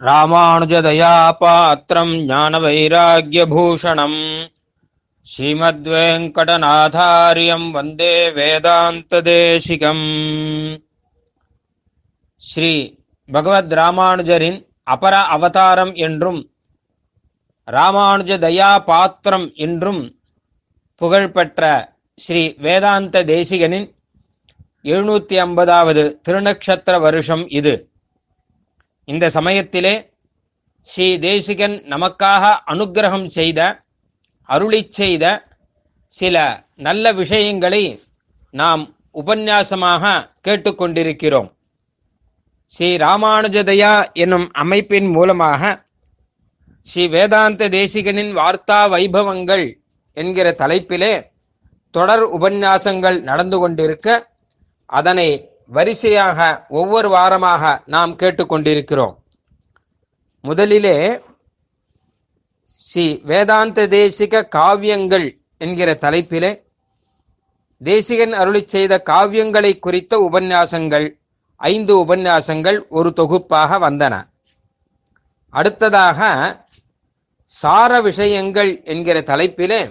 ராமானுஜதயாபாத்திரம் ஞானவைராக்கியபூஷணம். ஸ்ரீமத்வேங்கடநாதாரியம் வந்தே வேதாந்ததேசிகம். ஸ்ரீ பகவத் ராமானுஜரின் அபர அவதாரம் என்றும் ராமானுஜ தயா பாத்திரம் என்றும் புகழ்பெற்ற ஸ்ரீ வேதாந்த தேசிகனின் எழுநூத்தி ஐம்பதாவது திருநக்ஷத்திர வருஷம் இது. இந்த சமயத்திலே ஸ்ரீ தேசிகன் நமக்காக அனுக்கிரகம் செய்த அருளி செய்த சில நல்ல விஷயங்களை நாம் உபன்யாசமாக கேட்டுக்கொண்டிருக்கிறோம் ஸ்ரீ ராமானுஜதயா என்னும் அமைப்பின் மூலமாக ஸ்ரீ வேதாந்த தேசிகனின் வார்த்தா வைபவங்கள் என்கிற தலைப்பிலே தொடர் உபன்யாசங்கள் நடந்து கொண்டிருக்க அதனை வரிசையாக ஒவ்வொரு வாரமாக நாம் கேட்டுக்கொண்டிருக்கிறோம். முதலிலே ஸ்ரீ வேதாந்த தேசிக காவியங்கள் என்கிற தலைப்பிலே தேசிகன் அருளி செய்த காவியங்களை குறித்த உபன்யாசங்கள் ஐந்து உபன்யாசங்கள் ஒரு தொகுப்பாக வந்தன. அடுத்ததாக சார விஷயங்கள் என்கிற தலைப்பிலே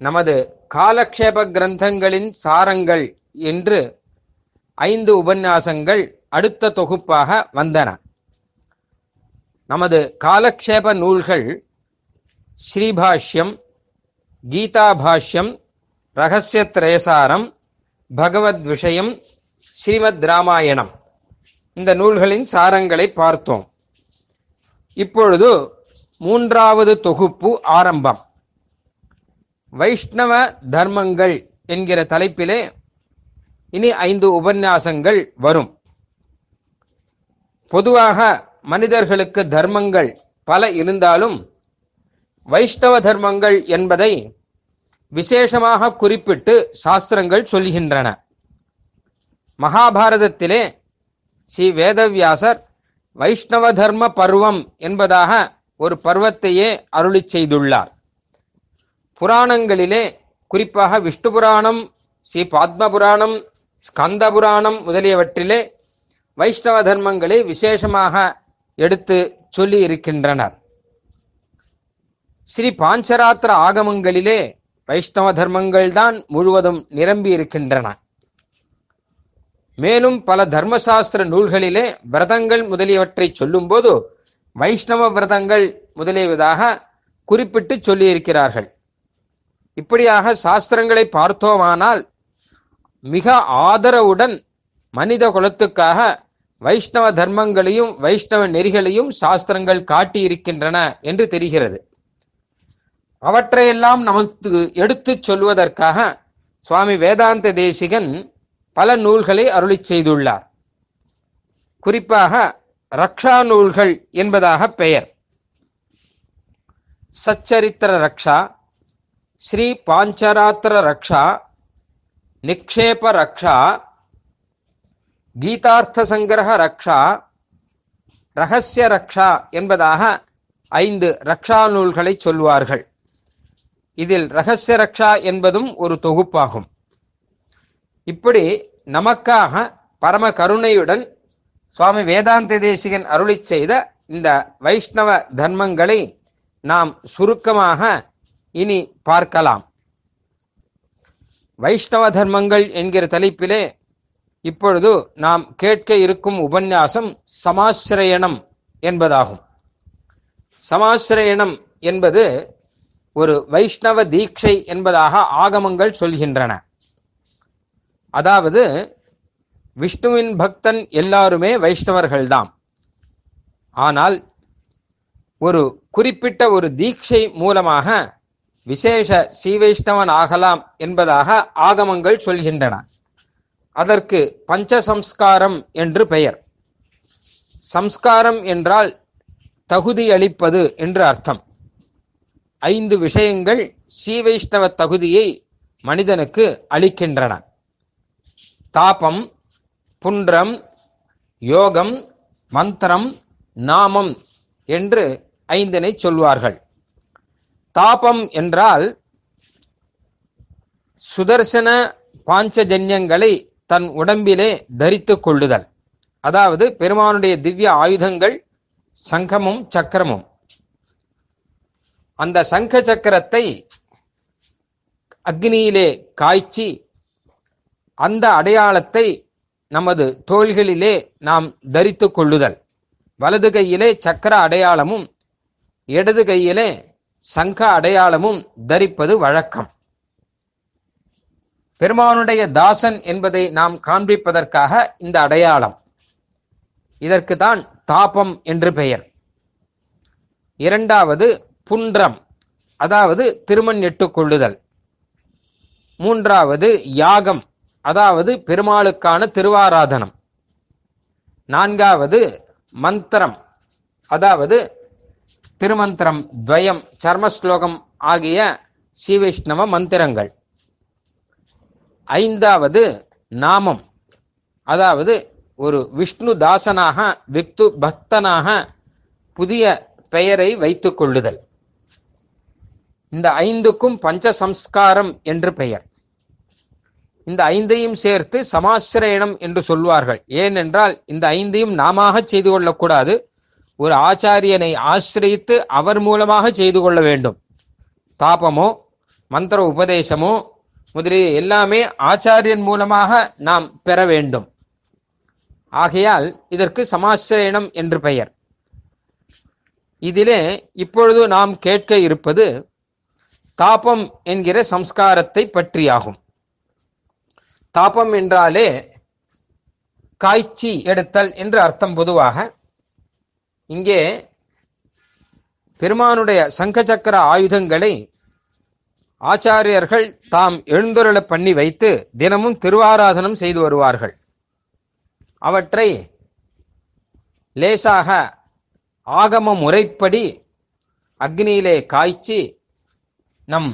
நமது காலக்ஷேப கிரந்தங்களின் சாரங்கள் என்று ஐந்து உபன்யாசங்கள் அடுத்த தொகுப்பாக வந்தன. நமது காலக்ஷேப நூல்கள் ஸ்ரீபாஷ்யம் கீதாபாஷ்யம் ரகசிய திரேசாரம் பகவத் விஷயம் ஸ்ரீமத் ராமாயணம். இந்த நூல்களின் சாரங்களை பார்த்தோம். இப்பொழுது மூன்றாவது தொகுப்பு ஆரம்பம். வைஷ்ணவ தர்மங்கள் என்கிற தலைப்பிலே இனி ஐந்து உபன்யாசங்கள் வரும். பொதுவாக மனிதர்களுக்கு தர்மங்கள் பல இருந்தாலும் வைஷ்ணவ தர்மங்கள் என்பதை விசேஷமாக குறிப்பிட்டு சாஸ்திரங்கள் சொல்கின்றன. மகாபாரதத்திலே ஸ்ரீ வேதவியாசர் வைஷ்ணவ தர்ம பருவம் என்பதாக ஒரு பருவத்தையே அருளி செய்துள்ளார். புராணங்களிலே குறிப்பாக விஷ்ணு புராணம் ஸ்ரீ பாத்ம புராணம் ஸ்கந்த புராணம் முதலியவற்றிலே வைஷ்ணவ தர்மங்களை விசேஷமாக எடுத்து சொல்லி இருக்கின்றனர். ஸ்ரீ பாஞ்சராத்திர ஆகமங்களிலே வைஷ்ணவ தர்மங்கள் தான் முழுவதும் நிரம்பி இருக்கின்றன. மேலும் பல தர்மசாஸ்திர நூல்களிலே விரதங்கள் முதலியவற்றை சொல்லும்போது வைஷ்ணவ விரதங்கள் முதலியவதாக குறிப்பிட்டு சொல்லியிருக்கிறார்கள். இப்படியாக சாஸ்திரங்களை பார்த்தோமானால் மிக ஆதரவுடன் மனித குலத்துக்காக வைஷ்ணவ தர்மங்களையும் வைஷ்ணவ நெறிகளையும் சாஸ்திரங்கள் காட்டியிருக்கின்றன என்று தெரிகிறது. அவற்றையெல்லாம் நமக்கு எடுத்துச் சொல்வதற்காக சுவாமி வேதாந்த தேசிகன் பல நூல்களை அருளி செய்துள்ளார். குறிப்பாக ரக்ஷா நூல்கள் என்பதாக பெயர். சச்சரித்திர ரக்ஷா ஸ்ரீ பாஞ்சராத்திர ரக்ஷா நிக்ஷேப ரக்ஷா கீதார்த்த சங்கிரக ரக்ஷா ரகசிய ரக்ஷா என்பதாக ஐந்து ரக்ஷா நூல்களை சொல்வார்கள். இதில் ரகசிய ரக்ஷா என்பதும் ஒரு தொகுப்பாகும். இப்படி நமக்காக பரம கருணையுடன் சுவாமி வேதாந்த தேசிகன் அருளி செய்த இந்த வைஷ்ணவ தர்மங்களை நாம் சுருக்கமாக இனி பார்க்கலாம். வைஷ்ணவ தர்மங்கள் என்கிற தலைப்பிலே இப்பொழுது நாம் கேட்க இருக்கும் உபன்யாசம் சமாசிரயணம் என்பதாகும். சமாசிரயணம் என்பது ஒரு வைஷ்ணவ தீட்சை என்பதாக ஆகமங்கள் சொல்கின்றன. அதாவது விஷ்ணுவின் பக்தன் எல்லாருமே வைஷ்ணவர்கள்தான் ஆனால் ஒரு குறிப்பிட்ட ஒரு தீட்சை மூலமாக விசேஷ ஸ்ரீவைஷ்ணவன் ஆகலாம் என்பதாக ஆகமங்கள் சொல்கின்றன. அதற்கு பஞ்சசம்ஸ்காரம் என்று பெயர். சம்ஸ்காரம் என்றால் தகுதி அளிப்பது என்று அர்த்தம். ஐந்து விஷயங்கள் ஸ்ரீவைஷ்ணவ தகுதியை மனிதனுக்கு அளிக்கின்றன. தாபம் புன்றம் யோகம் மந்திரம் நாமம் என்று ஐந்தினை சொல்வார்கள். தாபம் என்றால் சுதர்சன பாஞ்சஜன்யங்களை தன் உடம்பிலே தரித்துக் கொள்ளுதல். அதாவது பெருமானுடைய திவ்ய ஆயுதங்கள் சங்கமும் சக்கரமும். அந்த சங்க சக்கரத்தை அக்னியிலே காய்ச்சி அந்த அடையாளத்தை நமது தோள்களிலே நாம் தரித்துக் கொள்ளுதல். வலது கையிலே சக்கர அடையாளமும் இடது கையிலே சங்க அடையாளமும் தரிப்பது வழக்கம். பெருமானுடைய தாசன் என்பதை நாம் காண்பிப்பதற்காக இந்த அடையாளம். இதற்கு தான் தாபம் என்று பெயர். இரண்டாவது புன்றம் அதாவது திருமண் எட்டுக் கொள்ளுதல். மூன்றாவது யாகம் அதாவது பெருமாளுக்கான திருவாராதனம். நான்காவது மந்திரம் அதாவது திருமந்திரம் துவயம் சர்மஸ்லோகம் ஆகிய ஸ்ரீவைஷ்ணவ மந்திரங்கள். ஐந்தாவது நாமம். அதாவது ஒரு விஷ்ணு தாசனாக விக்து பக்தனாக புதிய பெயரை வைத்துக் கொள்ளுதல். இந்த ஐந்துக்கும் பஞ்ச சம்ஸ்காரம் என்று பெயர். இந்த ஐந்தையும் சேர்த்து சமாசிரயணம் என்று சொல்வார்கள். ஏனென்றால் இந்த ஐந்தையும் நாமாக செய்து கொள்ளக்கூடாது. ஒரு ஆச்சாரியனை ஆசிரியித்து அவர் மூலமாக செய்து கொள்ள வேண்டும். தாபமோ மந்திர உபதேசமோ முதலிய எல்லாமே ஆச்சாரியன் மூலமாக நாம் பெற வேண்டும். ஆகையால் இதற்கு சமாசிரயணம் என்று பெயர். இதிலே இப்பொழுது நாம் கேட்க இருப்பது தாபம் என்கிற சம்ஸ்காரத்தை பற்றியாகும். தாபம் என்றாலே காய்ச்சி எடுத்தல் என்று அர்த்தம் பொதுவாக இங்கே பெருமானுடைய சங்க சக்கர ஆயுதங்களை ஆச்சாரியர்கள் தாம் எழுந்தொருள பண்ணி வைத்து தினமும் திருவாராதனம் செய்து வருவார்கள். அவற்றை லேசாக ஆகம முறைப்படி அக்னியிலே காய்ச்சி நம்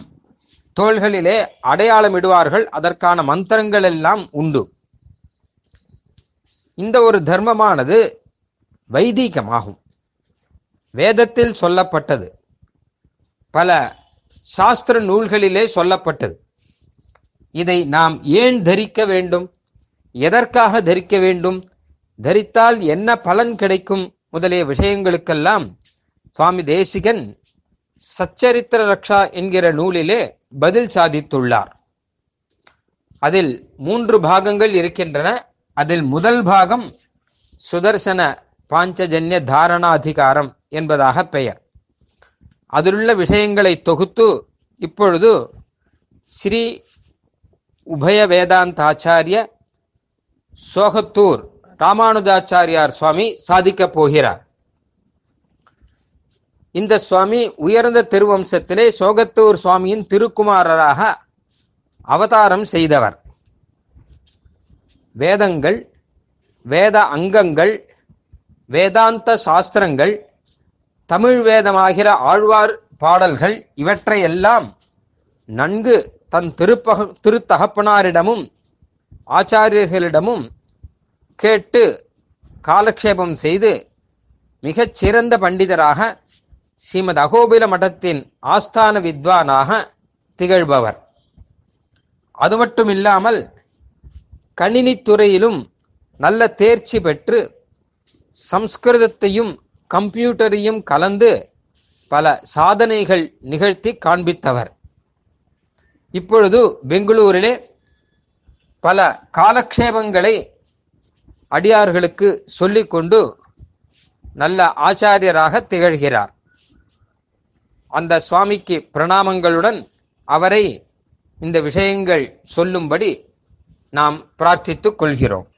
தோள்களிலே அடையாளமிடுவார்கள். அதற்கான மந்திரங்கள் எல்லாம் உண்டு. இந்த ஒரு தர்மமானது வைதீகமாகும். வேதத்தில் சொல்லப்பட்டது. பல சாஸ்திர நூல்களிலே சொல்லப்பட்டது. இதை நாம் ஏன் தரிக்க வேண்டும்? எதற்காக தரிக்க வேண்டும்? தரித்தால் என்ன பலன் கிடைக்கும்? முதலிய விஷயங்களுக்கெல்லாம் சுவாமி தேசிகன் சச்சரித்திர ரக்ஷா என்கிற நூலிலே பதில் சாதித்துள்ளார். அதில் மூன்று பாகங்கள் இருக்கின்றன. அதில் முதல் பாகம் சுதர்சன பாஞ்சஜன்ய தாரணாதிகாரம் என்பதாக பெயர். அதிலுள்ள விஷயங்களை தொகுத்து இப்பொழுது ஸ்ரீ உபய வேதாந்தாச்சாரிய சோகத்தூர் ராமானுஜாச்சாரியார் சுவாமி சாதிக்கப் போகிறார். இந்த சுவாமி உயர்ந்த திருவம்சத்திலே சோகத்தூர் சுவாமியின் திருக்குமாரராக அவதாரம் செய்தவர். வேதங்கள் வேத அங்கங்கள் வேதாந்த சாஸ்திரங்கள் தமிழ் வேதமாகிற ஆழ்வார் பாடல்கள் இவற்றையெல்லாம் நன்கு தன் திருப்பக திருத்தகப்பனாரிடமும் ஆச்சாரியர்களிடமும் கேட்டு காலக்ஷேபம் செய்து மிகச் சிறந்த பண்டிதராக ஸ்ரீமத் அகோபில மഠத்தின் ஆஸ்தான வித்வானாக திகழ்பவர். அது மட்டும் இல்லாமல் நல்ல தேர்ச்சி பெற்று சம்ஸ்கிருதத்தையும் கம்ப்யூட்டரையும் கலந்து பல சாதனைகள் நிகழ்த்தி காண்பித்தவர். இப்பொழுது பெங்களூரிலே பல காலக்ஷேபங்களை அடியார்களுக்கு சொல்லிக்கொண்டு நல்ல ஆச்சாரியராக திகழ்கிறார். அந்த சுவாமிக்கு பிரணாமங்களுடன் அவரை இந்த விஷயங்கள் சொல்லும்படி நாம் பிரார்த்தித்துக் கொள்கிறோம்.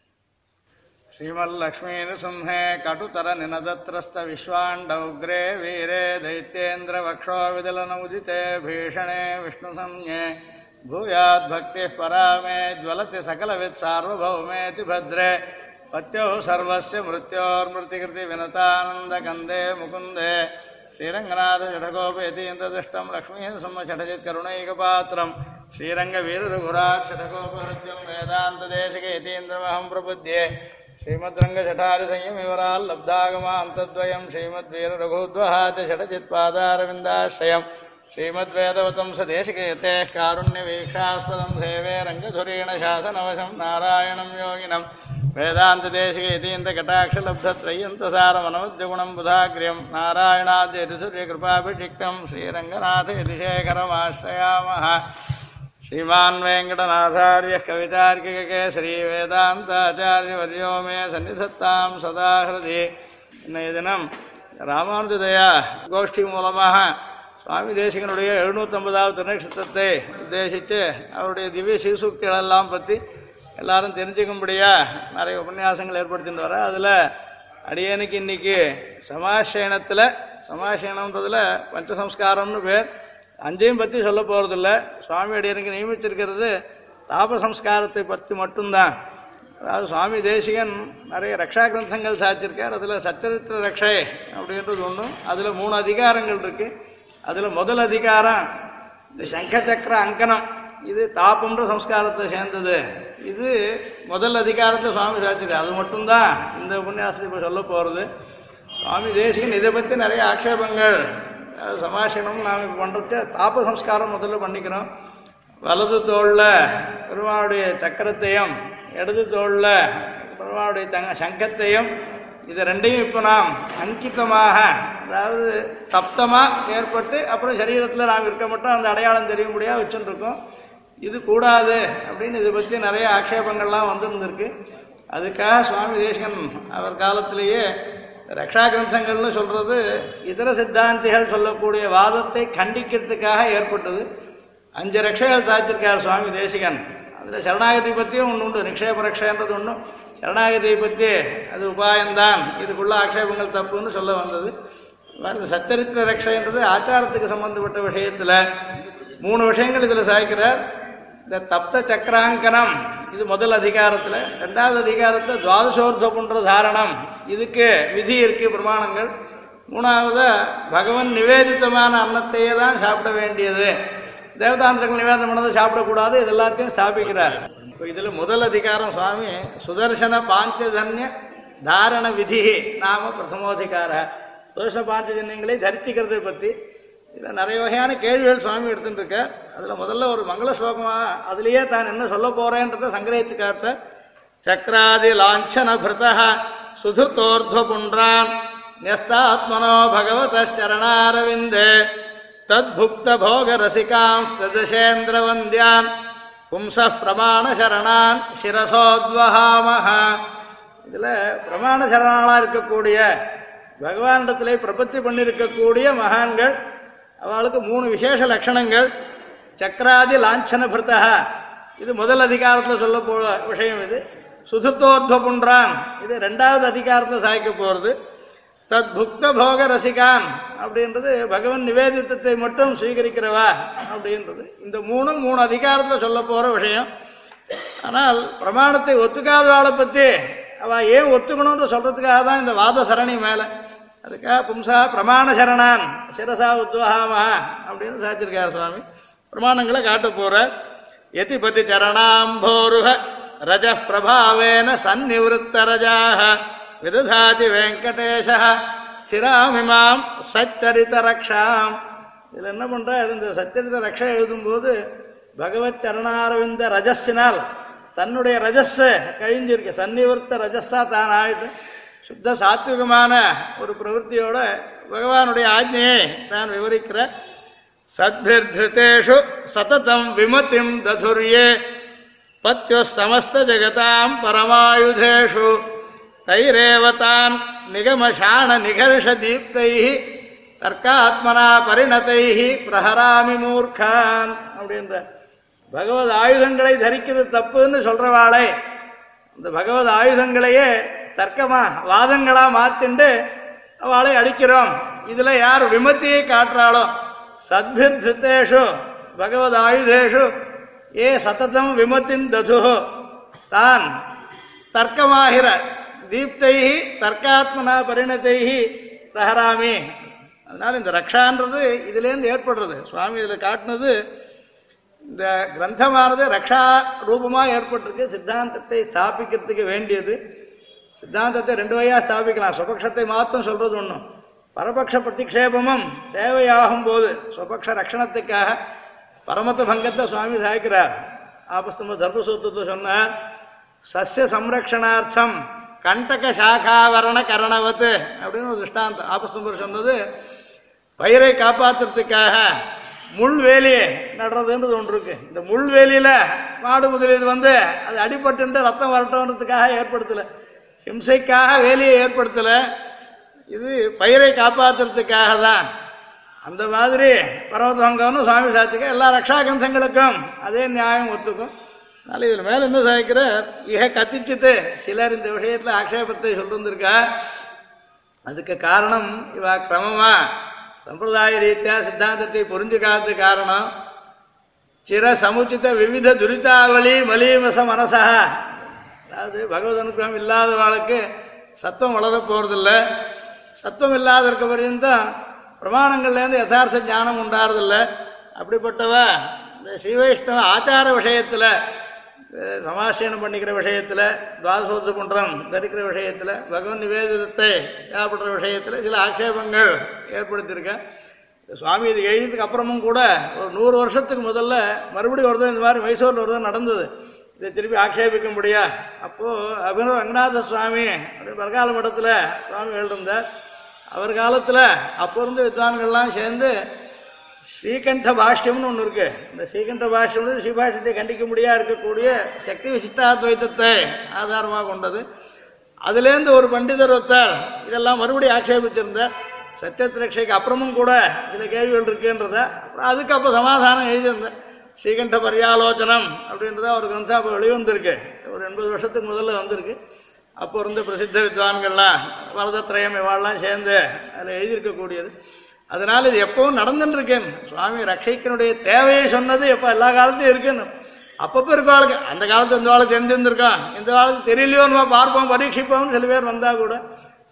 श्रीमल्लक्ष्मीनृसिंहे कटुतरनिनदत्रस्तविश्वाण्डौग्रे वीरे दैत्येन्द्रवक्षोविदलनमुदिते भीषणे विष्णुसंज्ञे भूयाद्भक्तिः परा मे ज्वलति सकलवित्सार्वभौमेति भद्रे पत्युः सर्वस्य मृत्योर्मृतिकृतिविनतानन्दकन्दे मुकुन्दे श्रीरङ्गनाथषठकोपेतीन्द्रदृष्टम् लक्ष्मीसम्मषठजित्करुणैकपात्रम् श्रीरङ्गवीररघुराक्षठकोपहृत्यम् वेदान्तदेशिकेतीन्द्रमहम् प्रबुध्ये श्रीमद्रङ्गजठारिसंयमिवराल्लब्धागमाम् तद्वयम् श्रीमद्वीररघुद्वहाति षटजित्पादारविन्दाश्रयम् श्रीमद्वेदवतं स देशिकेते कारुण्यवीक्षास्पदं सेवे रङ्गधुरेण शासनवशं नारायणं योगिनं वेदान्तदेशिकेतीन्द्रकटाक्षलब्धत्रय्यन्तसारमनवद्यगुणं बुधाग्र्यं नारायणाद्यतिसुर्यकृपाभिषिक्तं श्रीरङ्गनाथयतिशेखरमाश्रयामः श्रीमान् वेङ्कटनाथार्यः कवितार्किककेसरी वेदान्ताचार्यवर्यो मे सन्निधत्तां सदा हृदि இன்றைய தினம் ராமானுஜதயா கோஷ்டி மூலமாக சுவாமி தேசிகனுடைய எழுநூற்றம்பதாவது திருநட்சத்திரத்தை உத்தேசித்து அவருடைய திவ்ய சீசூக்திகள் எல்லாம் பற்றி எல்லாரும் தெரிஞ்சுக்கும்படியா நிறைய உபன்யாசங்கள் ஏற்படுத்திட்டு வர அதில் அடியனுக்கு இன்னைக்கு சமாசயனத்தில் சமாசயனம்ன்றதுல பஞ்சசம்ஸ்காரம்னு பேர் அஞ்சையும் பற்றி சொல்ல போகிறதில்ல சுவாமி அடியனுக்கு நியமிச்சிருக்கிறது தாப சம்ஸ்காரத்தை பற்றி மட்டும்தான். அதாவது சுவாமி தேசிகன் நிறைய ரக்ஷா கிரந்தங்கள் சாதிச்சிருக்கார். அதில் சச்சரித்திர ரக்ஷை அப்படின்றது ஒன்றும் அதில் மூணு அதிகாரங்கள் இருக்குது அதில் முதல் அதிகாரம் இந்த சங்க சக்கர அங்கனம். இது தாபம்ன்ற சம்ஸ்காரத்தை சேர்ந்தது. இது முதல் அதிகாரத்தில் சுவாமி சாச்சிருக்கார் அது மட்டும்தான் இந்த உபன்யாசத்தை இப்போ சொல்ல போகிறது சுவாமி தேசிகன் இதை பற்றி நிறைய ஆக்ஷேபங்கள் சமாசனம் நாம் இப்போ பண்ணுறது தாப சம்ஸ்காரம் முதல்ல பண்ணிக்கிறோம். வலது தோளில் பெருமாவுடைய சக்கரத்தையும் இடது தோளில் பெருமாவுடைய தங்க சங்கத்தையும் இது ரெண்டையும் இப்போ நாம் அங்கித்தமாக அதாவது தப்தமாக ஏற்பட்டு அப்புறம் சரீரத்தில் நாம் இருக்க மட்டும். அந்த அடையாளம் தெரியும்படியாக வச்சுருக்கோம். இது கூடாது அப்படின்னு இதை பற்றி நிறைய ஆக்ஷேபங்கள்லாம் வந்திருந்திருக்கு. அதுக்காக சுவாமி தேசகன் அவர் காலத்திலேயே ரக்ஷா கிரந்தங்கள்னு சொல்றது இதர சித்தாந்திகள் சொல்லக்கூடிய வாதத்தை கண்டிக்கிறதுக்காக ஏற்பட்டது. அஞ்சு ரக்ஷைகள் சாதிச்சிருக்கார் சுவாமி தேசிகன். அதில் சரணாகதி பற்றியும் ஒன்று உண்டு நிக்ஷேப ரக்ஷன்றது ஒன்றும் சரணாகதியை பற்றி அது உபாயம்தான். இதுக்குள்ள ஆக்ஷேபங்கள் தப்புன்னு சொல்ல வந்தது. இந்த சச்சரித்திர ரக்ஷைன்றது ஆச்சாரத்துக்கு சம்பந்தப்பட்ட விஷயத்தில் மூணு விஷயங்கள் இதில் சாய்க்கிறார். இந்த தப்த சக்கராங்கனம் இது முதல் அதிகாரத்தில். ரெண்டாவது அதிகாரத்தில் துவாதசோர்த்த புன்ற தாரணம். இதுக்கு விதி இருக்கு பிரமாணங்கள். மூணாவது பகவன் நிவேதித்தமான அன்னத்தையே தான் சாப்பிட வேண்டியது. தேவதாந்திரங்கள் நிவேதனம் பண்ணதை சாப்பிடக்கூடாது இது எல்லாத்தையும் ஸ்தாபிக்கிறார். இப்போ இதில் முதல் அதிகாரம் சுவாமி சுதர்சன பாஞ்சஜன்ய தாரண விதி நாம பிரதமோதிகார சுதர்சன பாஞ்சஜன்யங்களை தரித்திக்கிறதை பற்றி இதில் நிறைய வகையான கேள்விகள் சுவாமி எடுத்துட்டு இருக்க அதில் முதல்ல ஒரு மங்கள ஸ்லோகமாக அதுலேயே தான் என்ன சொல்ல போறேன்றதை சங்கிரகித்து காட்ட சக்கராதி லாஞ்சன பிருத சுதுர்த்தோர்த்வ புன்றான் ன்யஸ்தாத்மனோ பகவதரணாரவிந்தே தத்புக்த போக ரசிகாம்ஸ்ததசேந்திர வந்தியான் பும்ச பிரமாண சரணான் சிரசோத்வஹாமஹ. இதில் பிரமாண சரணாளா இருக்கக்கூடிய பகவானிடத்திலே பிரபத்தி பண்ணியிருக்கக்கூடிய மகான்கள் அவளுக்கு மூணு விசேஷ லட்சணங்கள். சக்கராதி லாஞ்சன பிருத்தா இது முதல் அதிகாரத்தில் சொல்ல போ விஷயம் இது. சுதுத்தோர்த்வ புன்றான் இது ரெண்டாவது அதிகாரத்தில் சாய்க்க போகிறது தத் புக்த போக ரசிகான். அப்படின்றது பகவன் நிவேதித்தத்தை மட்டும் ஸ்வீகரிக்கிறவா? அப்படின்றது. இந்த மூணும் மூணு அதிகாரத்தில் சொல்ல போகிற விஷயம். ஆனால் பிரமாணத்தை ஒத்துக்காதவாளை பற்றி அவள் ஏன் ஒத்துக்கணும்னு சொல்கிறதுக்காக தான் இந்த வாத சரணி மேலே அதுக்காக பும்சா பிரமாண சரணான் சிரசா உத்வகாமா அப்படின்னு சாச்சிருக்கார் சுவாமி. பிரமாணங்களை காட்ட போற எதிபதி சரணாம்போருக ரஜ பிரபாவேன சந்நிவத்த ரஜாக விததாதி வெங்கடேஷ ஸ்திராமிமாம் சச்சரித ரக்ஷாம். இதில் என்ன பண்றார்? இந்த சச்சரித்த ரக்ஷா எழுதும்போது பகவத் சரணாரவிந்த ரஜஸினால் தன்னுடைய ரஜஸ் கழிஞ்சிருக்கு. சன்னிவர்த்த ரஜஸா தான் ஆயிட்டு சுத்த சாத்விகமான ஒரு பிரவருத்தியோட பகவானுடைய ஆஜ்ஞையை தான் விவரிக்கிற சத்பிர்திருத்தேஷு சததம் விமதிம் ததுர்யே பத்யோ சமஸ்த ஜகதாம் பரமாயுதேஷு. தைரேவ தான் நிகர்ஷ தீப்தை தர்க்காத்மனா பரிணதை பிரஹராமி மூர்க்கான் அப்படின்ற பகவத் ஆயுதங்களை தரிக்கிறது தப்புன்னு சொல்றவாளே. இந்த பகவத் ஆயுதங்களையே தர்க்கமா? வாதங்களா மாத்திண்டு அவளை அடிக்கிறோம். இதுல யார் விமத்தியை காட்டுறாளோ? சத்பிர்தித்தேஷு பகவத் ஆயுதேஷு ஏ சத்ததம் விமத்தின் தது தான் தர்க்கமாகிற தீப்தை தர்க்காத்மனா பரிணத்தை பிரஹராமி. அதனால இந்த ரக்ஷான்றது இதுலேருந்து ஏற்படுறது. சுவாமி இதில் காட்டினது இந்த கிரந்தமானது ரக்ஷா ரூபமாக ஏற்பட்டிருக்கு. சித்தாந்தத்தை ஸ்தாபிக்கிறதுக்கு வேண்டியது. சித்தாந்தத்தை ரெண்டு வகையாக ஸ்தாபிக்கலாம். சுபக்ஷத்தை மாத்திரம் சொல்றது ஒன்றும் பரபக்ஷ பிரதிக்ஷேபமும் தேவையாகும் போது சுபக்ஷ ரக்ஷணத்துக்காக பரமத்த பங்கத்தை சுவாமி சாய்க்கிறார். ஆபஸ்தம்ப தர்மசூத்திரத்தை சொன்னார் சஸ்ய சம்ரக்ஷணார்த்தம் கண்டக சாகாவரண கரணவத்து அப்படின்னு ஒரு திருஷ்டாந்தம். ஆபஸ்தம்பர் சொன்னது பயிரை காப்பாற்றுறதுக்காக முள்வேலி நடுறதுன்றது ஒன்று இருக்கு. இந்த முள்வேலியில் மாடு முதலீடு வந்து அது அடிபட்டு ரத்தம் வரட்டோன்றதுக்காக ஏற்படுத்தலை. ஹிம்சைக்காக வேலையை ஏற்படுத்தல. இது பயிரை காப்பாத்துறதுக்காக தான் அந்த மாதிரி பர்வதங்கம்னு சுவாமி சாட்சிக்க எல்லா ரக்ஷா கந்தங்களுக்கும் அதே நியாயம் ஒத்துக்கும். அதனால இதில் மேல என்ன சாய்க்கிற இக கத்திச்சுட்டு சிலர் இந்த விஷயத்துல ஆக்ஷேபத்தை சொல்லிருந்திருக்கா அதுக்கு காரணம் இவா கிரமமா. சம்பிரதாய ரீதியா சித்தாந்தத்தை புரிஞ்சுக்காத காரணம். சிற சமுச்சித விவித துரிதாவளி மலீமச மனசா. அதாவது பகவத் அனுகிரகம் வாழ்க்கை சத்தம் வளர போகிறதில்ல சத்தம் இல்லாத இருக்க பர்யந்தம் பிரமாணங்கள்லேருந்து யதார்த்த ஞானம் உண்டாறதில்ல. அப்படிப்பட்டவ இந்த ஸ்ரீவைஷ்ணவ ஆச்சார விஷயத்தில் சமாசீனம் பண்ணிக்கிற விஷயத்தில் துவாசோத்து குன்றம் தரிக்கிற விஷயத்தில் பகவன் நிவேதிதத்தை ஏற்படுற விஷயத்தில் சில ஆட்சேபங்கள் ஏற்படுத்தியிருக்கேன் சுவாமி இது எழுதியதுக்கு அப்புறமும் கூட ஒரு நூறு வருஷத்துக்கு முதல்ல மறுபடியும் ஒரு தான் இந்த மாதிரி மைசூரில் ஒரு தான் நடந்தது. இதை திருப்பி ஆட்சேபிக்க முடியா? அப்போது அபினவ ரங்கநாத சுவாமி அப்படின்னு பரகால மடத்தில் சுவாமி எழுதிருந்தார் அவர் காலத்தில் அப்போ இருந்த வித்வான்கள்லாம் சேர்ந்து ஸ்ரீகண்ட பாஷ்யம்னு ஒன்று இருக்கு. இந்த ஸ்ரீகண்ட பாஷ்யம் ஸ்ரீபாஷ்யத்தை கண்டிக்க முடியா இருக்கக்கூடிய சக்தி விசிஷ்டாத்வைத்தத்தை ஆதாரமாக கொண்டது. அதுலேருந்து ஒரு பண்டிதர் ஒருத்தர் இதெல்லாம் மறுபடியும் ஆட்சேபிச்சிருந்தார். சத்தியத்திரட்சைக்கு அப்புறமும் கூட சில கேள்விகள் இருக்குன்றத அப்புறம் அதுக்கு அப்போ சமாதானம் எழுதியிருந்தேன் ஸ்ரீகண்ட பரியாலோச்சனம் அப்படின்றத ஒரு கிரந்தம் அப்போ வெளிவந்திருக்கு. ஒரு எண்பது வருஷத்துக்கு முதல்ல வந்திருக்கு. அப்போ இருந்த பிரசித்த வித்வான்கள்லாம் வரதத்திரயம் இவாள்லாம் சேர்ந்து அதில் எழுதியிருக்கக்கூடியது. அதனால் இது எப்பவும் நடந்துட்டு இருக்கேன் சுவாமி ரட்சைக்கனுடைய தேவையை சொன்னது எப்போ எல்லா காலத்தையும் இருக்குன்னு. அப்பப்போ இருக்கவாளுக்கு அந்த காலத்து இந்த வாழ்க்கை தெரிஞ்சிருந்திருக்கான். இந்த காலத்து தெரியலையோ நம்ம பார்ப்போம் பரீட்சிப்போம்னு சில பேர் வந்தால் கூட.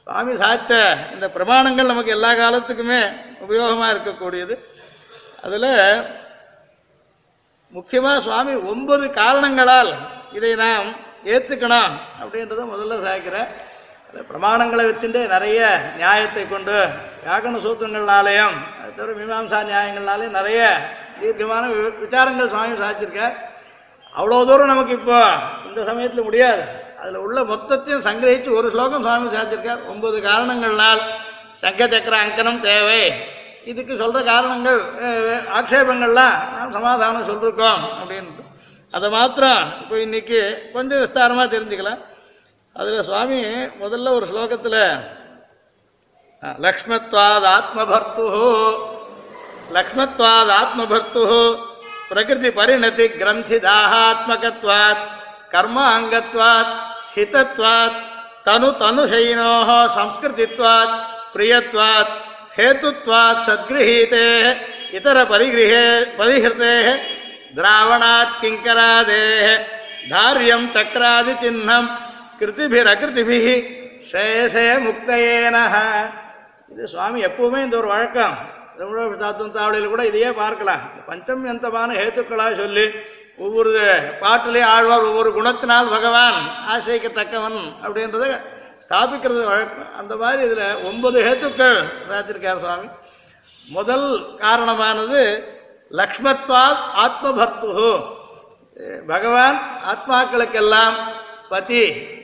சுவாமி சாச்ச இந்த பிரமாணங்கள் நமக்கு எல்லா காலத்துக்குமே உபயோகமாக இருக்கக்கூடியது. அதில் முக்கியமாக சுவாமி ஒன்பது காரணங்களால் இதை நாம் ஏற்றுக்கணும் அப்படின்றத முதல்ல சாய்க்கிறேன் அந்த பிரமாணங்களை வச்சுட்டு நிறைய நியாயத்தை கொண்டு வியாக்கண சூத்திரங்கள்னாலேயும் அது தவிர மீமாம்சா நியாயங்கள்னாலேயும் நிறைய தீர்க்கமான வி- விசாரங்கள் சுவாமி சாதிச்சிருக்கார் அவ்வளோ தூரம் நமக்கு இப்போ இந்த சமயத்தில் முடியாது. அதில் உள்ள மொத்தத்தையும் சங்கிரகித்து ஒரு ஸ்லோகம் சுவாமி சாதிச்சிருக்கார் ஒன்பது காரணங்கள்னால் சங்க சக்கர அங்கனம் தேவை. இதுக்கு சொல்ற காரணங்கள் ஆக்ஷேபங்கள்லாம் நாம் சமாதானம் சொல்லிருக்கோம் அப்படின்ட்டு அதை மாத்திரம் இப்போ இன்னைக்கு கொஞ்சம் விஸ்தாரமாக தெரிஞ்சுக்கலாம். அதில் சுவாமி முதல்ல ஒரு ஸ்லோகத்தில் லக்ஷ்மத்வாத் ஆத்மபர்த்து லக்ஷ்மத்வாத் ஆத்மபர்த்து பிரகிருதி பரிணதி கிரந்திதாத்மகத்வாத் கர்ம கர்மாங்கத்வாத் ஹிதத்வாத் தனு தனுஷயினோ சம்ஸ்கிருதித்வாத் பிரியத்வாத் ஹேத்துத்வாத் சத்கிரஹீதே இதர பரிகிரகே பரிகிருத்தே திராவணாத் கிங்கராதே தாரியம் சக்கராதி சின்னம் கிருதிபிரகிருதிபிஹ சேசே முக்தயேனஹ இது சுவாமி எப்பவுமே இந்த ஒரு வழக்கம். தமிழக தாவளியில் கூட இதையே பார்க்கலாம். பஞ்சம் எந்தமான ஹேத்துக்களா சொல்லி ஒவ்வொரு பாட்டிலே ஆழ்வார் ஒவ்வொரு குணத்தினால் பகவான் ஆசைக்கத்தக்கவன் அப்படின்றத ஸ்தாபிக்கிறது வழக்கம் அந்த மாதிரி இதில் ஒன்பது ஹேத்துக்கள் சாத்திருக்கார் சுவாமி. முதல் காரணமானது லக்ஷ்மத்வாத் ஆத்மபர்த்து பகவான் ஆத்மாக்களுக்கெல்லாம் பதி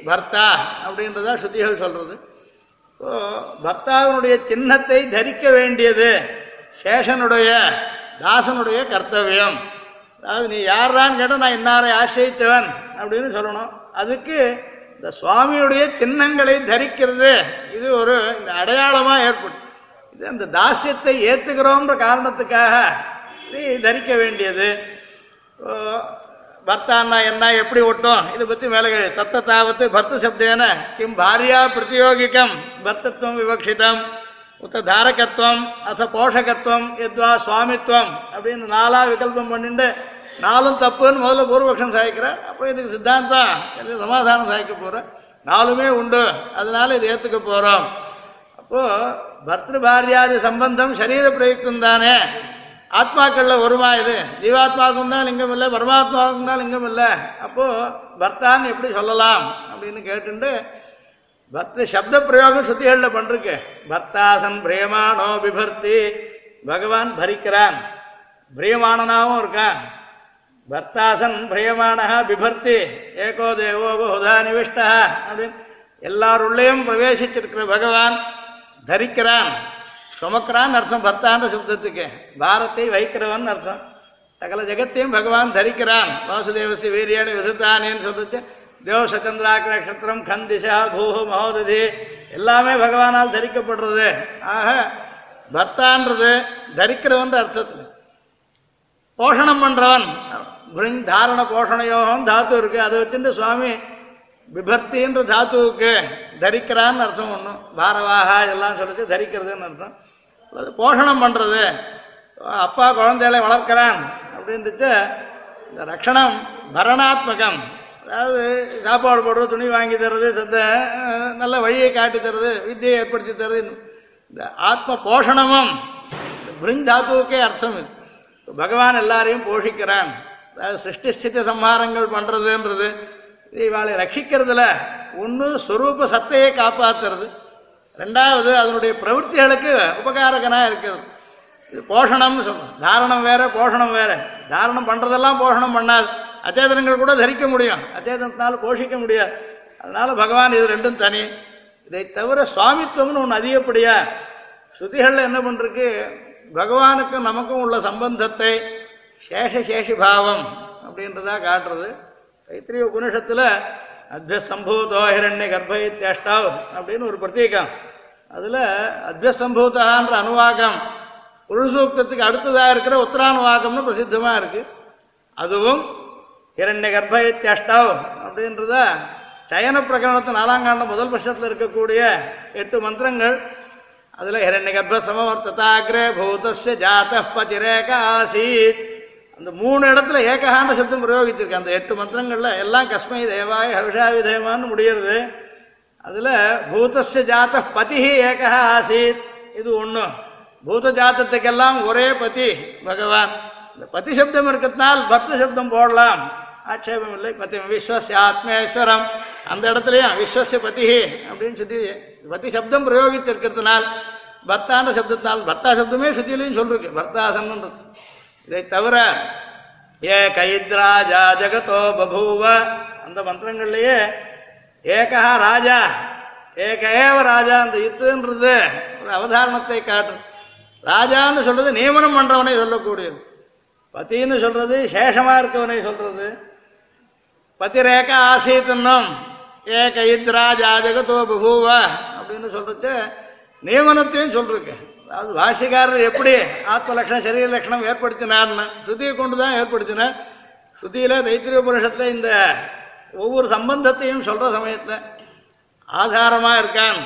பர்த்தா அப்படின்றதா ஸ்ருதிகள் சொல்கிறது இப்போ பர்த்தாவினுடைய சின்னத்தை தரிக்க வேண்டியது சேஷனுடைய தாசனுடைய கர்த்தவியம். அதாவது நீ யாரான்னு கேட்டால் நான் இன்னாரை ஆசிரியத்தவன் அப்படின்னு சொல்லணும். அதுக்கு இந்த சுவாமியுடைய சின்னங்களை தரிக்கிறது. இது ஒரு இந்த அடையாளமாக ஏற்படும். இது அந்த தாசியத்தை ஏத்துக்கிறோம்ன்ற காரணத்துக்காக நீ தரிக்க வேண்டியது. பர்த்தான்னா என்ன எப்படி ஒட்டும் இதை பற்றி மேலே தத்த தாவத்து பர்த்த சப்தேன கிம் பாரியா பிரதியோகிக்கம் பர்த்தத்துவம் விவக்ஷிதம். உத்த தாரகத்துவம் அத்த போஷகத்துவம் எத்வா சுவாமித்துவம் அப்படின்னு நாலா விகல்பம் பண்ணிட்டு நாலும் தப்புன்னு முதல்ல பூர்வபக்ஷம் சாய்க்கிறார் அப்போ இதுக்கு சித்தாந்தம் எல்லாம் சமாதானம் சாய்க்க போகிறேன் நாலுமே உண்டு. அதனால இது ஏற்றுக்க போகிறோம் அப்போது பர்திரு பாரியாதி சம்பந்தம் சரீர பிரயுக்தம் தானே. ஆத்மாக்களில் வருமா இது. ஜீவாத்மாவுக்கும் தான் லிங்கம் இல்லை பரமாத்மாவுக்கும் தான் லிங்கம் இல்லை. அப்போது பர்த்தான்னு எப்படி சொல்லலாம் அப்படின்னு கேட்டுண்டு பர்த்த சப்த பிரயோகம் சுத்திகளில் பண்ணிருக்கு பர்த்தாசன் பிரேமானோ பிபர்த்தி பகவான் பரிக்கிறான். பிரியமானனாகவும் இருக்கான். பர்த்தாசன் பிரியமானா பிபர்த்தி ஏகோ தேவோ பகுதா நிவிஷ்டா அப்படின்னு எல்லாருள்ளேயும் பிரவேசிச்சிருக்கிற பகவான் தரிக்கிறான் சுமக்கிறான் அர்த்தம் பர்த்தான்ற சப்தத்துக்கு பாரத்தை வைக்கிறவன் அர்த்தம் சகல ஜெகத்தையும் பகவான் தரிக்கிறான் வாசுதேவசி வீரியான விசத்தானேன்னு சொல்லிச்சு தேவ சச்சந்திராக்க நட்சத்திரம் கந்திஷா பூஹு மகோததி எல்லாமே பகவானால் தரிக்கப்படுறது. ஆக பர்த்தான்றது தரிக்கிறவன் அர்த்தத்தில். போஷணம் பண்ணுறவன் தாரண போஷணையோகம் தாத்து இருக்கு. அதை வச்சுட்டு சுவாமி விபர்த்தின்ற தாத்துவுக்கு தரிக்கிறான்னு அர்த்தம் ஒன்றும் பாரவாக எல்லாம் சொல்லிட்டு தரிக்கிறதுன்னு அர்த்தம். அல்லது போஷணம் பண்ணுறது அப்பா குழந்தைகளை வளர்க்கிறான் அப்படின்ட்டு இந்த ரக்ஷணம் பரணாத்மகம். அதாவது சாப்பாடு போடுறது துணி வாங்கி தர்றது சந்த நல்ல வழியை காட்டி தர்றது வித்தியை ஏற்படுத்தி தர்றது. இந்த ஆத்ம போஷணமும் பிருந்தாத்துவுக்கே அர்த்தம் பகவான் எல்லாரையும் போஷிக்கிறான். சிருஷ்டி ஸ்திதி சம்ஹாரங்கள் பண்ணுறதுன்றது இவாளை ரட்சிக்கிறதுல ஒன்று ஸ்வரூப சத்தையை காப்பாற்றுறது ரெண்டாவது அதனுடைய பிரவൃத்திகளுக்கு உபகாரகனாக இருக்கிறது. இது போஷணம்னு சொல்றோம். தாரணம் வேற போஷணம் வேற. தாரணம் பண்ணுறதெல்லாம் போஷணம் பண்ணாது. அச்சேதனங்கள் கூட தரிக்க முடியும். அச்சேதனத்தினால போஷிக்க முடியாது. அதனால் பகவான் இது ரெண்டும் தனி. இதை தவிர சுவாமித்துவம்னு ஒன்று அதிகப்படியா ஸ்ருதிகளில் என்ன பண்ணுறக்கு பகவானுக்கும் நமக்கும் உள்ள சம்பந்தத்தை சேஷசேஷி பாவம் அப்படின்றதா காட்டுறது. தைத்திரிய உபனிஷத்தில் அத்ய சம்பூதோ ஹிரண்ய கர்ப்ப இத்தியஷ்டாவ் அப்படின்னு ஒரு பிரத்யேகம் அதில் அத்ய சம்பூதான்ற அனுவாகம் புருஷூக்தத்துக்கு அடுத்ததாக இருக்கிற உத்தரானுவாகம்னு பிரசித்தமாக இருக்குது அதுவும் ஹிரண்ய கர்ப்ப இத்தியஷ்டாவ் அப்படின்றத சயன பிரகரணத்து நாலாங்காண்டம் முதல் பட்சத்தில் இருக்கக்கூடிய எட்டு மந்திரங்கள். அதில் ஹிரண்ய கர்ப்ப சமவர்த்ததாகிரே பூதஸ்ய ஜாத பதிரேக ஆசீத். அந்த மூணு இடத்துல ஏகஹாண்ட சப்தம் பிரயோகிச்சிருக்கு. அந்த எட்டு மந்திரங்களில் எல்லாம் கஸ்மை தேவாய ஹவிஷாவி தேவான்னு முடியறது. அதில் பூதஸ்ய ஜாத பதிஹி ஏகா ஆசீத். இது ஒன்று பூத ஜாத்தத்துக்கெல்லாம் ஒரே பதி பகவான். இந்த பதி சப்தம் இருக்கிறதுனால் பக்த சப்தம் போடலாம். ஆட்சேபம் இல்லை. பத்தி விஸ்வசிய ஆத்மேஸ்வரம். அந்த இடத்துலையும் விஸ்வசிய பதி அப்படின்னு சொல்லி பதி சப்தம் பிரயோகித்திருக்கிறதுனால் பர்த்தாண்ட சப்தத்தினால் பர்த்தா சப்தமே சுத்திலையும் சொல்லிருக்கு பர்த்தாசன்றது இதை தவிர ஏ கைத்ராஜா ஜகதோ பபூவ அந்த மந்திரங்கள்லயே ஏகா ராஜா ஏக ஏவ ராஜா அந்த இத்துன்றது ஒரு அவதாரணத்தை காட்டு. ராஜான்னு சொல்றது நியமனம் பண்றவனை சொல்லக்கூடியது. பத்தின்னு சொல்றது சேஷமா இருக்கவனை சொல்றது. பத்திரேக ஆசீத்தன்னும் ஏ கைத்ராஜா ஜகதோ பபூவ அப்படின்னு சொல்றது நியமனத்தையும் சொல்றேன் அது பாஷிகாரர் எப்படி ஆத்ம லட்சணம் சரீர லட்சணம் ஏற்படுத்தினார்னு ஸ்ருதியை கொண்டு தான் ஏற்படுத்தினார் ஸ்ருதியில தைத்திரிய இந்த ஒவ்வொரு சம்பந்தத்தையும் சொல்கிற சமயத்தில் ஆதாரமாக இருக்கான்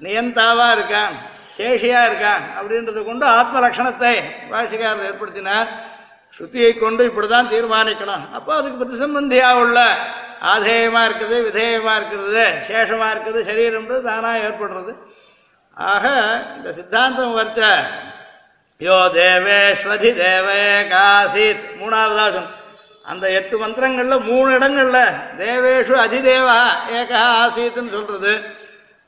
நியந்தாவாக இருக்கான் சேஷியாக இருக்கான் அப்படின்றத கொண்டு ஆத்ம லட்சணத்தை பாஷிகாரர் ஏற்படுத்தினார். ஸ்ருதியை கொண்டு இப்படிதான் தீர்மானிக்கணும். அப்போ அதுக்கு பிரதிசம்பந்தியாக உள்ள ஆதேயமாக இருக்குது விதேயமாக இருக்கிறது சேஷமாக இருக்குது சரீரம்ன்றது தானாக ஏற்படுறது. ஆக இந்த சித்தாந்தம் வர்த்த யோ தேவேஸ்வதி தேவே காசித் மூணாவதா சொன்ன அந்த எட்டு மந்திரங்கள்ல மூணு இடங்கள்ல தேவேஷு அதிதேவா ஏகா ஆசீத்னு சொல்றது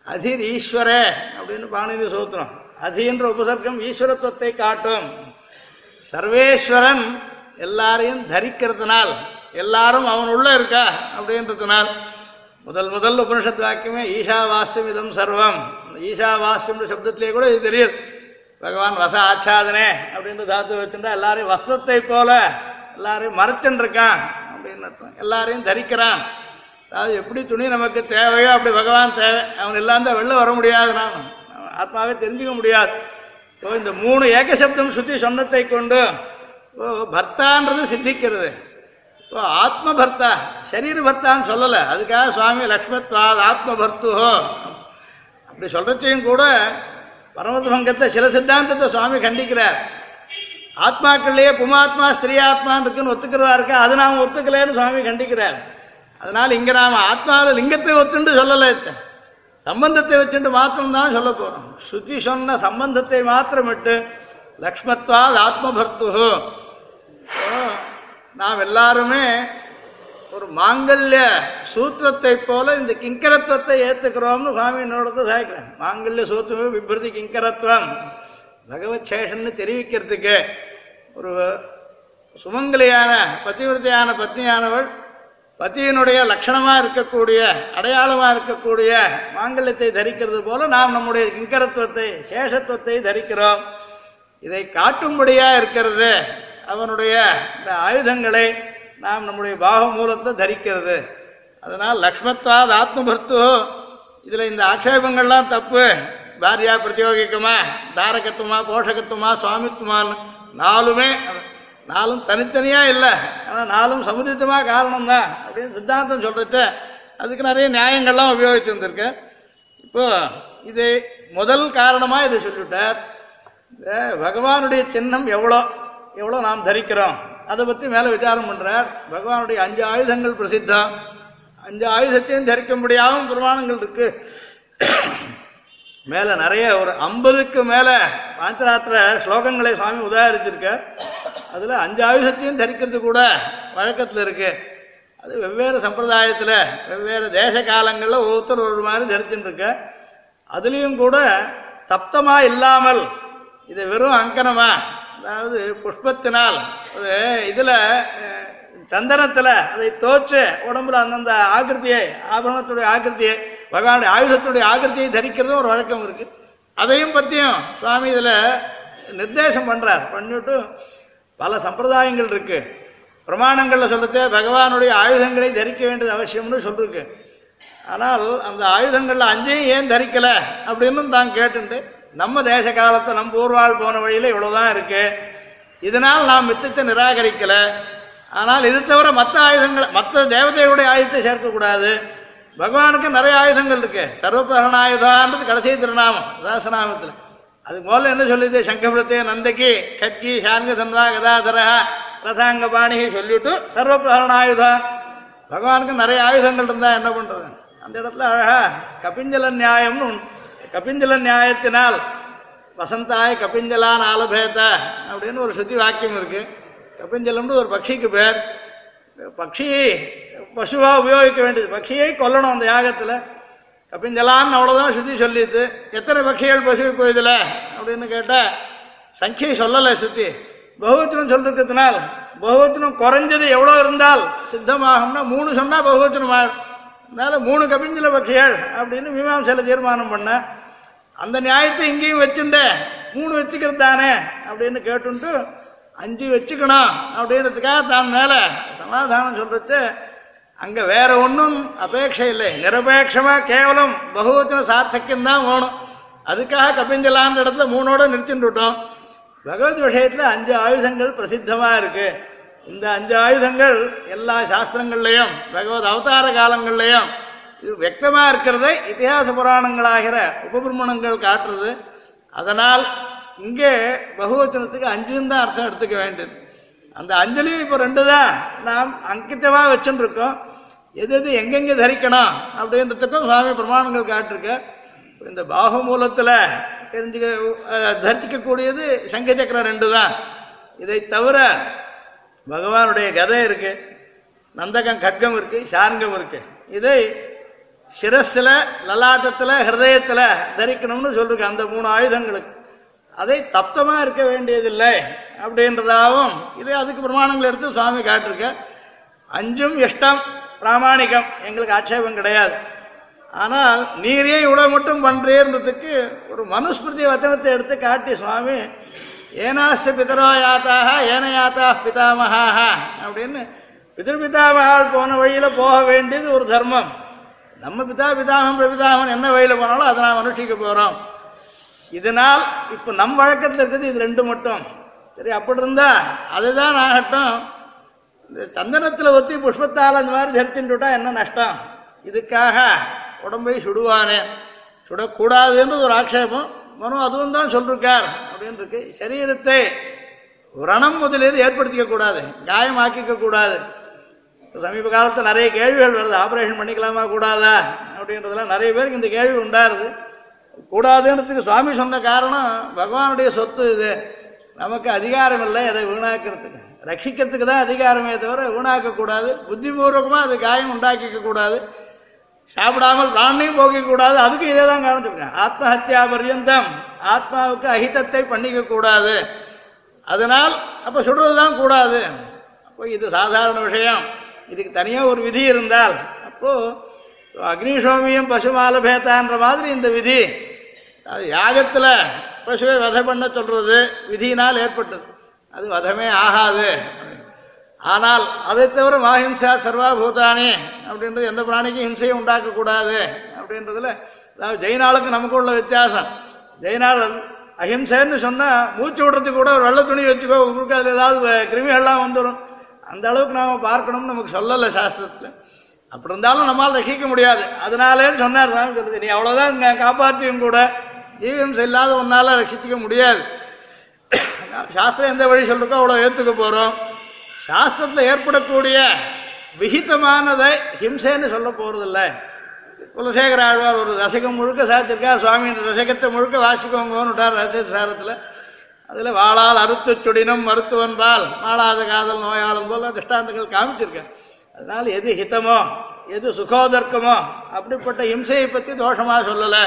அதிர் ஈஸ்வரே அப்படின்னு பாணினி சூத்திரம். அதின்ற உபசர்க்கம் ஈஸ்வரத்துவத்தை காட்டும். சர்வேஸ்வரன் எல்லாரையும் தரிக்கிறதுனால் எல்லாரும் அவன் உள்ள இருக்கா அப்படின்றதுனால் முதல் முதல் உபனிஷத் வாக்கியமே ஈஷாவாஸ்யம் இதம் சர்வம். ஈஷாவாஸ்யம் சப்தத்திலே கூட இது தெரியுது. பகவான் வச ஆச்சாதனே அப்படின்ற தாத்து வச்சிருந்தா எல்லாரையும் வஸ்திரத்தை போல எல்லாரையும் மறைச்சுன்னு இருக்கான் அப்படின்னு அர்த்தம். எல்லாரையும் தரிக்கிறான். அதாவது எப்படி துணி நமக்கு தேவையோ அப்படி பகவான் தேவை. அவன் எல்லாம் வெளில வர முடியாது நான் ஆத்மாவே தெரிஞ்சுக்க முடியாது. இப்போ இந்த மூணு ஏகசப்தம் சுத்தி சொன்னத்தை கொண்டு ஓ பர்த்தான்றது சித்திக்கிறது. இப்போ ஆத்ம பர்த்தா சரீர பர்த்தான்னு சொல்லலை. அதுக்காக சுவாமி லக்ஷ்மத்வாத் ஆத்ம பர்த்துஹோ அப்படி சொல்றச்சையும் கூட பரமத்பங்கத்தை சில சித்தாந்தத்தை சுவாமி கண்டிக்கிறார். ஆத்மாக்கள்லேயே புமாத்மா ஸ்திரீ ஆத்மா இருக்குன்னு ஒத்துக்கிறதா இருக்கா அது நாம் ஒத்துக்கலைன்னு சுவாமி கண்டிக்கிறார். அதனால இங்க நாம ஆத்மாவில் லிங்கத்தை ஒத்துண்டு சொல்லலை சம்பந்தத்தை வச்சுட்டு மாத்திரம்தான் சொல்ல போறோம். சுத்தி சொன்ன சம்பந்தத்தை மாத்திரமிட்டு லக்ஷ்மத்வாத் ஆத்மபர்த்து நாம் எல்லாருமே ஒரு மாங்கல்ய சூத்திரத்தை போல இந்த கிங்கரத்துவத்தை ஏத்துக்கிறோம்னு சுவாமி என்னோட சாய்க்கிறேன் மாங்கல்ய சூத்திரம் விபிருதி கிங்கரத்துவம் பகவத் சேஷன்னு தெரிவிக்கிறதுக்கு ஒரு சுமங்கலியான பத்திவிரதையான பத்னியானவள் பத்தியினுடைய லட்சணமாக இருக்கக்கூடிய அடையாளமாக இருக்கக்கூடிய மாங்கல்யத்தை தரிக்கிறது போல நாம் நம்முடைய கிங்கரத்துவத்தை சேஷத்துவத்தை தரிக்கிறோம். இதை காட்டும்படியாக இருக்கிறது அவனுடைய இந்த ஆயுதங்களை நாம் நம்முடைய பாகமூலத்தை தரிக்கிறது. அதனால் லக்ஷ்மத்வாத் ஆத்மபர்த்து இதில் இந்த ஆக்ஷேபங்கள்லாம் தப்பு. பாரியா பிரத்யோகிக்கமா தாரகத்துவமா போஷகத்துவமா சுவாமித்துவமான்னு நாலுமே நாலும் தனித்தனியாக இல்லை. ஆனால் நாலும் சமுதித்தமாக காரணம் தான் அப்படின்னு சித்தாந்தம் சொல்கிறது அதுக்கு நிறைய நியாயங்கள்லாம் உபயோகிச்சு வந்திருக்கு. இது முதல் காரணமாக இதை சொல்லிவிட்டார். இந்த பகவானுடைய சின்னம் எவ்வளோ எவ்வளோ நாம் தரிக்கிறோம்? அதை பற்றி மேலே விசாரம் பண்றார். பகவானுடைய அஞ்சு ஆயுதங்கள் பிரசித்தம். அஞ்சு ஆயுதத்தையும் தரிக்க முடியாமல் பிரமாணங்கள் இருக்கு. மேலே நிறைய ஒரு ஐம்பதுக்கு மேலே பாஞ்சராத்திர ஸ்லோகங்களை சுவாமி உதாரிச்சிருக்கார். அதில் அஞ்சு ஆயுதத்தையும் தரிக்கிறது கூட வழக்கத்தில் இருக்கு. அது வெவ்வேறு சம்பிரதாயத்தில் வெவ்வேறு தேச காலங்களில் ஒவ்வொருத்தர் ஒரு மாதிரி தரிச்சுட்டு இருக்க. அதுலேயும் கூட தப்தமா இல்லாமல் இது வெறும் அங்கனமா அதாவது புஷ்பத்தினால் இதில் சந்தனத்தில் அதை தோற்று உடம்புல அந்தந்த ஆகிருத்தியை ஆபரணத்துடைய ஆகிருத்தியை பகவானுடைய ஆயுதத்துடைய ஆகிருத்தியை தரிக்கிறதும் ஒரு வழக்கம் இருக்குது அதையும் பற்றியும் சுவாமி இதில் நிர்தேசம் பண்ணுறார் பண்ணிவிட்டு பல சம்பிரதாயங்கள் இருக்குது பிரமாணங்களில் சொல்றது பகவானுடைய ஆயுதங்களை தரிக்க வேண்டியது அவசியம்னு சொல்லிருக்கு. ஆனால் அந்த ஆயுதங்களில் அஞ்சையும் ஏன் தரிக்கலை அப்படின்னு தான் கேட்டுட்டு நம்ம தேச காலத்தை நம்ம பூர்வால் போன வழியில் இவ்வளோதான் இருக்கு. இதனால் நாம் மித்தத்தை நிராகரிக்கல. ஆனால் இது தவிர மற்ற ஆயுதங்களை மற்ற தேவதையுடைய ஆயுதத்தை சேர்க்கக்கூடாது. பகவானுக்கு நிறைய ஆயுதங்கள் இருக்கு. சர்வபிரகண ஆயுதான்றது கடைசி திருநாமம் சாசநாமத்தில் அதுக்கு முதல்ல என்ன சொல்லுது? சங்கபிரத்தே நந்தகி கட்கி சார்ங்க தன்வா கதாதரா ரதாங்க பாணி சொல்லிவிட்டு சர்வபிரகண ஆயுதம் பகவானுக்கு நிறைய ஆயுதங்கள் இருந்தால் என்ன பண்ணுறது அந்த இடத்துல அழகா கபிஞ்சல நியாயம்னு கபிஞ்சல நியாயத்தினால் வசந்தாய் கபிஞ்சலான் ஆலபேத அப்படின்னு ஒரு சுத்தி வாக்கியம் இருக்கு. கபிஞ்சலம்னு ஒரு பட்சிக்கு பேர். பக்ஷி பசுவாக உபயோகிக்க வேண்டியது. பட்சியை கொல்லணும் அந்த யாகத்தில். கபிஞ்சலான்னு அவ்வளோதான் சுத்தி சொல்லிது எத்தனை பக்ஷிகள் பசுவை இப்போ அப்படின்னு கேட்டால் சங்கியை சொல்லலை சுத்தி. பகுவச்சனம் சொல்லிருக்கிறதுனால் பகுவச்சனம் குறைஞ்சது எவ்வளோ இருந்தால் சித்தமாகும்னா மூணு சொன்னால் பகுவச்சனம் ஆகும் அதனால மூணு கபிஞ்சல பக்ஷிகள் அப்படின்னு மீமாம்சையில் தீர்மானம் பண்ணேன் அந்த நியாயத்தை இங்கேயும் வச்சுண்ட மூணு வச்சுக்கிறது தானே அப்படின்னு கேட்டுட்டு அஞ்சு வச்சுக்கணும் அப்படின்றதுக்காக தான் மேல சமாதானம் சொல்றது அங்க வேற ஒன்றும் அபேட்சை இல்லை. நிரபேட்சமா கேவலம் பகுவச்சன சார்த்தக்கியம் தான் வேணும். அதுக்காக கபிஞ்சலான்ற இடத்துல மூணோட நிறுத்திட்டுட்டோம் பகவத் விஷயத்துல அஞ்சு ஆயுதங்கள் பிரசித்தமா இருக்கு. இந்த அஞ்சு ஆயுதங்கள் எல்லா சாஸ்திரங்கள்லையும் பகவத் அவதார காலங்கள்லையும் இது இருக்கிறத இத்திஹாச புராணங்களாகிற உபபிரமணங்கள் காட்டுறது. அதனால் இங்கே பகுவச்சனத்துக்கு அஞ்சுன்னு தான் அர்த்தம் எடுத்துக்க வேண்டியது அந்த அஞ்சலியும் இப்போ ரெண்டு தான் நாம் அங்கித்தமா வச்சுட்டு எது எது எங்கெங்கே தரிக்கணும் அப்படின்றதுக்கும் சுவாமி பிரமாணங்கள் காட்டிருக்க. இந்த பாகுமூலத்தில் தெரிஞ்சுக்க அஹ், தரிசிக்கக்கூடியது சங்க சக்கரம் ரெண்டு தான் இதை தவிர பகவானுடைய கதை இருக்குது நந்தகம் கட்கம் இருக்குது சார்கம் இருக்குது இதை சிரஸ்ல லலாட்டத்துல ஹிருதயத்துல தரிக்கணும்னு சொல்லிருக்கு அந்த மூணு ஆயுதங்களுக்கு. அதை தப்தமா இருக்க வேண்டியதில்லை அப்படின்றதாகவும் இது அதுக்கு பிரமாணங்கள் எடுத்து சுவாமி காட்டிருக்க. அஞ்சும் இஷ்டம் பிராமாணிகம் எங்களுக்கு ஆட்சேபம் கிடையாது. ஆனால் நீரே இவ்வளோ மட்டும் பண்றேன்றதுக்கு ஒரு மனுஸ்மிருதி வச்சனத்தை எடுத்து காட்டி சுவாமி ஏனாச பிதரோ யாத்தாக ஏன பிதாமகாக அப்படின்னு பிதிர்பிதாமகால் போன வழியில் போக வேண்டியது ஒரு தர்மம். நம்ம பிதா பிதாமன் பிரபிதாமன் என்ன வழியில் போனாலும் அதை நாம் அனுஷ்டிக்க போகிறோம் இதனால் இப்போ நம் வழக்கத்தில் இருக்கிறது இது ரெண்டு மட்டும். சரி அப்படி இருந்தா அதுதான் ஆகட்டும். இந்த சந்தனத்தில் ஒத்தி புஷ்பத்தால் அந்த மாதிரி தரித்துட்டா என்ன நஷ்டம்? இதுக்காக உடம்பை சுடுவானே. சுடக்கூடாதுன்றது ஒரு ஆக்ஷேபம் மனு அதுவும் தான் சொல்லிருக்கார் அப்படின்னு இருக்கு சரீரத்தை ரணம் முதலியது ஏற்படுத்திக்க கூடாது. காயமாக்கிக்க கூடாது. சமீப காலத்தில் நிறைய கேள்விகள் வருது. ஆபரேஷன் பண்ணிக்கலாமா கூடாதா? அப்படின்றதெல்லாம் நிறைய பேருக்கு இந்த கேள்வி உண்டாருது. கூடாதுன்றதுக்கு சுவாமி சொன்ன காரணம் பகவானுடைய சொத்து இது. நமக்கு அதிகாரம் இல்லை அதை வீணாக்கிறதுக்கு. ரட்சிக்கிறதுக்கு தான் அதிகாரமே தவிர வீணாக்கக்கூடாது. கூடாது அது காயம் உண்டாக்கிக்க கூடாது சாப்பிடாமல் பிராணையும் போகக்கூடாது அதுக்கு இதே தான் காமிச்சிருக்கேன் ஆத்மஹத்யா பர்யந்தம். ஆத்மாவுக்கு அஹிதத்தை பண்ணிக்க கூடாது அதனால் அப்போ சுடுறது தான் கூடாது. அப்போ இது சாதாரண விஷயம். இதுக்கு தனியாக ஒரு விதி இருந்தால் அப்போது அக்னிசோமியம் பசுமாலபேத்தான்ற மாதிரி இந்த விதி. அது பசுவை வதை பண்ண சொல்கிறது விதியினால் ஏற்பட்டது. அது வதமே ஆகாது. ஆனால் அதை தவிர மாஹிம்சா சர்வாபூதானி அப்படின்றது எந்த பிராணிக்கும் ஹிம்சையை உண்டாக்கக்கூடாது அப்படின்றதுல அதாவது ஜெயினாளுக்கு நமக்கு உள்ள வித்தியாசம். ஜெயினாள் அஹிம்சைன்னு சொன்னால் மூச்சு விடுறதுக்கு கூட ஒரு வெள்ளை துணி வச்சுக்கோ உங்களுக்கு அதில் ஏதாவது கிருமிகள்லாம் வந்துடும் அந்த அளவுக்கு நாம் பார்க்கணும்னு நமக்கு சொல்லலை சாஸ்திரத்தில். அப்படி இருந்தாலும் நம்மால் ரசிக்க முடியாது. அதனாலேன்னு சொன்னார் சாமி சொல்லுது நீ அவ்வளோதான் இங்க காப்பாற்றியும் கூட. ஜீவம்சை இல்லாத ஒன்றால் ரசிச்சிக்க முடியாது. சாஸ்திரம் எந்த வழி சொல்றக்கோ அவ்வளோ ஏற்றுக்க போகிறோம் சாஸ்திரத்தில் ஏற்படக்கூடிய விகிதமானதை ஹிம்சைன்னு சொல்ல போகிறதில்ல குலசேகர ஆழ்வார் ஒரு ரசகம் முழுக்க சாதிச்சிருக்கார் சுவாமி ரசகத்தை முழுக்க வாசிக்கோங்கன்னு விட்டார் ரசிக சாரத்தில். அதில் வாழால் அறுத்து சுடினம் மருத்துவன்பால் வாழாத காதல் நோயாளன் போல திஷ்டாந்தங்கள் காமிச்சிருக்கேன். அதனால எது ஹிதமோ எது சுகோதர்க்கமோ அப்படிப்பட்ட ஹிம்சையை பற்றி தோஷமாக சொல்லலை.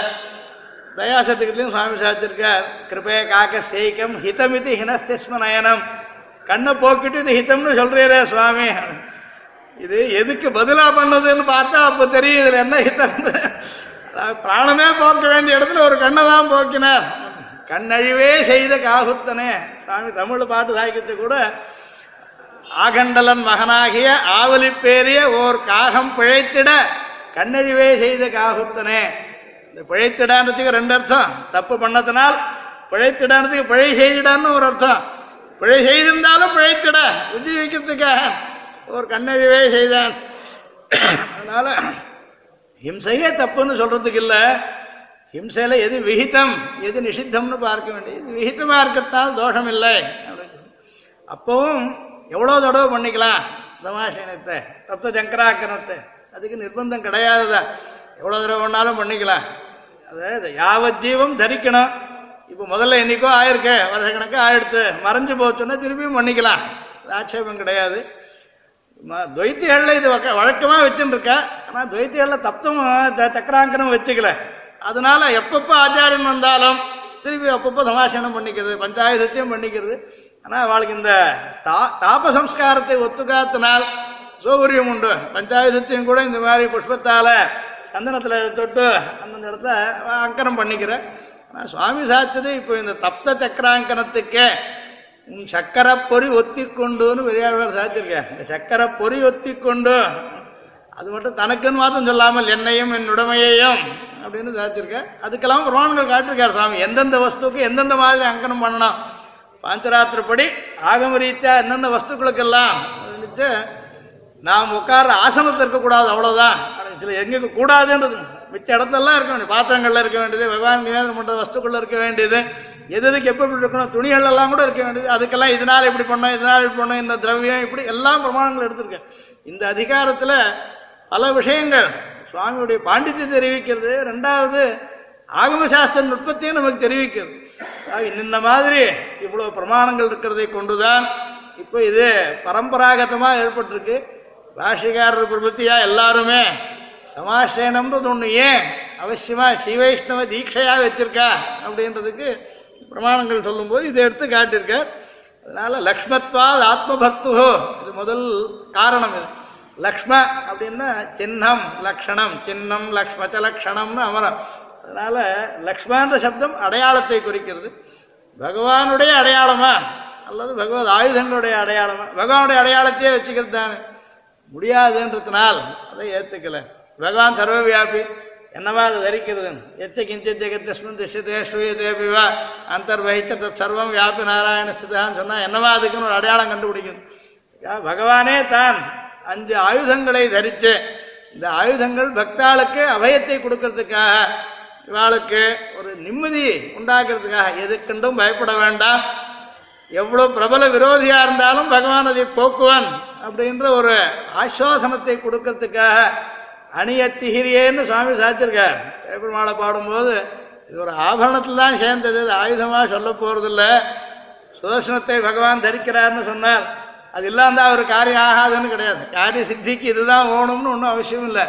தயாசத்துக்குலையும் சுவாமி சாதிச்சிருக்கார் கிருபைய காக்க சேய்க்கம் ஹிதமிதி ஹினஸ்திஸ்ம நயனம். கண்ணை போக்கிட்டு இது ஹிதம்னு சொல்றீரே சுவாமி. இது எதுக்கு பதிலாக பண்ணதுன்னு பார்த்தா அப்போ தெரியும் இதில் என்ன ஹிதம் பிராணமே போக்க வேண்டிய இடத்துல ஒரு கண்ணை தான் போக்கினார். கண்ணழிவே செய்த காகுத்தனே சுவாமி தமிழ் பாட்டு சாய்க்கத்து கூட ஆகண்டலன் மகனாகிய ஆவலிப்பேரிய ஓர் காகம் பிழைத்திட கண்ணழிவே செய்த காகுத்தனே இந்த பிழைத்திடான்றதுக்கு ரெண்டு அர்த்தம். தப்பு பண்ணத்தினால் பிழைத்திடான்றதுக்கு பிழை செய்திடான்னு ஒரு அர்த்தம். பிழை செய்திருந்தாலும் பிழைத்திட உஜீவிக்கிறதுக்காக ஒரு கண்ணழிவே செய்தான். அதனால ஹிம்சையே தப்புன்னு சொல்றதுக்கு இல்லை. ஹிம்சையில் எது விகிதம் எது நிஷித்தம்னு பார்க்க வேண்டியது. இது விகிதமா இருக்கத்தால் தோஷம் இல்லை அப்படின்னு அப்பவும் எவ்வளோ தடவை பண்ணிக்கலாம்? தமாசீனத்தை தப்த சங்கராக்கனத்தை அதுக்கு நிர்பந்தம் கிடையாதுதான் எவ்வளோ தடவை வேணாலும் பண்ணிக்கலாம். அதாவது யாவத் ஜீவம் தரிக்கணும். இப்போ முதல்ல என்றைக்கோ ஆயிருக்கு வருஷக்கணக்காக ஆயிடுத்து மறைஞ்சு போச்சுன்னா திரும்பியும் பண்ணிக்கலாம். அது ஆட்சேபம் கிடையாது. ம- துவைத்திகளில் இது வழக்கமாக வச்சுன்னு இருக்கா. ஆனால் துவைத்திகளில் தப்தம் சக்கராங்கனம் வச்சுக்கல. அதனால எப்பப்போ ஆச்சாரியன் வந்தாலும் திருப்பி அப்பப்போ சமாசனம் பண்ணிக்கிறது பஞ்சாயுதத்தையும் பண்ணிக்கிறது. ஆனால் அவளுக்கு இந்த தா தாப சம்ஸ்காரத்தை ஒத்துக்காத்தினால் சௌகரியம் உண்டு. பஞ்சாயுதத்தையும் கூட இந்த மாதிரி புஷ்பத்தால் சந்தனத்தில் தொட்டு அந்தந்த இடத்துல அங்கனம் பண்ணிக்கிறேன் ஆனால் சுவாமி சாச்சது இப்போ இந்த தப்த சக்கராங்கனத்துக்கே உன் சக்கரை பொறி ஒத்தி கொண்டுன்னு பெரியாழ்வார் சாச்சிருக்கேன் இந்த சக்கரை பொறி ஒத்தி கொண்டு அது மட்டும் தனக்குன்னு மாத்திரம் சொல்லாமல் என்னையும் என் உடமையையும் அப்படின்னு சாதிச்சிருக்கேன். அதுக்கெல்லாம் புராணங்கள் காட்டிருக்கார் சுவாமி எந்தெந்த வஸ்துக்கு எந்தெந்த மாதிரி அங்கனம் பண்ணணும். பாஞ்சராத்திரப்படி ஆகம ரீதியா எந்தெந்த வஸ்துக்களுக்கெல்லாம் இருந்துச்சு நாம் உட்கார்ற ஆசனத்தில் இருக்கக்கூடாது அவ்வளோதான் சில எங்கே கூடாதுன்றது மிச்ச இடத்துலலாம் இருக்க வேண்டியது. பாத்திரங்களில் இருக்க வேண்டியது விவகாரம் நிவேதனம் பண்ணுற வஸ்துக்குள்ள இருக்க வேண்டியது. எது எதுக்கு எப்போ எப்படி இருக்கணும்? துணிகள் எல்லாம் கூட இருக்க வேண்டியது. அதுக்கெல்லாம் இதனால் இப்படி பண்ணோம் இதனால் இப்படி பண்ணோம் இந்த திரவியம் இப்படி எல்லாம் பிரமாணங்கள் எடுத்திருக்கேன். இந்த அதிகாரத்தில் பல விஷயங்கள். சுவாமியுடைய பாண்டித்யத்தை தெரிவிக்கிறது. ரெண்டாவது ஆகம சாஸ்திர நுட்பத்தையும் நமக்கு தெரிவிக்கிறது. இன்ன இந்த மாதிரி இவ்வளவு பிரமாணங்கள் இருக்கிறதை கொண்டுதான் இப்போ இது பரம்பராகதமாக ஏற்பட்டிருக்கு. பாஷிகாரர் பிரபத்தியா எல்லாருமே சமாசேனம்ன்றது ஒன்று ஏன் அவசியமா ஸ்ரீவைஷ்ணவ தீட்சையா வச்சிருக்கா அப்படின்றதுக்கு பிரமாணங்கள் சொல்லும்போது இதை எடுத்து காட்டியிருக்கார். அதனால லக்ஷ்மத்வாத் ஆத்மபர்த்துகோ இது முதல் காரணம் இது. லக்ஷ்ம அப்படின்னா சின்னம் லக்ஷணம். சின்னம் லக்ஷ்மச்ச லக்ஷணம்னு அமரம். அதனால லக்ஷ்மான்ற சப்தம் அடையாளத்தை குறிக்கிறது. பகவானுடைய அடையாளமா? அல்லது பகவத் ஆயுதங்களுடைய அடையாளமா? பகவானுடைய அடையாளத்தையே வச்சுக்கிறது தானே. முடியாதுன்றதுனால் அதை ஏற்றுக்கல பகவான் சர்வவியாபி. என்னவா அதை தரிக்கிறது எச்ச கிஞ்சித் ஜெகத்தஸ்மின் திஷ்யதே ஸ்ரூயதே பிவா. அந்தர்வகிச்ச தத் சர்வம் வியாபி நாராயண ஸ்திதான்னு சொன்னால் என்னவா அதுக்குன்னு ஒரு அடையாளம் கண்டுபிடிக்கணும். யா, பகவானே தான் அஞ்சு ஆயுதங்களை தரித்து இந்த ஆயுதங்கள் பக்தாளுக்கு அபயத்தை கொடுக்கறதுக்காக இவாளுக்கு ஒரு நிம்மதி உண்டாக்குறதுக்காக. எதுக்கென்றும் பயப்பட வேண்டாம். எவ்வளோ பிரபல விரோதியாக இருந்தாலும் பகவான் அதை போக்குவான் அப்படின்ற ஒரு ஆஸ்வாசனத்தை கொடுக்கறதுக்காக அணிய திகிரியேன்னு சுவாமி சாச்சிருக்கார் தேப்பெருமாளை பாடும்போது இது ஒரு ஆபரணத்தில் தான் சேர்ந்தது ஆயுதமாக சொல்ல போகிறதில்ல சுதர்சனத்தை பகவான் தரிக்கிறார்னு சொன்னார். அது இல்லாந்தா அவர் காரியம் ஆகாதுன்னு கிடையாது. காரிய சித்திக்கு இதுதான் வேணும்னு ஒன்றும் அவசியம் இல்லை.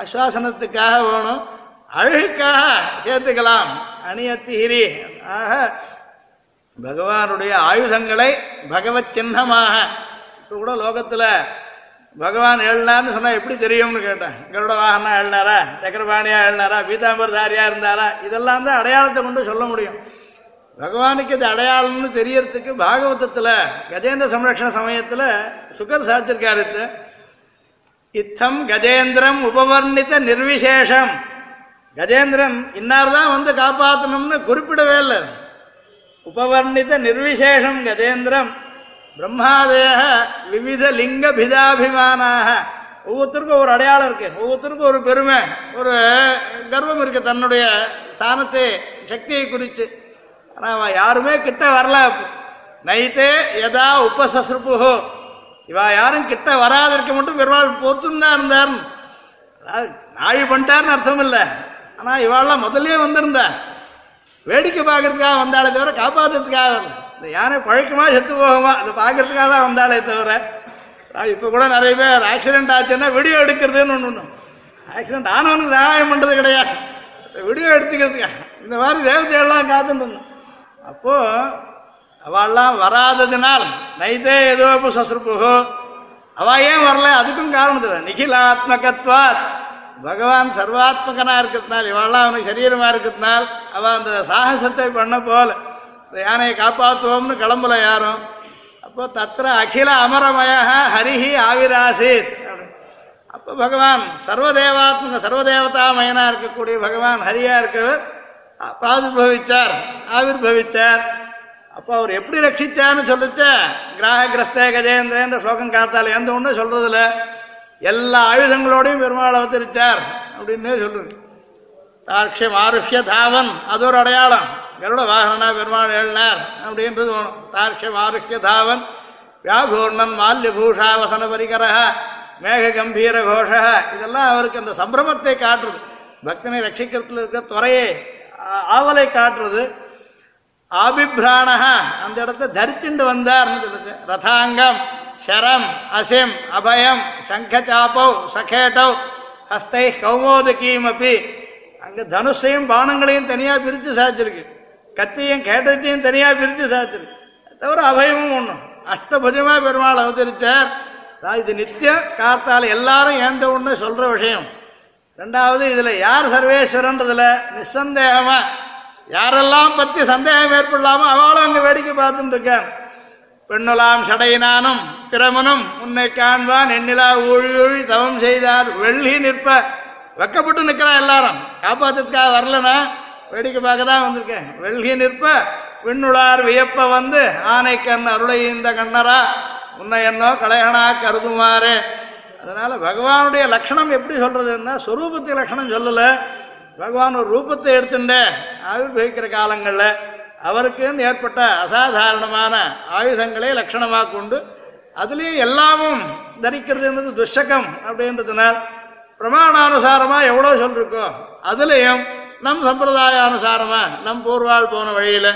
ஆஸ்வாசனத்துக்காக வேணும். அழகுக்காக சேர்த்துக்கலாம். அணியத்திகிரி ஆக பகவானுடைய ஆயுதங்களை பகவத் சின்னமாக. இப்போ கூட லோகத்தில் பகவான் எழுனார்னு சொன்னால் எப்படி தெரியும்னு கேட்டேன். கருட வாகனா எழுனாரா சக்கரபாணியாக எழுனாரா பீதாம்பரதாரியாக இருந்தாரா? இதெல்லாம் தான் அடையாளத்தை கொண்டு சொல்ல முடியும். பகவானுக்கு இது அடையாளம்னு தெரியறதுக்கு பாகவதத்தில் கஜேந்திர சம்ரக்ஷண சமயத்தில் சுகர் சாச்சிருக்காரு இத்தம் கஜேந்திரம் உபவர்ணித்த நிர்விசேஷம். கஜேந்திரன் இன்னார் தான் வந்து காப்பாற்றணும்னு குறிப்பிடவே இல்லை. உபவர்ணித்த நிர்விசேஷம் கஜேந்திரம். பிரம்மாதேக விவித லிங்க பிதாபிமானாக. ஒவ்வொருத்தருக்கும் ஒரு அடையாளம் இருக்கு. ஒவ்வொருத்தருக்கும் ஒரு பெருமை. ஒரு கர்வம் இருக்கு தன்னுடைய ஸ்தானத்தை சக்தியை குறித்து ஆனால் அவன் யாருமே கிட்ட வரல. நைத்தே எதா உபசஸ்ருப்புஹோ இவா யாரும் கிட்ட வராதற்கு மட்டும் பெருமாள் போத்துன்னு தான் இருந்தார். அதாவது நாழி பண்ணிட்டார்னு அர்த்தம் இல்லை ஆனால் இவாள்லாம் முதல்லயே வந்திருந்தா. வேடிக்கை பார்க்கறதுக்காக வந்தாலே தவிர காப்பாற்றுறதுக்காக இந்த யானை பழக்கமாக செத்து போகுமா? அதை பார்க்கறதுக்காக தான் வந்தாலே தவிர. இப்போ கூட நிறைய பேர் ஆக்சிடென்ட் ஆச்சுன்னா வீடியோ எடுக்கிறதுன்னு ஒன்று ஒன்று ஆக்சிடென்ட் ஆனவனுக்கு சகாயம் பண்ணுறது கிடையாது. வீடியோ எடுத்துக்கிறதுக்காக இந்த மாதிரி தேவதைகள்லாம் காத்துட்டு இருந்தோம். அப்போ அவெல்லாம் வராததினால் நைதே ஏதோ சசுருப்புகோ அவ ஏன் வரல? அதுக்கும் காரணம் தெரியல நிகிலாத்மகத்வாத். பகவான் சர்வாத்மகனா இருக்கிறதுனால இவெல்லாம் அவனுக்கு சரீரமா இருக்கிறதுனால் அவ அந்த சாகசத்தை பண்ண போல. யானையை காப்பாற்றுவோம்னு கிளம்பல யாரும். அப்போ தத்திர அகில அமரமய ஹரிஹி ஆவிராசித். அப்போ பகவான் சர்வதேவாத்மக சர்வதேவதாமயனா இருக்கக்கூடிய பகவான் ஹரியா இருக்கிறவர். பிராதுர்பவிச்சார் ஆவிர்பவிச்சார் அப்போ அவர் எப்படி ரட்சிச்சார்னு சொல்லிச்ச? கிராககிரஸ்தே கஜேந்திரன்ற ஸ்லோகம் காத்தால் எந்த ஒன்றும் சொல்றதில்ல. எல்லா ஆயுதங்களோடையும் பெருமாள் அவதரிச்சார் அப்படின்னே சொல்றது தாட்சி ஆருஷ்ய தாவன் அது ஒரு அடையாளம். கருட வாகனா பெருமாள் எழுனார் அப்படின்றது வேணும். தார்க்ஷம் ஆருஷ்ய தாவன் வியாகூர்ணன் மால்யபூஷா வசன பரிகரக மேக கம்பீர கோஷ இதெல்லாம் அவருக்கு அந்த சம்பிரமத்தை காட்டுறது. பக்தனை ரட்சிக்கிறதுல இருக்க துறையே ஆவலை காட்டுறது. ஆபிப்ராணஹ அந்த இடத்த தரித்துண்டு வந்தார்னு சொல்லுது ரதாங்கம் ஷரம் அசிம் அபயம் சங்கச்சாப்பௌ சகேட்டௌ ஹஸ்தை கௌமோதகியும் அப்பி அங்கே தனுஷையும் பானங்களையும் தனியாக பிரித்து சாய்ச்சிருக்கு கத்தியும் கேட்டத்தையும் தனியாக பிரித்து சாச்சிருக்கு. தவிர அபயமும் ஒன்று அஷ்டபுஜமாக பெருமாள் அவதரிச்சார். இது நித்தியம் காத்தால் எல்லாரும் ஏந்த ஒன்று சொல்கிற விஷயம். ரெண்டாவது இதுல யார் சர்வேஸ்வரன்றதுல? நிசந்தேகமா. யாரெல்லாம் பத்தி சந்தேகம் ஏற்படலாமோ அவளும் அங்க வேடிக்கை பார்த்துட்டு இருக்கான். பெண்ணுலாம் சடையினானும் பிரமனும் உன்னை காண்பான். எண்ணிலா ஊழி ஊழி தவம் செய்தார். வெள்ளி நிற்ப. வெக்கப்பட்டு நிற்கிறான் எல்லாரும். காப்பாற்றதுக்காக வரலனா வேடிக்கை பார்க்க தான் வந்திருக்கேன். வெள்ளி நிற்ப. விண்ணுளார் வியப்ப வந்து ஆனை கண் அருளை இந்த கண்ணரா. உன்னை என்னோ கலையனா கருதுமாறே. அதனால பகவானுடைய லட்சணம் எப்படி சொல்றதுன்னா சொரூபத்து லட்சணம் சொல்லலை. பகவான் ஒரு ரூபத்தை எடுத்துட்டே ஆவிர்வகிக்கிற காலங்களில் அவருக்குன்னு ஏற்பட்ட அசாதாரணமான ஆயுதங்களை லட்சணமாக கொண்டு அதுலேயும் எல்லாமும் தரிக்கிறதுன்றது துஷகம் அப்படின்றதுனால் பிரமாணானுசாரமாக எவ்வளோ சொல்லிருக்கோ அதுலேயும் நம் சம்பிரதாயானுசாரமா நம் பூர்வால் போன வழியில்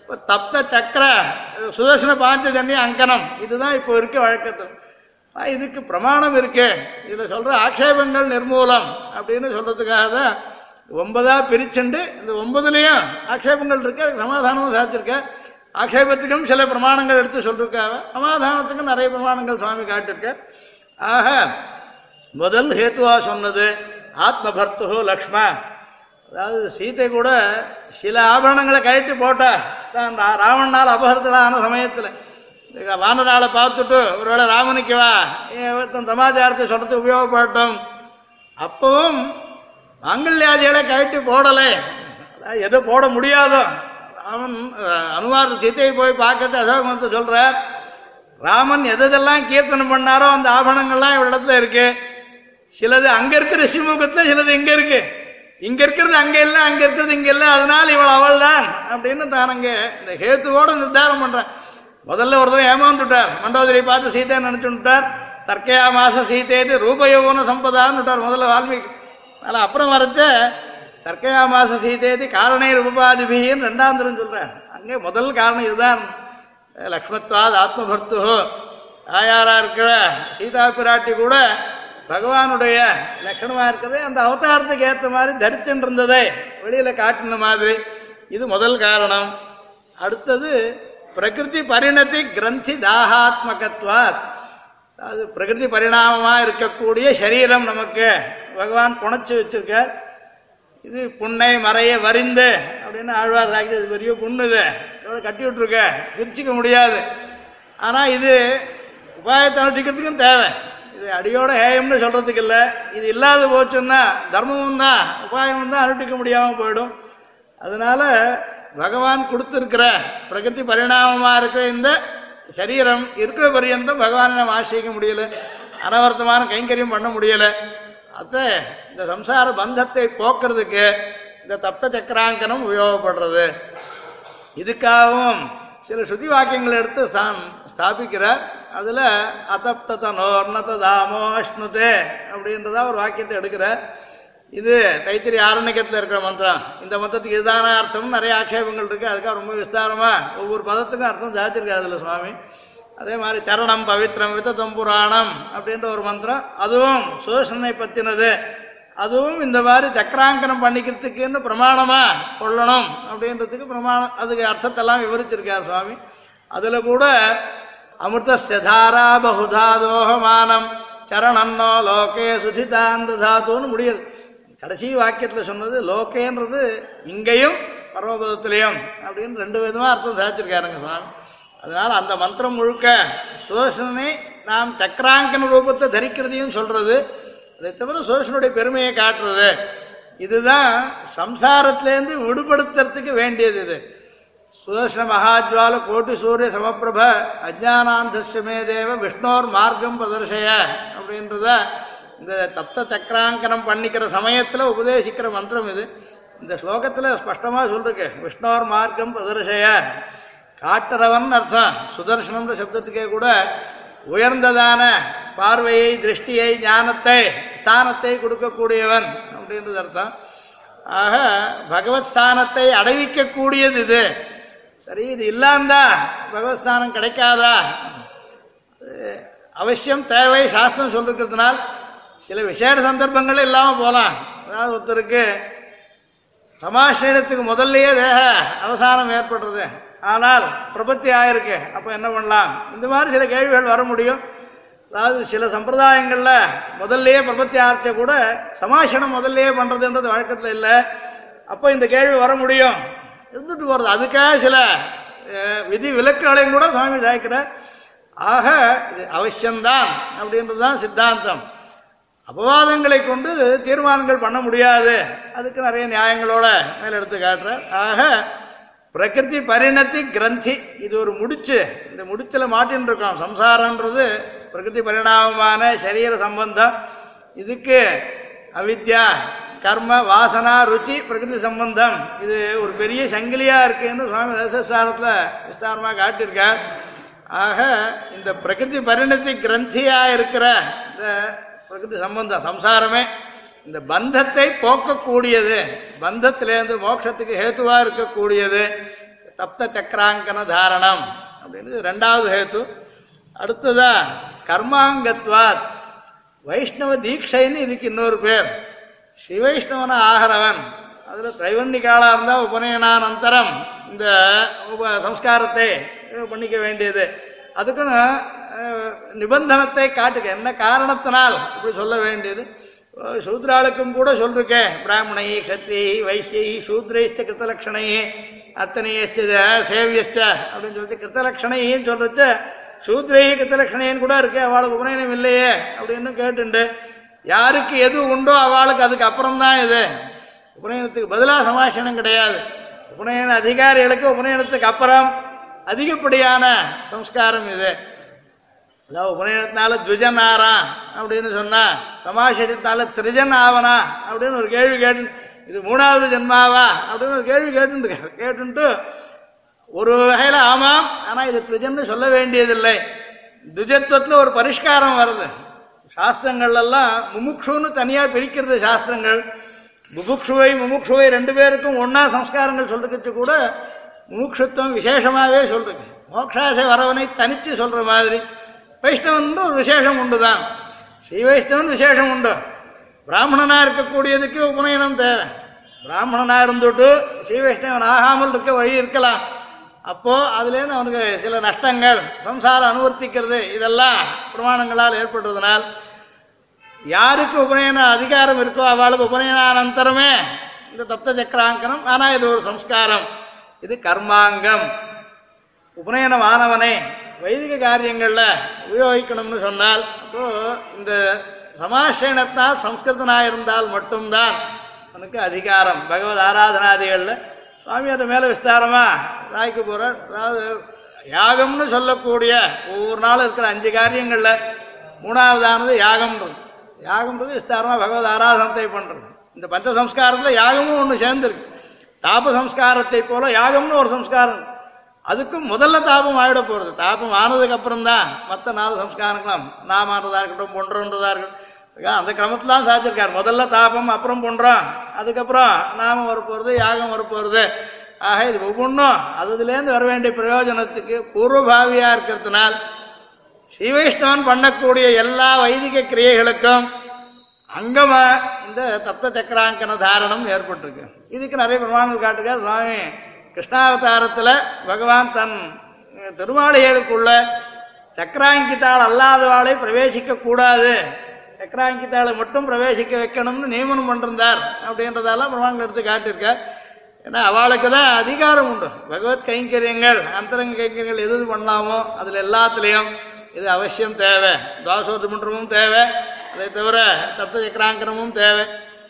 இப்போ தப்த சக்கர சுதர்சன பாஞ்சஜன்ய அங்கனம் இதுதான் இப்போ இருக்க வழக்கத்தில் இதுக்கு பிரமாணம் இருக்கே. இதில் சொல்கிற ஆக்ஷேபங்கள் நிர்மூலம் அப்படின்னு சொல்கிறதுக்காக தான் ஒன்பதாக பிரிச்சுண்டு இந்த ஒன்பதுலேயும் ஆக்ஷேபங்கள் இருக்கு அதுக்கு சமாதானமும் சாதிச்சிருக்க ஆக்ஷேபத்துக்கும் சில பிரமாணங்கள் எடுத்து சொல்லிருக்காங்க சமாதானத்துக்கும் நிறைய பிரமாணங்கள் சுவாமி காட்டிருக்க. ஆக முதல் ஹேத்துவா சொன்னது ஆத்மபர்த்து லக்ஷ்மா. அதாவது சீதை கூட சில ஆபரணங்களை கழட்டி போட்டா தான் ரா- ராவணனால் அபகரத்திலான சமயத்தில் வானராளை பார்த்துட்டு ஒருவேளை ராமனுக்கு வா. தன் சமாச்சாரத்தை சொல்றது உபயோகப்பட்டோம் அப்பவும் மாங்கல்யாதிகளை கழட்டி போடலை. எது போட முடியாதோ. ராமன் அஹ், அனுமார் சீத்தையை போய் பார்க்கறது அசோகத்தை சொல்றார். ராமன் எதெல்லாம் கீர்த்தனம் பண்ணாரோ அந்த ஆபரணங்கள்லாம் இவ்விடத்துல இருக்கு. சிலது அங்க இருக்கிற சிமுகத்துல சிலது இங்க இருக்கு. இங்க இருக்கிறது அங்க இல்லை அங்க இருக்கிறது இங்க இல்லை அதனால இவள் அவள் தான் அப்படின்னு தான் அங்கே இந்த ஹேத்துவோட நிர்தாரம் பண்றேன் முதல்ல ஒருத்தர் ஏமாந்துட்டார். மண்டோதரி பார்த்து சீதை நினைச்சுட்டார் தர்க்கையா மாச சீதேது ரூபயோகன சம்பதான்னு விட்டார் முதல்ல வால்மீகி. அதனால் அப்புறம் வரைச்ச தர்க்கையா மாச சீதேதி காரணை ரூபாதிபின்னு ரெண்டாம் தரம் அங்கே முதல் காரணம் இதுதான். லக்ஷ்மத்வாத் ஆத்மபர்த்து தாயாரா இருக்கிற சீதா பிராட்டி கூட பகவானுடைய லட்சணமாக இருக்கிறதே அந்த அவதாரத்துக்கு ஏற்ற மாதிரி தரித்துட்டு வெளியில் காட்டின மாதிரி. இது முதல் காரணம். அடுத்தது பிரகிருதி பரிணதி கிரந்தி தாகாத்மகத்வாத். அது பிரகிருதி பரிணாமமாக இருக்கக்கூடிய சரீரம் நமக்கு. பகவான் புணைச்சு வச்சிருக்கார். இது புண்ணை மறைய வரிந்து அப்படின்னு ஆழ்வார் சாக்கி இது பெரிய புண்ணு இது. இதோட கட்டி விட்டுருக்க. பிரிச்சுக்க முடியாது. ஆனால் இது உபாயத்தை அனுஷ்டிக்கிறதுக்கும் தேவை. இது அடியோட ஹேயம்னு சொல்கிறதுக்கு இல்லை. இது இல்லாத போச்சுன்னா தர்மமும் தான் உபாயமும் தான் அனுஷ்டிக்க முடியாமல் போயிடும். அதனால பகவான் கொடுத்துருக்கிற பிரகிருதி பரிணாமமாக இருக்கிற இந்த சரீரம் இருக்கிற பரியந்தம் பகவானை நம்ம ஆசிரிக்க முடியல. அனவர்த்தமான கைங்கரியம் பண்ண முடியல. அத்த இந்த சம்சார பந்தத்தை போக்குறதுக்கு இந்த தப்த சக்கராங்கனம் உபயோகப்படுறது. இதுக்காகவும் சில ஸ்ருதி வாக்கியங்களை எடுத்து ஸ்தான் ஸ்தாபிக்கிறார். அதில் அதப்த நோர்ணத தாமோ அஷ்ணுதே அப்படின்றதா ஒரு வாக்கியத்தை எடுக்கிறார். இது தைத்திரி ஆரண்யத்தில் இருக்கிற மந்திரம். இந்த மந்திரத்துக்கு இதுதான அர்த்தம்னு நிறைய ஆட்சேபங்கள் இருக்குது அதுக்காக ரொம்ப விஸ்தாரமாக ஒவ்வொரு பதத்துக்கும் அர்த்தம் சாதிச்சிருக்காரு அதில் சுவாமி. அதே மாதிரி சரணம் பவித்ரம் வித்தம் புராணம் அப்படின்ற ஒரு மந்திரம். அதுவும் சுதர்சனை பற்றினது அதுவும் இந்த மாதிரி சக்கராங்கனம் பண்ணிக்கிறதுக்குன்னு பிரமாணமாக கொள்ளணும் அப்படின்றதுக்கு பிரமாணம் அதுக்கு அர்த்தத்தெல்லாம் விவரிச்சிருக்கார் சுவாமி. அதில் கூட அமிர்தஸ்தாரா பகுதா தோகமானம் சரணன்னோ லோகே சுசிதாந்த தாத்துன்னு முடியுது. கடைசி வாக்கியத்தில் சொன்னது லோகேன்றது இங்கேயும் பரமபதத்திலையும் அப்படின்னு ரெண்டு விதமாக அர்த்தம் சாதிச்சிருக்காருங்க சுவாமி. அதனால் அந்த மந்திரம் முழுக்க சுதர்சனனை நாம் சக்கராங்கன ரூபத்தை தரிக்கிறதையும் சொல்கிறது அதை தவிர சுதர்சனுடைய பெருமையை காட்டுறது. இதுதான் சம்சாரத்திலேருந்து விடுபடுத்துறதுக்கு வேண்டியது இது. சுதர்சன மகாஜ்வால கோட்டி சூரிய சமப்பிரப அஜானாந்தஸ்யமே தேவ விஷ்ணோர் மார்க்கம் பிரதர்ஷய அப்படின்றத இந்த தப்த சக்கராங்கனம் பண்ணிக்கிற சமயத்தில் உபதேசிக்கிற மந்திரம் இது. இந்த ஸ்லோகத்தில் ஸ்பஷ்டமாக சொல்லிருக்கு விஷ்ணோர் மார்க்கம் பிரதர்ஷய காட்டுறவன் அர்த்தம். சுதர்சனம்ன்ற சப்தத்துக்கே கூட உயர்ந்ததான பார்வையை திருஷ்டியை ஞானத்தை ஸ்தானத்தை கொடுக்கக்கூடியவன் அப்படின்றது அர்த்தம். ஆக பகவத் ஸ்தானத்தை அடைவிக்கக்கூடியது இது. சரி இது இல்லாந்தா பகவத் ஸ்தானம் கிடைக்காதா? அவசியம் தேவை சாஸ்திரம் சொல்லிருக்கிறதுனால் சில விசேட சந்தர்ப்பங்கள் இல்லாமல் போகலாம் அதாவது ஒருத்தருக்கு சமாசயனத்துக்கு முதல்லையே தேக அவசானம் ஏற்படுறது. ஆனால் பிரபத்தி ஆயிருக்கு. அப்போ என்ன பண்ணலாம்? இந்த மாதிரி சில கேள்விகள் வர முடியும். அதாவது சில சம்பிரதாயங்களில் முதல்லையே பிரபத்தி ஆர்ச்ச கூட சமாசனம் முதல்லையே பண்ணுறதுன்றது வழக்கத்தில் இல்லை. அப்போ இந்த கேள்வி வர முடியும். இருந்துட்டு போகிறது அதுக்காக சில விதி விலக்குகளையும் கூட சுவாமி சாய்க்கிறார். ஆக இது அவசியம்தான் அப்படின்றது தான் சித்தாந்தம். அபவாதங்களை கொண்டு தீர்மானங்கள் பண்ண முடியாது. அதுக்கு நிறைய நியாயங்களோட மேல எடுத்து காட்டுறார். ஆக பிரகிருதி பரிணத்தி கிரந்தி இது ஒரு முடிச்சு. இந்த முடிச்சில் மாட்டின்னு இருக்கோம். சம்சாரம்ன்றது பிரகிருதி பரிணாமமான சரீர சம்பந்தம். இதுக்கு அவித்யா கர்ம வாசனா ருச்சி பிரகிருதி சம்பந்தம். இது ஒரு பெரிய சங்கிலியா இருக்குன்னு சுவாமி தசசாரத்தில் விஸ்தாரமாக காட்டியிருக்கார். ஆக இந்த பிரகிருதி பரிணத்தி கிரந்தியாக இருக்கிற இந்த பிரகிருதி சம்பந்தம் சம்சாரமே. இந்த பந்தத்தை போக்கக்கூடியது பந்தத்திலேருந்து மோட்சத்துக்கு ஹேத்துவா இருக்கக்கூடியது. தப்த சக்கராங்கன தாரணம் அப்படின்னு ரெண்டாவது ஹேத்து. அடுத்ததா கர்மாங்கத்வாத். வைஷ்ணவ தீட்சைன்னு இதுக்கு இன்னொரு பேர். ஸ்ரீவைஷ்ணவன ஆகிறவன் அதில் திரைவன்னிக்காலாக இருந்தால் உபநயனானந்தரம். இந்த உப சம்ஸ்காரத்தை பண்ணிக்க வேண்டியது. அதுக்குன்னு நிபந்தனத்தை காட்டுக்க என்ன காரணத்தினால் இப்படி சொல்ல வேண்டியது? சூத்ராளுக்கும் கூட சொல்லிருக்கேன் பிராமணை கத்தி வைசியை சூத்ரைஷ்ட கிருத்தலட்சணை அத்தனையச்ச சேவியச்ச அப்படின்னு சொல்லிட்டு கிருத்தலட்சணைன்னு சொல்றச்ச சூத்ரை கிருத்தலட்சணைன்னு கூட இருக்கு. அவளுக்கு உபநயனம் இல்லையே அப்படின்னு கேட்டுண்டு. யாருக்கு எது உண்டோ அவளுக்கு அதுக்கு அப்புறம்தான் இது. உபநயனத்துக்கு பதிலாக சமாஷணம் கிடையாது. உபநயன அதிகாரிகளுக்கு உபநயனத்துக்கு அப்புறம் அதிகப்படியான சம்ஸ்காரம் இது. அதாவது உபநயனத்தினால துஜன் ஆறான் அப்படின்னு சொன்னா சமாஷத்தினால திரிஜன் ஆவனா அப்படின்னு ஒரு கேள்வி கேட்டு இது மூணாவது ஜென்மாவா அப்படின்னு ஒரு கேள்வி கேட்டுருக்காரு கேட்டுன்ட்டு ஒரு வகையில் ஆமாம் ஆனால் இது திரிஜன்னு சொல்ல வேண்டியதில்லை. துஜத்துவத்தில் ஒரு பரிஷ்காரம் வருது. சாஸ்திரங்கள் எல்லாம் முமுக்ஷுன்னு தனியாக பிரிக்கிறது சாஸ்திரங்கள். முமுக்ஷுவை முமுக்ஷுவை ரெண்டு பேருக்கும் ஒன்னா சம்ஸ்காரங்கள் சொல்றதுக்கு கூட மூக்ஷத்துவம் விசேஷமாகவே சொல்றது மோக்ஷாசை வரவனை தனித்து சொல்கிற மாதிரி. வைஷ்ணவன் ஒரு விசேஷம் உண்டு தான் ஸ்ரீ வைஷ்ணவன் விசேஷம் உண்டு. பிராமணனாக இருக்கக்கூடியதுக்கு உபநயனம் தேவை. பிராமணனாக இருந்துட்டு ஸ்ரீ வைஷ்ணவன் ஆகாமல் இருக்க வழி இருக்கலாம். அப்போது அதுலேருந்து அவனுக்கு சில நஷ்டங்கள் சம்சாரம் அனுவர்த்திக்கிறது இதெல்லாம் பிரமாணங்களால் ஏற்பட்டதனால் யாருக்கு உபநயன அதிகாரம் இருக்கோ அவளுக்கு உபநயனானந்தரமே இந்த தப்த சக்கராங்கனம் ஆனால் இது ஒரு சம்ஸ்காரம். இது கர்மாங்கம். உபநயனமானவனை வைதிக காரியங்களில் உபயோகிக்கணும்னு சொன்னால் அப்போ இந்த சமாசயனத்தால் சம்ஸ்கிருதனாக இருந்தால் மட்டும்தான் அவனுக்கு அதிகாரம். பகவத் ஆராதனாதிகளில் சுவாமி அதை மேலே விஸ்தாரமாக தாய்க்கு போகிறார் அதாவது யாகம்னு சொல்லக்கூடிய ஒவ்வொரு நாளும் இருக்கிற அஞ்சு காரியங்களில் மூணாவதானது யாகம்ன்றது. யாகம்ன்றது விஸ்தாரமாக பகவத் ஆராதனத்தை பண்ணுறது இந்த பஞ்ச சம்ஸ்காரத்தில் யாகமும் ஒன்று சேர்ந்துருக்கு. தாப சம்ஸ்காரத்தை போல யாகம்னு ஒரு சம்ஸ்காரம். அதுக்கும் முதல்ல தாபம் ஆகிட போகிறது தாபம் ஆனதுக்கு அப்புறம் தான் மற்ற நாலு சம்ஸ்காரங்களும். நாமானதாக இருக்கட்டும் பொன்றன்றதா இருக்கட்டும் அந்த கிரமத்தில் தான் சாதிச்சிருக்கார். முதல்ல தாபம் அப்புறம் பொன்றோம் அதுக்கப்புறம் நாமம் வரப்போகிறது யாகம் வரப்போகிறது ஆக இது ஒவ்வொன்றும் அதுலேருந்து வர வேண்டிய பிரயோஜனத்துக்கு பூர்வபாவியாக இருக்கிறதுனால் ஸ்ரீ வைஷ்ணவன் பண்ணக்கூடிய எல்லா வைதிக கிரியைகளுக்கும் அங்கமா இந்த தப்த சக்கராங்கன தாரணம் ஏற்பட்டிருக்கு. இதுக்கு நிறைய பிரமாணங்கள் காட்டுக்க சுவாமி கிருஷ்ணாவதாரத்தில் பகவான் தன் திருமாளிகளுக்குள்ள சக்கராங்கித்தாள் அல்லாதவாளை பிரவேசிக்க கூடாது சக்கராங்கித்தாளை மட்டும் பிரவேசிக்க வைக்கணும்னு நியமனம் பண்ணிருந்தார் அப்படின்றதெல்லாம் பிரமாணங்கள் எடுத்து காட்டியிருக்கார். ஏன்னா அவளுக்கு தான் அதிகாரம் உண்டு. பகவத் கைங்கரியங்கள் அந்தரங்க கைங்கரியங்கள் எது எது பண்ணலாமோ அதில் எல்லாத்துலேயும் இது அவசியம் தேவை. துவாசோத்தமன்றமும் தேவை. அதை தவிர தப்த சக்கராங்கிரமும் தேவை.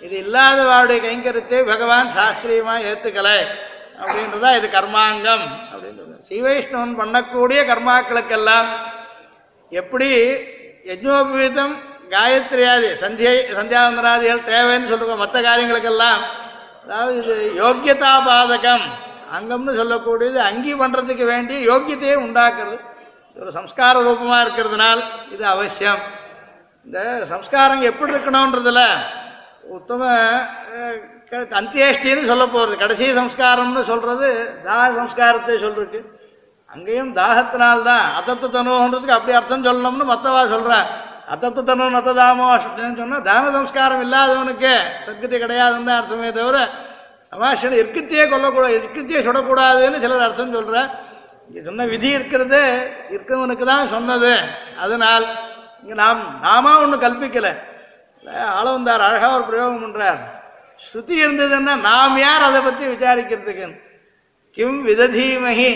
இது இல்லாத கைங்கரத்தை பகவான் சாஸ்திரியமாக ஏற்றுக்கலை அப்படின்றதா இது கர்மாங்கம் அப்படின்றது. ஸ்ரீவைஷ்ணவன் பண்ணக்கூடிய கர்மாக்களுக்கெல்லாம் எப்படி யஜ்னோபவீதம் காயத்ரியாதி சந்தியை சந்தியாவந்தனாதிகள் தேவைன்னு சொல்லுவோம் மற்ற காரியங்களுக்கெல்லாம். அதாவது இது யோக்கியதா பாதகம் அங்கம்னு சொல்லக்கூடியது அங்கி பண்ணுறதுக்கு வேண்டிய யோக்கியத்தையே உண்டாக்குறது. ஒரு சம்ஸ்கார ரூபமாக இருக்கிறதுனால் இது அவசியம். இந்த சம்ஸ்காரம் எப்படி இருக்கணுன்றதுல உத்தம க- அந்தியேஷ்டின்னு சொல்ல போகிறது கடைசி சம்ஸ்காரம்னு சொல்கிறது தாக சம்ஸ்காரத்தை சொல்றதுக்கு. அங்கேயும் தாகத்தினால்தான். அத்தத்து தனுன்றதுக்கு அப்படி அர்த்தம் சொல்லணும்னு மற்றவா சொல்கிறேன் அத்தத்து தனு நத்ததாமோ அப்படின்னு சொன்னால் தான சம்ஸ்காரம் இல்லாதவனுக்கு சத்கதி கிடையாதுன்னு தான் அர்த்தமே தவிர சமாஷன் இருக்கத்தையே கொல்லக்கூடாது இருக்கத்தையே சுடக்கூடாதுன்னு சிலர் அர்த்தம் சொல்கிறேன் இங்கே சொன்ன விதி இருக்கிறது இருக்கிறவனுக்கு தான் சொன்னது. அதனால் இங்கே நாம் நாமா ஒன்றும் கல்பிக்கலை. ஆளவந்தார் அழகாக ஒரு பிரயோகம் பண்ணுறார் ஸ்ருதி இருந்ததுன்னா நாம் யார் அதை பற்றி விசாரிக்கிறதுக்கு கிம் விததீமஹி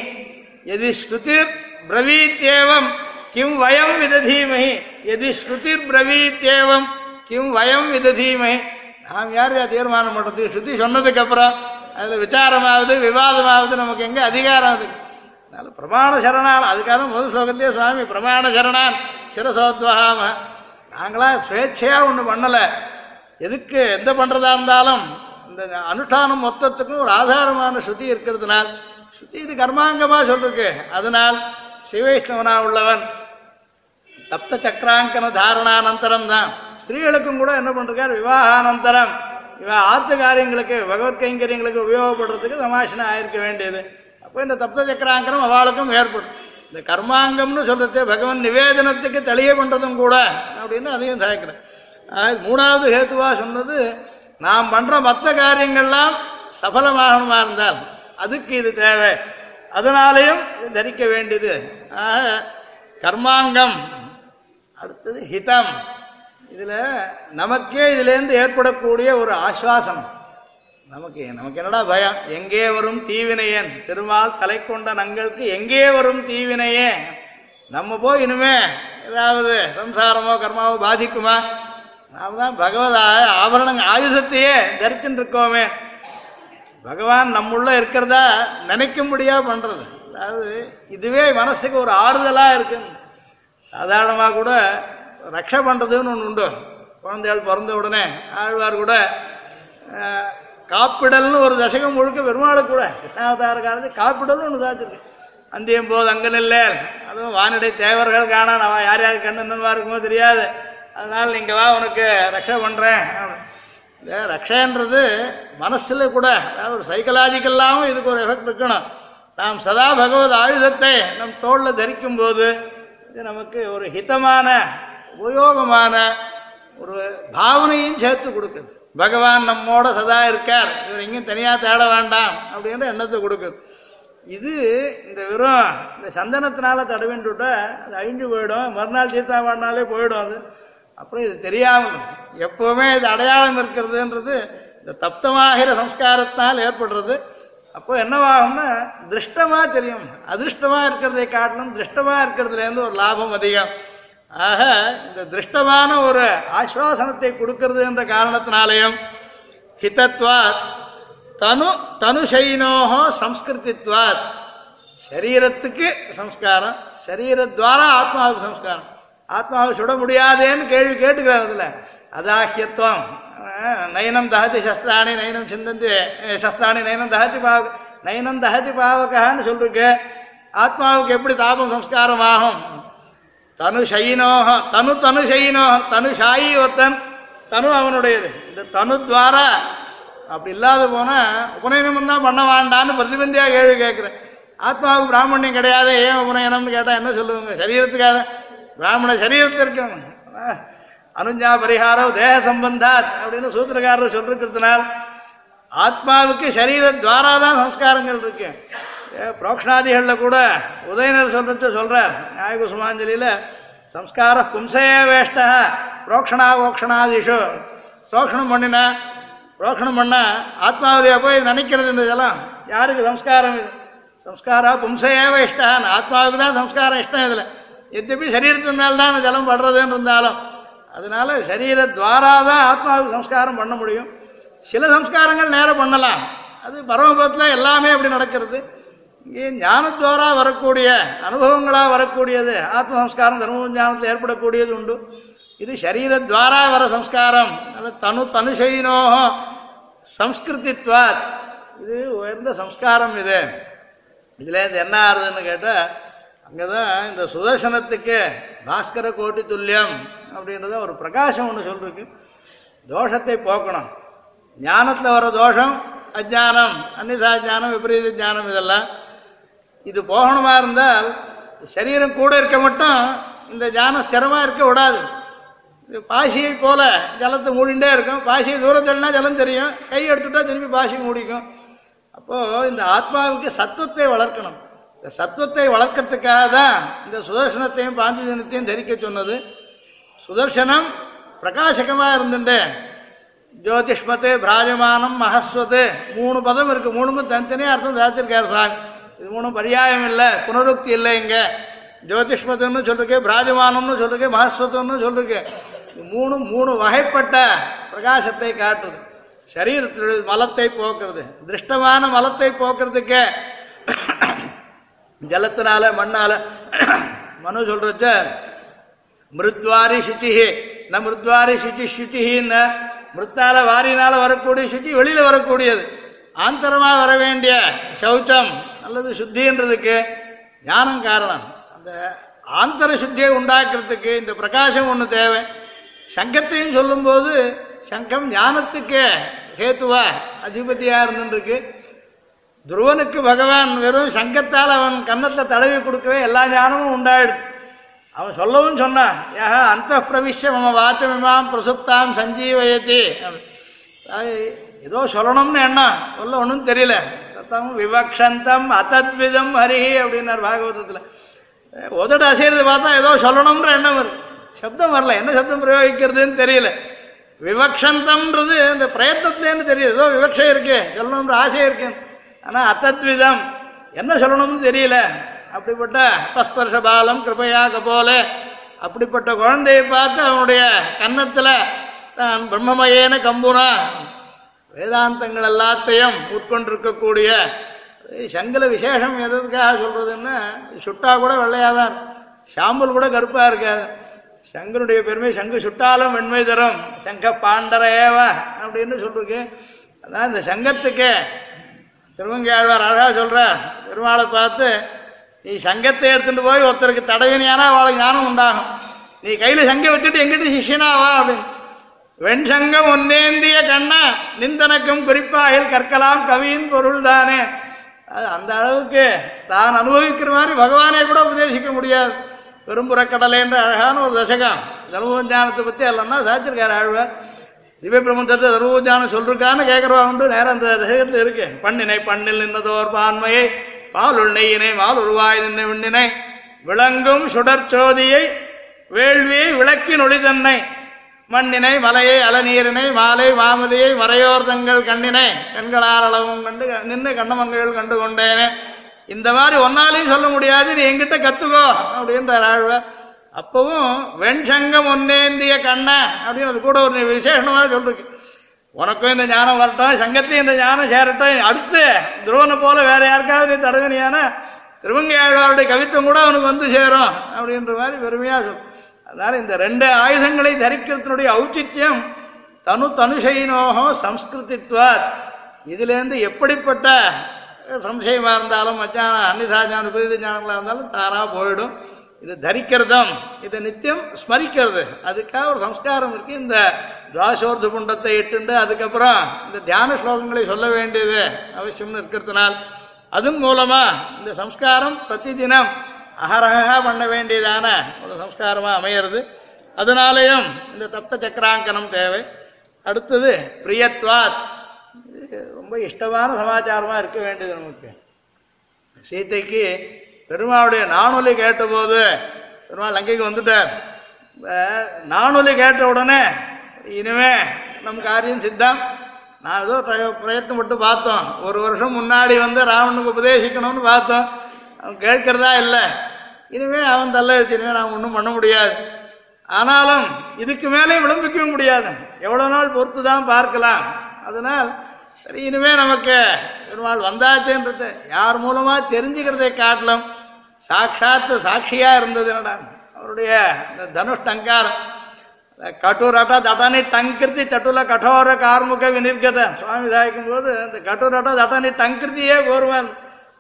எதி ஸ்ருதிர் பிரவீத்தேவம் கிம் வயம் விததீமஹி எதி ஸ்ருதிர் பிரவீத்தேவம் கிம் வயம் விததீமகி நாம் யார் தீர்மானம் பண்ணுறது ஸ்ருதி சொன்னதுக்கப்புறம் அதில் விசாரமாவது விவாதமாவது நமக்கு எங்கே அதிகாரம் அதுக்கு அதனால் பிரமாண சரணால். அதுக்காக முதல் ஸ்லோகத்திலே சுவாமி பிரமாண சரணான் சிரசோத்வகாம. நாங்களாம் ஸ்வேച്ഛையாக ஒன்று பண்ணலை. எதுக்கு எந்த பண்ணுறதா இருந்தாலும் இந்த அனுஷ்டானம் மொத்தத்துக்கும் ஒரு ஆதாரமான ஸ்ருதி இருக்கிறதுனால் ஸ்ருதி இது கர்மாங்கமாக சொல்லிருக்கு அதனால் ஸ்ரீவைஷ்ணவனா உள்ளவன் தப்த சக்கராங்கன தாரணானந்தரம் தான். ஸ்திரீகளுக்கும் கூட என்ன பண்ணிருக்கார் விவாகானந்தரம். இவன் ஆத்து காரியங்களுக்கு பகவத் கைங்கரியங்களுக்கு உபயோகப்படுறதுக்கு சமாஷனம் ஆயிருக்க வேண்டியது. அப்போ இந்த தப்த சக்கராங்கனம் அவளுக்கும் ஏற்படும் இந்த கர்மாங்கம்னு சொல்றது பகவன் நிவேதனத்துக்கு தெளிய பண்ணுறதும் கூட அப்படின்னு அதையும் சாய்க்கிறேன். மூணாவது ஹேத்துவாக சொன்னது நாம் பண்ணுற மற்ற காரியங்கள்லாம் சஃலமாகணுமா இருந்தால் அதுக்கு இது தேவை. அதனாலேயும் இது தரிக்க வேண்டியது. ஆக கர்மாங்கம். அடுத்தது ஹிதம். இதில் நமக்கே இதுலேருந்து ஏற்படக்கூடிய ஒரு ஆஸ்வாசம். நமக்கு நமக்கு என்னடா பயம்? எங்கே வரும் தீவினையன்? திருமால் தலை கொண்ட நங்களுக்கு எங்கே வரும் தீவினையே நம்ம போய் இனிமே ஏதாவது சம்சாரமோ கர்மாவோ பாதிக்குமா? நாம தான் பகவத ஆபரணங்க ஆயுதத்தையே தரிச்சுட்டு இருக்கோமே பகவான் நம்முள்ள இருக்கிறதா நினைக்கும்படியா பண்றது. அதாவது இதுவே மனசுக்கு ஒரு ஆறுதலா இருக்கு சாதாரணமாக கூட ரக்ஷை பண்றதுன்னு ஒன்று உண்டு. குழந்தைகள் பிறந்த உடனே ஆழ்வார் கூட காப்பிடல்னு ஒரு தசகம் முழுக்க பெருமாளுக்கு கூட. கிருஷ்ணாவதார காலத்து காப்பிடல்னு ஒன்று சாச்சிருக்கு அந்தியம் போது அங்கே நில்லே. அதுவும் வானிடை தேவர்கள் காண நான் யார் யார் கண்ணுன்னுவா இருக்குமோ தெரியாது. அதனால் நீங்கள் வா உனக்கு ரக்ஷை பண்ணுறேன் இந்த ரக்ஷன்றது மனசில் கூட அதாவது ஒரு சைக்கலாஜிக்கல்லாகவும் இதுக்கு ஒரு எஃபெக்ட் இருக்கணும். நாம் சதா பகவத் ஆயுதத்தை நம் தோளில் தரிக்கும் போது இது நமக்கு ஒரு ஹிதமான உபயோகமான ஒரு பாவனையும் சேர்த்து கொடுக்குது. பகவான் நம்மோட சதா இருக்கார். இவர் எங்கேயும் தனியாக தேட வேண்டாம் அப்படின்ற எண்ணத்தை கொடுக்குது. இது இந்த வெறும் இந்த சந்தனத்தினால தடவின்ட்டுட்டா அது அழிஞ்சு போயிடும். மறுநாள் தீர்த்தாவாடினாலே போயிடும் அது. அப்புறம் இது தெரியாமல் எப்போவுமே இது அடையாளம் இருக்கிறதுன்றது இந்த தப்தமாகிற சம்ஸ்காரத்தினால் ஏற்படுறது. அப்போ என்னவாகும்னா திருஷ்டமாக தெரியும். அதிர்ஷ்டமாக இருக்கிறதை காட்டிலும் திருஷ்டமாக இருக்கிறதுலேருந்து ஒரு லாபம் அதிகம். ஆக இந்த திருஷ்டமான ஒரு ஆஸ்வாசனத்தை கொடுக்கிறது என்ற காரணத்தினாலேயும் ஹிதத்வாத் தனு தனுஷைனோஹோ சம்ஸ்கிருதித்வாத். சரீரத்துக்கு சம்ஸ்காரம் சரீரத்வாரா ஆத்மாவுக்கு சம்ஸ்காரம். ஆத்மாவை சுட முடியாதேன்னு கேள்வி கேட்டுக்கிறார் அதில். அதாஹியத்துவம் நயனம் தகதி சஸ்திராணி நயனம் சிந்தந்தி சஸ்திராணி நயனம் தகதி பாவ நயனம் தகதி பாவகான்னு சொல்லிருக்கு ஆத்மாவுக்கு எப்படி தாபம் சம்ஸ்காரம் ஆகும்? தனு ஷயினோக தனு தனு ஷயினோக தனு ஷாயி ஒருத்தன் தனு அவனுடையது. இந்த தனு துவாரா அப்படி இல்லாத போனா உபநயனம் தான் பண்ண வேண்டான்னு பிரதிபந்தியா கேள்வி கேட்கிறேன். ஆத்மாவுக்கு பிராமணியம் கிடையாது ஏன் உபநயனம்னு கேட்டா என்ன சொல்லுவாங்க? சரீரத்துக்காக. பிராமண சரீரத்திற்கு அனுஞ்சா பரிகாரம் தேக சம்பந்தாத் அப்படின்னு சூத்திரக்காரர் சொல்லிருக்கிறதுனால் ஆத்மாவுக்கு சரீர துவாரா தான் சம்ஸ்காரங்கள் இருக்கு. புரோக்ஷணாதிகளில் கூட உதயனர் சொல்றது சொல்றார். நியாயகுசுமாஞ்சலியில சம்ஸ்கார பும்சைய வேஷ்ட புரோக்ஷணா ஓக்ஷணாதிஷு. புரோக்ஷணம் பண்ணினா புரோக்ஷணம் பண்ணா ஆத்மாவிலேயே போய் நினைக்கிறது இந்த ஜலம் யாருக்கு சம்ஸ்காரம் இது? சம்ஸ்காரா பும்சையேவ இஷ்டான் ஆத்மாவுக்கு தான் சம்ஸ்காரம் இஷ்டம் இதில். எத்தப்பி சரீரத்தின் மேல் தான் ஜலம் படுறதுன்னு இருந்தாலும் அதனால சரீரத்வாரா தான் ஆத்மாவுக்கு சம்ஸ்காரம் பண்ண முடியும். சில சம்ஸ்காரங்கள் நேரம் பண்ணலாம். அது பரமபத்தில் எல்லாமே அப்படி நடக்கிறது. இங்கே ஞானத்வாரா வரக்கூடிய அனுபவங்களாக வரக்கூடியது ஆத்ம சம்ஸ்காரம் தர்ம ஞானத்தில் ஏற்படக்கூடியது உண்டு. இது சரீரத்வாரா வர சம்ஸ்காரம். தனு தனுஷயினோஹோ சம்ஸ்கிருதித்வாத் இது உயர்ந்த சம்ஸ்காரம் இது. இதில் இது என்ன ஆறுதுன்னு கேட்டால் அங்கே தான் இந்த சுதர்சனத்துக்கு பாஸ்கர கோட்டி துல்லியம் அப்படின்றத ஒரு பிரகாசம் ஒன்று சொல்லிருக்கு தோஷத்தை போக்கணும். ஞானத்தில் வர தோஷம் அஜானம் அந்நிதா ஞானம் விபரீத ஞானம் இதெல்லாம் இது போகணுமா இருந்தால் சரீரம் கூட இருக்க மட்டும் இந்த ஞானம் ஸ்திரமாக இருக்க விடாது. இது பாசியை போல ஜலத்தை மூடிண்டே இருக்கும். பாசியை தூரத்துலனா ஜலம் தெரியும். கை எடுத்துட்டா திரும்பி பாசி மூடிக்கும். அப்போது இந்த ஆத்மாவுக்கு சத்துவத்தை வளர்க்கணும். இந்த சத்துவத்தை வளர்க்கறதுக்காக தான் இந்த சுதர்சனத்தையும் பாஞ்சஜனத்தையும் தரிக்க சொன்னது. சுதர்சனம் பிரகாசகமாக இருந்துட்டு. ஜோதிஷ்மத்து பிராஜமானம் மகஸ்வத்து மூணு பதம் இருக்குது மூணுக்கும் தனித்தனியாக அர்த்தம் சாத்திருக்காரு சுவாமி. இது மூணும் பரியாயம் இல்லை. புனருக்தி இல்லை இங்கே. ஜோதிஷ்மத்துன்னு சொல்லிருக்கேன் பிராஜமானம்னு சொல்லிருக்கேன் மகஸ்வத்தம்னு சொல்லிருக்கேன் இது மூணு மூணு வகைப்பட்ட பிரகாசத்தை காட்டுது. சரீரத்தில் மலத்தை போக்குறது. திருஷ்டமான மலத்தை போக்குறதுக்கு. ஜலத்தினால மண்ணால. மனு சொல்றச்ச மிருத்வாரி சுச்சிஹி. இந்த மிருத்வாரி சுச்சி சுச்சிஹின்னு? மிருத்தால வாரினால வரக்கூடிய சுச்சி வெளியில வரக்கூடியது. ஆந்தரமா வர வேண்டிய சௌச்சம். அல்லது சுத்தின்றதுக்கு ஞானம் காரணம். அந்த ஆந்தர சுத்தியை உண்டாக்குறதுக்கு இந்த பிரகாசம் ஒன்று தேவை. சங்கத்தையும் சொல்லும்போது சங்கம் ஞானத்துக்கு ஹேத்துவா அதிபதியாக இருந்துருக்கு துருவனுக்கு பகவான் வெறும் சங்கத்தால் அவன் கன்னத்தில் தடவி கொடுக்கவே எல்லா ஞானமும் உண்டாயிடுது. அவன் சொல்லவும் சொன்னான் ஏக அந்த பிரவிஷ மம வாச்சமிமாம் பிரசுப்தாம் சஞ்சீவயதி. ஏதோ சொல்லணும்னு எண்ணம். சொல்ல ஒன்றும் தெரியல. தம் விவக்ஷந்தம் அத்தத்விதம் ஹரிஹி அப்படின்னார் பாகவதத்தில். உதடு அசைறது பார்த்தா ஏதோ சொல்லணும்ன்ற எண்ணம் வரும் சப்தம் வரல. என்ன சப்தம் பிரயோகிக்கிறதுன்னு தெரியல. விவக்ஷந்தம்ன்றது இந்த பிரயத்னத்துலேருந்து தெரியுது. ஏதோ விவக்ஷை இருக்கு சொல்லணும்ன்ற ஆசை இருக்கு ஆனால் அத்தத்விதம் என்ன சொல்லணும்னு தெரியல. அப்படிப்பட்ட பஸ்பர்ஷ பாலம் கிருபையா கபோல அப்படிப்பட்ட குழந்தையை பார்த்து அவனுடைய கன்னத்தில் தான் பிரம்மமயேன கம்புனா வேதாந்தங்கள் எல்லாத்தையும் உட்கொண்டிருக்கக்கூடிய சங்கல விசேஷம் எதுக்காக சொல்றதுன்னா சுட்டா கூட வெள்ளையாதான் சாம்பல் கூட கருப்பா இருக்காது. சங்கனுடைய பெருமை சங்கு சுட்டாலும் வெண்மை தரும். சங்க பாண்டர ஏவா அப்படின்னு சொல்லிருக்கு அதான் இந்த சங்கத்துக்கு திருவங்கையாழ்வார் அழகா சொல்ற பெருமாளை பார்த்து நீ சங்கத்தை எடுத்துட்டு போய் ஒருத்தருக்கு தடவினியானா அவளுக்கு ஞானம் உண்டாகும். நீ கையில சங்க வச்சுட்டு எங்கிட்ட சிஷியனாவா அப்படின்னு. வெண்சங்கம் ஒன்னேந்திய கண்ணா நிந்தனக்கும் குறிப்பாயில் கற்கலாம் கவியின் பொருள் தானே அது அந்த அளவுக்கு தான் அனுபவிக்கிற மாதிரி பகவானே கூட உபதேசிக்க முடியாது. பெரும்புறக்கடலை என்ற அழகான ஒரு தசகம். தர்மபுஞ்சானத்தை பற்றி எல்லாம்னா சாச்சிருக்காரு ஆழ்வார். திவ்ய பிரபந்தத்தை தர்மபுஞ்சானம் சொல்லிருக்கான்னு கேட்குறவா உண்டு. நேரம் அந்த தசகத்தில் இருக்கு. பண்ணினை பண்ணில் நின்றதோர் பான்மையை பாலுள் நெய்யினை மால் உருவாய் நின்ற விண்ணினை விளங்கும் சுடற்சோதியை வேள்வியை விளக்கின் ஒளி தன்னை மண்ணினை மலையை அலநீரினை மாலை மாமதியை மறையோர்தங்கள் கண்ணினை கண்களார் அளவும் கண்டு நின்று கண்ணமங்கள் கண்டு கொண்டேனே இந்த மாதிரி ஒன்னாலையும் சொல்ல முடியாது நீ என்கிட்ட கத்துக்கோ அப்படின்றார் ஆழ்வார். அப்பவும் வெண்சங்கம் ஒன்னேந்திய கண்ண அப்படின்னு அது கூட ஒரு விசேஷமாக சொல்லிருக்கு உனக்கும் இந்த ஞானம் வரட்டும் சங்கத்தையும் இந்த ஞானம் சேரட்டும் அடுத்து துருவனை போல வேற யாருக்காவது நீ தடவினியான திருவங்கை ஆழ்வாருடைய கவித்துவம் கூட அவனுக்கு வந்து சேரும் அப்படின்ற மாதிரி பெருமையாக சொல்லும் அதனால இந்த ரெண்டு ஆயுதங்களை தரிக்கிறதுனுடைய ஔச்சித்யம் தனு தனுஷைனோகோ சம்ஸ்கிருதித்வாத். இதுலேருந்து எப்படிப்பட்ட சம்சயமாக இருந்தாலும் மச்சான அன்னிதா ஞானம் விபரீத ஞானங்களா இருந்தாலும் தாராக போயிடும். இது தரிக்கிறதும் இதை நித்தியம் ஸ்மரிக்கிறது. அதுக்காக ஒரு சம்ஸ்காரம் இருக்குது இந்த துவாசோர்து புண்டத்தை இட்டுண்டு அதுக்கப்புறம் இந்த தியான ஸ்லோகங்களை சொல்ல வேண்டியது அவசியம்னு இருக்கிறதுனால் அதன் மூலமாக இந்த சம்ஸ்காரம் பிரதி தினம் அகரகா பண்ண வேண்டியதான ஒரு சம்ஸ்காரமாக அமையிறது. அதனாலேயும் இந்த தப்த சக்கராங்கனம் தேவை. அடுத்தது பிரியத்வாத். ரொம்ப இஷ்டமான சமாச்சாரமாக இருக்க வேண்டியது நமக்கு. சீத்தைக்கு பெருமாளுடைய நானொலி கேட்டபோது பெருமாள் லங்கைக்கு வந்துட்டார். நானொலி கேட்ட உடனே இனிமே நம் காரியம் சித்தம். நான் ஏதோ ட்ரை- பிரயத்னம் பட்டு பார்த்தோம். ஒரு வருஷம் முன்னாடி வந்து ராவனுக்கு உபதேசிக்கணும்னு பார்த்தோம். அவன் கேட்கறதா இல்லை. இனிமே அவன் தள்ள இனிமே நான் ஒன்றும் பண்ண முடியாது. ஆனாலும் இதுக்கு மேலே விளம்பிக்கவும் முடியாது. எவ்வளோ நாள் பொறுத்து தான் பார்க்கலாம். அதனால் சரி இனிமே நமக்கு பெருமாள் வந்தாச்சுன்றது யார் மூலமாக தெரிஞ்சுக்கிறதை காட்டிலும் சாட்சாத்து சாட்சியாக இருந்தது என்னடா. அவருடைய இந்த தனுஷ் டங்காரம் கட்டுரட்ட தட்டானி டங்கிருத்தி தட்டுல கட்டோர கார்முக வினிர்கத சுவாமி சாய்க்கும் போது அந்த கட்டுரட்டா தட்டானி டங்கிருத்தியே போருமா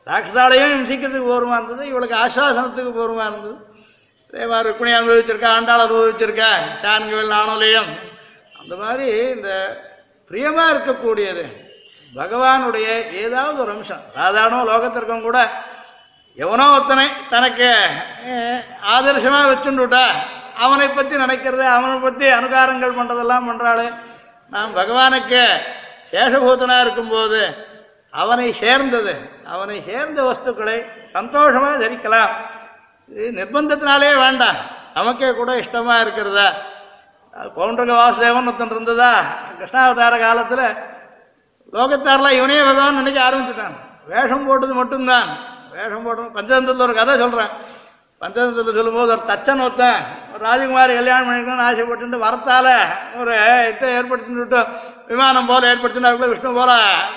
ராட்சசாலையும் இம்சிக்கிறதுக்கு போருமா இருந்தது. இவளுக்கு ஆஸ்வாசனத்துக்கு போருமா இருந்தது. அதே மாதிரி ருக்மிணி அனுபவிச்சிருக்கா ஆண்டாள் அனுபவிச்சிருக்கா சான்கவில் நாணோலயம். அந்த மாதிரி இந்த பிரியமாக இருக்கக்கூடியது. பகவானுடைய ஏதாவது ஒரு அம்சம். சாதாரண லோகத்திற்கும் கூட எவனோ ஒருத்தனை தனக்கு ஆதர்சமாக ஆதர்சமா வச்சுண்டுட்டா அவனை பற்றி நினைக்கிறது அவனை பற்றி அனுகாரங்கள் பண்ணுறதெல்லாம் பண்ணுறாள் நாம் பகவானுக்கு சேஷபூதனா இருக்கும்போது அவனை சேர்ந்தது அவனை சேர்ந்த வஸ்துக்களை சந்தோஷமாக தரிக்கலாம். இது நிர்பந்தத்தினாலே வேண்டாம். நமக்கே கூட இஷ்டமாக இருக்கிறதா? பவுண்டரக வாசுதேவன் ஒருத்தன் இருந்ததா? கிருஷ்ணாவதார காலத்தில் லோகத்தாரெலாம் இவனே பகவான் நினைக்க ஆரம்பிச்சுட்டான். வேஷம் போட்டது மட்டும்தான். வேஷம் போட்டது பஞ்சதந்திரத்தில் ஒரு கதை சொல்கிறேன் பஞ்சதந்திரத்தில் சொல்லும்போது ஒரு தச்சன் ஒருத்தன் ஒரு ராஜகுமாரி கல்யாணம் பண்ணிக்கணும்னு ஆசைப்பட்டு வரத்தால் ஒரு இதை ஏற்படுத்திட்டு விமானம் போல் ஏற்படுத்தினாருக்குள்ள விஷ்ணு போல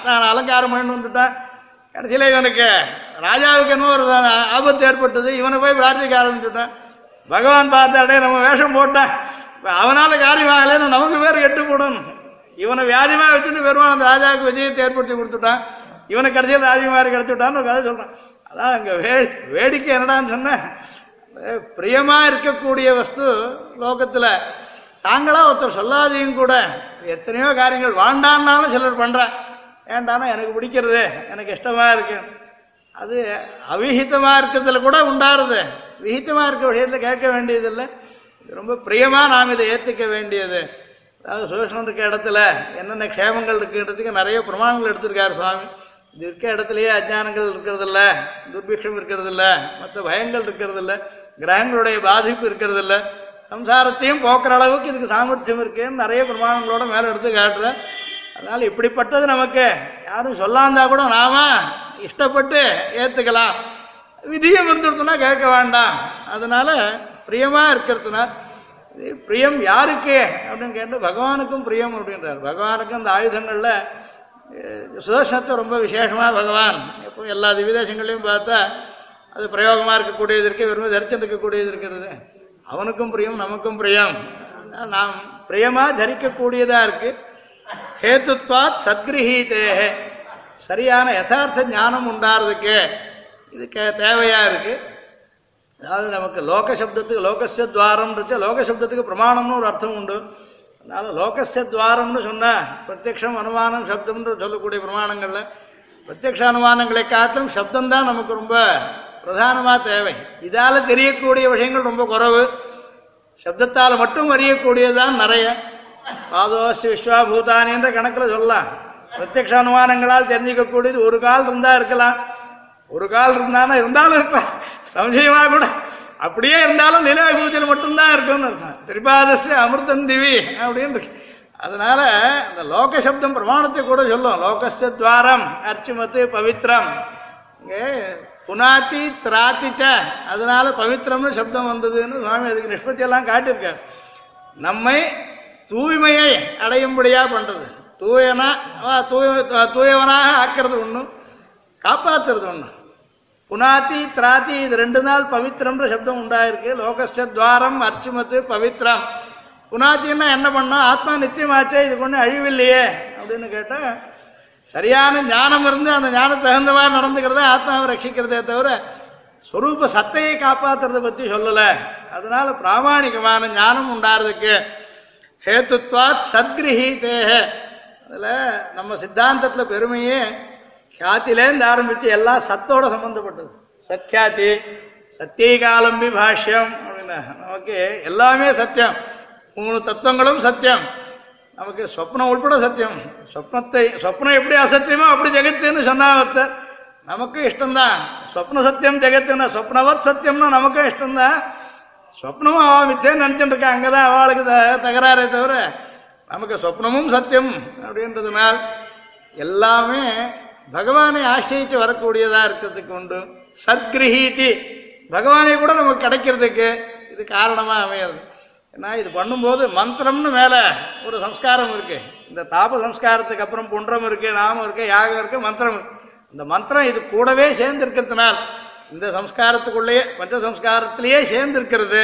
தான் அலங்காரம் பண்ணிட்டு வந்துட்டான். கடைசியில் இவனுக்கு ராஜாவுக்கு என்ன ஒரு ஆபத்து ஏற்பட்டது. இவனை போய் பிரார்த்திக்க ஆரம்பிச்சுட்டான் பகவான் பார்த்தாடே நம்ம வேஷம் போட்டேன் அவனால் காரியம் ஆகலைன்னு நமக்கு பேர் கெட்டு போடணும் இவனை வியாதிமாக வச்சுட்டு பெருமான அந்த ராஜாவுக்கு விஜயத்தை ஏற்படுத்தி கொடுத்துட்டான். இவனுக்கு கடைசியில் ராஜகுமாரி கிடச்சிட்டான்னு ஒரு கதை சொல்கிறான் அதான் அங்கே வே வேடிக்கை என்னடான்னு சொன்னேன். பிரியமாக இருக்கக்கூடிய வஸ்து லோகத்தில் தாங்களாக ஒருத்தர் சொல்லாதையும் கூட எத்தனையோ காரியங்கள் வாண்டான்னாலும் சிலர் பண்ணுறேன் ஏண்டானா எனக்கு பிடிக்கிறது. எனக்கு இஷ்டமாக இருக்கு. அது அவிஹிதமாக இருக்கிறதுல கூட உண்டாருது. விஹித்தமாக இருக்க விஷயத்தில் கேட்க வேண்டியதில்லை. ரொம்ப பிரியமாக நாம் இதை ஏற்றுக்க வேண்டியது. அதாவது சுதர்சனம் இருக்க இடத்துல என்னென்ன க்ஷேமங்கள் இருக்குன்றதுக்கு நிறைய பிரமாணங்கள் எடுத்திருக்காரு சுவாமி. இது இருக்க இடத்துலையே அஜானங்கள் இருக்கிறதில்ல துர்பிக்ஷம் இருக்கிறதில்ல மற்ற பயங்கள் இருக்கிறதில்ல கிரகங்களுடைய பாதிப்பு இருக்கிறதில்ல. சம்சாரத்தையும் போக்குற அளவுக்கு இதுக்கு சாமர்த்தியம் இருக்குன்னு நிறைய பிரமாணங்களோட மேலே எடுத்து காட்டுறேன் அதனால் இப்படிப்பட்டது நமக்கு. யாரும் சொல்லாந்தா கூட நாம இஷ்டப்பட்டு ஏற்றுக்கலாம் விதியம் இருந்துருத்துனா கேட்க வேண்டாம். அதனால பிரியமாக இருக்கிறதுனா பிரியம் யாருக்கு? அப்படின்னு கேட்டு பகவானுக்கும் பிரியம் அப்படின்றார். பகவானுக்கும் அந்த ஆயுதங்கள்ல சுதர்சனத்தை ரொம்ப விசேஷமாக பகவான். எப்போ எல்லா திவ்யதேசங்களையும் பார்த்தா அது பிரயோகமாக இருக்கக்கூடியது இருக்கு வெறும் தரிசனம் இருக்கக்கூடியது இருக்கிறது. அவனுக்கும் பிரியம் நமக்கும் பிரியம். நாம் பிரியமாக தரிக்கக்கூடியதாக இருக்குது ஹேத்துத்வாத் சத்கிரஹீதேகே சரியான யதார்த்த ஞானம் உண்டாறதுக்கு இது கே- தேவையாக இருக்குது அதாவது நமக்கு லோக சப்தத்துக்கு லோகஸ்ய துவாரம்ன்றது லோக சப்தத்துக்கு பிரமாணம்னு ஒரு அர்த்தம் உண்டு. அதனால் லோகஸ்ய துவாரம்னு சொன்னால் பிரத்யக்ஷம் அனுமானம் சப்தம்ன்ற சொல்லக்கூடிய பிரமாணங்களில் பிரத்யக்ஷ அனுமானங்களை காட்டிலும் சப்தம் தான் நமக்கு ரொம்ப பிரதானமாக தேவை. இதால தெரியக்கூடிய விஷயங்கள் ரொம்ப குறவு. சப்தத்தால் மட்டும் அறியக்கூடியதுதான் நிறைய. பாதோசி விஸ்வாபூதானின்ற கணக்கில் சொல்லலாம். பிரத்யக்ஷ அனுமானங்களால் தெரிஞ்சுக்கக்கூடியது ஒரு கால் இருந்தா இருக்கலாம். ஒரு கால் இருந்தானா இருந்தாலும் இருக்கலாம். சம்சயமா கூட அப்படியே இருந்தாலும் நில விபூதியில் மட்டும்தான் இருக்கும்னு அர்த்தம். திரிபாதசு அமிர்தம் திவி அப்படின்னு இருக்கு. அதனால அந்த லோக சப்தம் பிரமாணத்தை கூட சொல்லும். லோகஸ்ட துவாரம் அர்ச்சிமத்து பவித்ரம். இங்கே புனாத்தி திராத்திட்ட அதனால பவித்திரம்னு சப்தம் வந்ததுன்னு சுவாமி அதுக்கு நிஷ்பத்தி எல்லாம் காட்டியிருக்கார். நம்மை தூய்மையை அடையும்படியாக பண்ணுறது தூயனா தூய தூயவனாக ஆக்கிறது ஒன்றும் காப்பாற்றுறது ஒன்று புனாத்தி திராத்தி இது ரெண்டு நாள் பவித்திரம்ன்ற சப்தம் உண்டாயிருக்கு. லோகஸ்ட துவாரம் அர்ச்சிமத்து பவித்ரம். புனாத்தின்னா என்ன பண்ணோம்? ஆத்மா நித்தியமாச்சே இது கொண்டு அழிவில்லையே அப்படின்னு கேட்டால் சரியான ஞானம் இருந்து அந்த ஞானத்துக்கு தகுந்த மாதிரி நடந்துக்கிறதே ஆத்மாவை ரட்சிக்கிறதே தவிர ஸ்வரூப சத்தையை காப்பாற்றுறதை பற்றி சொல்லலை. அதனால் பிராமாணிகமான ஞானம் உண்டாகிறதுக்கு ஹேத்துத்வாத் சத்கிரகீதேக அதில் நம்ம சித்தாந்தத்தில் பெருமையே கியாத்திலேருந்து ஆரம்பித்து எல்லாம் சத்தோட சம்மந்தப்பட்டது சத்யாதி சத்தியகாலம்பி பாஷ்யம் அப்படின்னா. நமக்கு எல்லாமே சத்தியம். மூணு தத்துவங்களும் சத்தியம். நமக்கு சொப்னம் உட்பட சத்தியம். சொப்னத்தை சொப்னம் எப்படி அசத்தியமோ அப்படி ஜெகத்துன்னு சொன்னா ஒருத்தர் நமக்கு இஷ்டம்தான். சொப்ன சத்தியம் ஜெகத்துன்னா சொப்னவத் சத்தியம்னா நமக்கும் இஷ்டம்தான். சொப்னமும் ஆமிச்சேன்னு மிச்சம் நினைச்சுட்டு இருக்கா அங்கதான் அவளுக்கு தகராறே தவிர நமக்கு சொப்னமும் சத்தியம் அப்படின்றதுனால் எல்லாமே பகவானை ஆசிரியிச்சு வரக்கூடியதா இருக்கிறதுக்கு உண்டு. சத்கிரகீதி பகவானை கூட நமக்கு கிடைக்கிறதுக்கு இது காரணமா அமையாது. ஏன்னா இது பண்ணும்போது மந்திரம்னு மேல ஒரு சம்ஸ்காரம் இருக்கு. இந்த தாப சம்ஸ்காரத்துக்கு அப்புறம் புன்றம் இருக்கு நாமம் இருக்கு யாகம் இருக்கு மந்திரம் இந்த மந்திரம் இது கூடவே சேர்ந்து இருக்கிறதுனால் இந்த சம்ஸ்காரத்துக்குள்ளேயே பஞ்ச சம்ஸ்காரத்திலேயே சேர்ந்து இருக்கிறது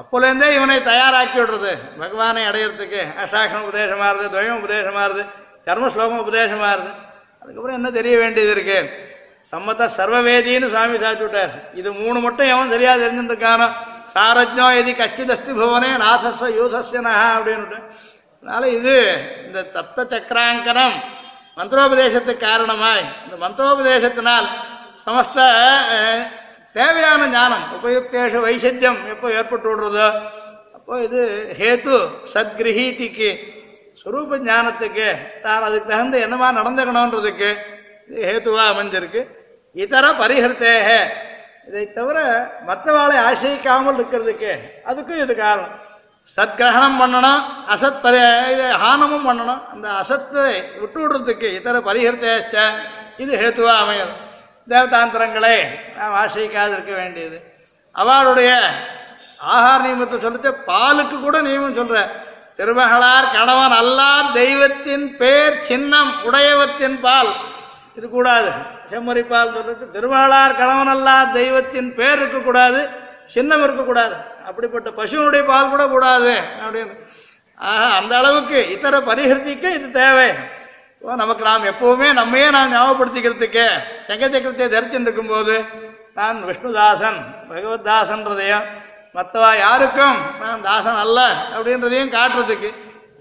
அப்போலேருந்தே இவனை தயாராக்கி விடுறது. பகவானை அடையிறதுக்கு அஷ்டாட்சம் உபதேசமாக இருது துவயம் உபதேசமாக இருது கர்ம ஸ்லோகம் உபதேசமா இருது அதுக்கப்புறம் என்ன தெரிய வேண்டியது இருக்கு? சம்மத சர்வவேதின்னு சுவாமி சாச்சு விட்டார். இது மூணு மட்டும் எவன் சரியா தெரிஞ்சுருக்கானோ சாரஜோ எதி கச்சிதஸ்தி புவனே நாசஸ்ஸ யூசஸ்யனஹா அப்படின்னு அதனால இது இந்த தப்த சக்கராங்கனம் மந்திரோபதேசத்துக்கு காரணமாய். இந்த மந்திரோபதேசத்தினால் சமஸ்த தேவையான ஞானம். உபயுக்தேஷ வைசத்தியம் எப்போ ஏற்பட்டு விடுறதோ அப்போ இது ஹேத்து சத்கிரகீதிக்கு ஸ்வரூப ஞானத்துக்கு தான் அதுக்கு தகுந்த என்னமா நடந்துக்கணுன்றதுக்கு இது ஹேத்துவா அமைஞ்சிருக்கு. இதர பரிஹர்த்தேக. இதை தவிர மற்றவாளை ஆசிரிக்காமல் இருக்கிறதுக்கு அதுக்கும் இது காரணம். சத்கிரகணம் பண்ணணும் அசத் பரி இது ஹானமும் பண்ணணும். அந்த அசத்தை விட்டு விடுறதுக்கு இதர பரிஹர்த்தேச்ச இது ஹேத்துவா அமையும் தேவதாந்திரங்களை நாம் ஆசிரிக்காது இருக்க வேண்டியது. அவளுடைய ஆகார நியமத்தை சொல்லிச்சு பாலுக்கு கூட நியமம் சொல்ற. திருமகளார் கணவன் அல்லார் தெய்வத்தின் பேர் சின்னம் உடையவத்தின் பால். இது கூடாது. செம்மறி பால் சொல்றது திருமகளார் கணவன் அல்லார் தெய்வத்தின் பேர் இருக்கக்கூடாது சின்னம் இருக்கக்கூடாது அப்படிப்பட்ட பசுவனுடைய பால் கூட கூடாது அப்படின்னு. ஆஹா அந்த அளவுக்கு இத்தர பரிகிருதிக்கு இது தேவை. நமக்கு நாம் எப்பவுமே நம்மையே நாம் ஞாபகப்படுத்திக்கிறதுக்கு சங்க சக்கரத்தை தரிச்சுட்டு இருக்கும்போது நான் விஷ்ணுதாசன் பகவத்தாசன்றதையும் மற்றவா யாருக்கும் நான் தாசன் அல்ல அப்படின்றதையும் காட்டுறதுக்கு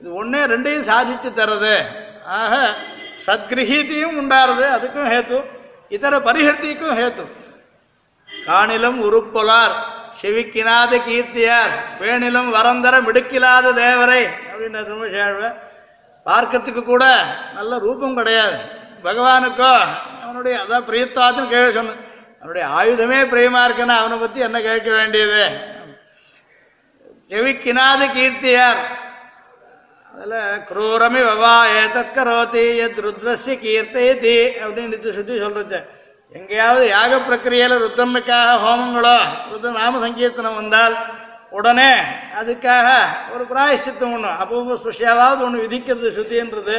இது ஒன்றே ரெண்டையும் சாதிச்சு தர்றது. ஆக சத்கிரகீத்தையும் உண்டாருது அதுக்கும் ஹேத்து. இதர பரிஹர்த்திக்கும் ஹேத்து. காணிலும் உருப்பொலார் செவிக்கினாத கீர்த்தியார் வேணிலும் வரந்தர மிடுக்கிலாத தேவரை அப்படின்னு திருமஷாழ்வ பார்க்கறதுக்கு கூட நல்ல ரூபம் கிடையாது. பகவானுக்கோ அவனுடைய அதான் பிரியத்தாத்துன்னு கேள்வி சொன்ன அவனுடைய ஆயுதமே பிரியமா இருக்குன்னா அவனை பத்தி என்ன கேட்க வேண்டியது? செவிக்கினாத கீர்த்தியார். அதில் குரூரமி வவா ஏதத் கரோதி எத் ருத்ரஸ்ய கீர்த்தயதி அப்படின்னு சுற்றி சொல்றது. எங்கேயாவது யாக பிரக்கிரியில ருத்ரனுக்காக ஹோமங்களோ ருத்ர நாம சங்கீர்த்தனம் வந்தால் உடனே அதுக்காக ஒரு பிராயஷ்டித்தம் ஒன்று அப்போ சுஷியாவது ஒன்று விதிக்கிறது சுத்தின்றது.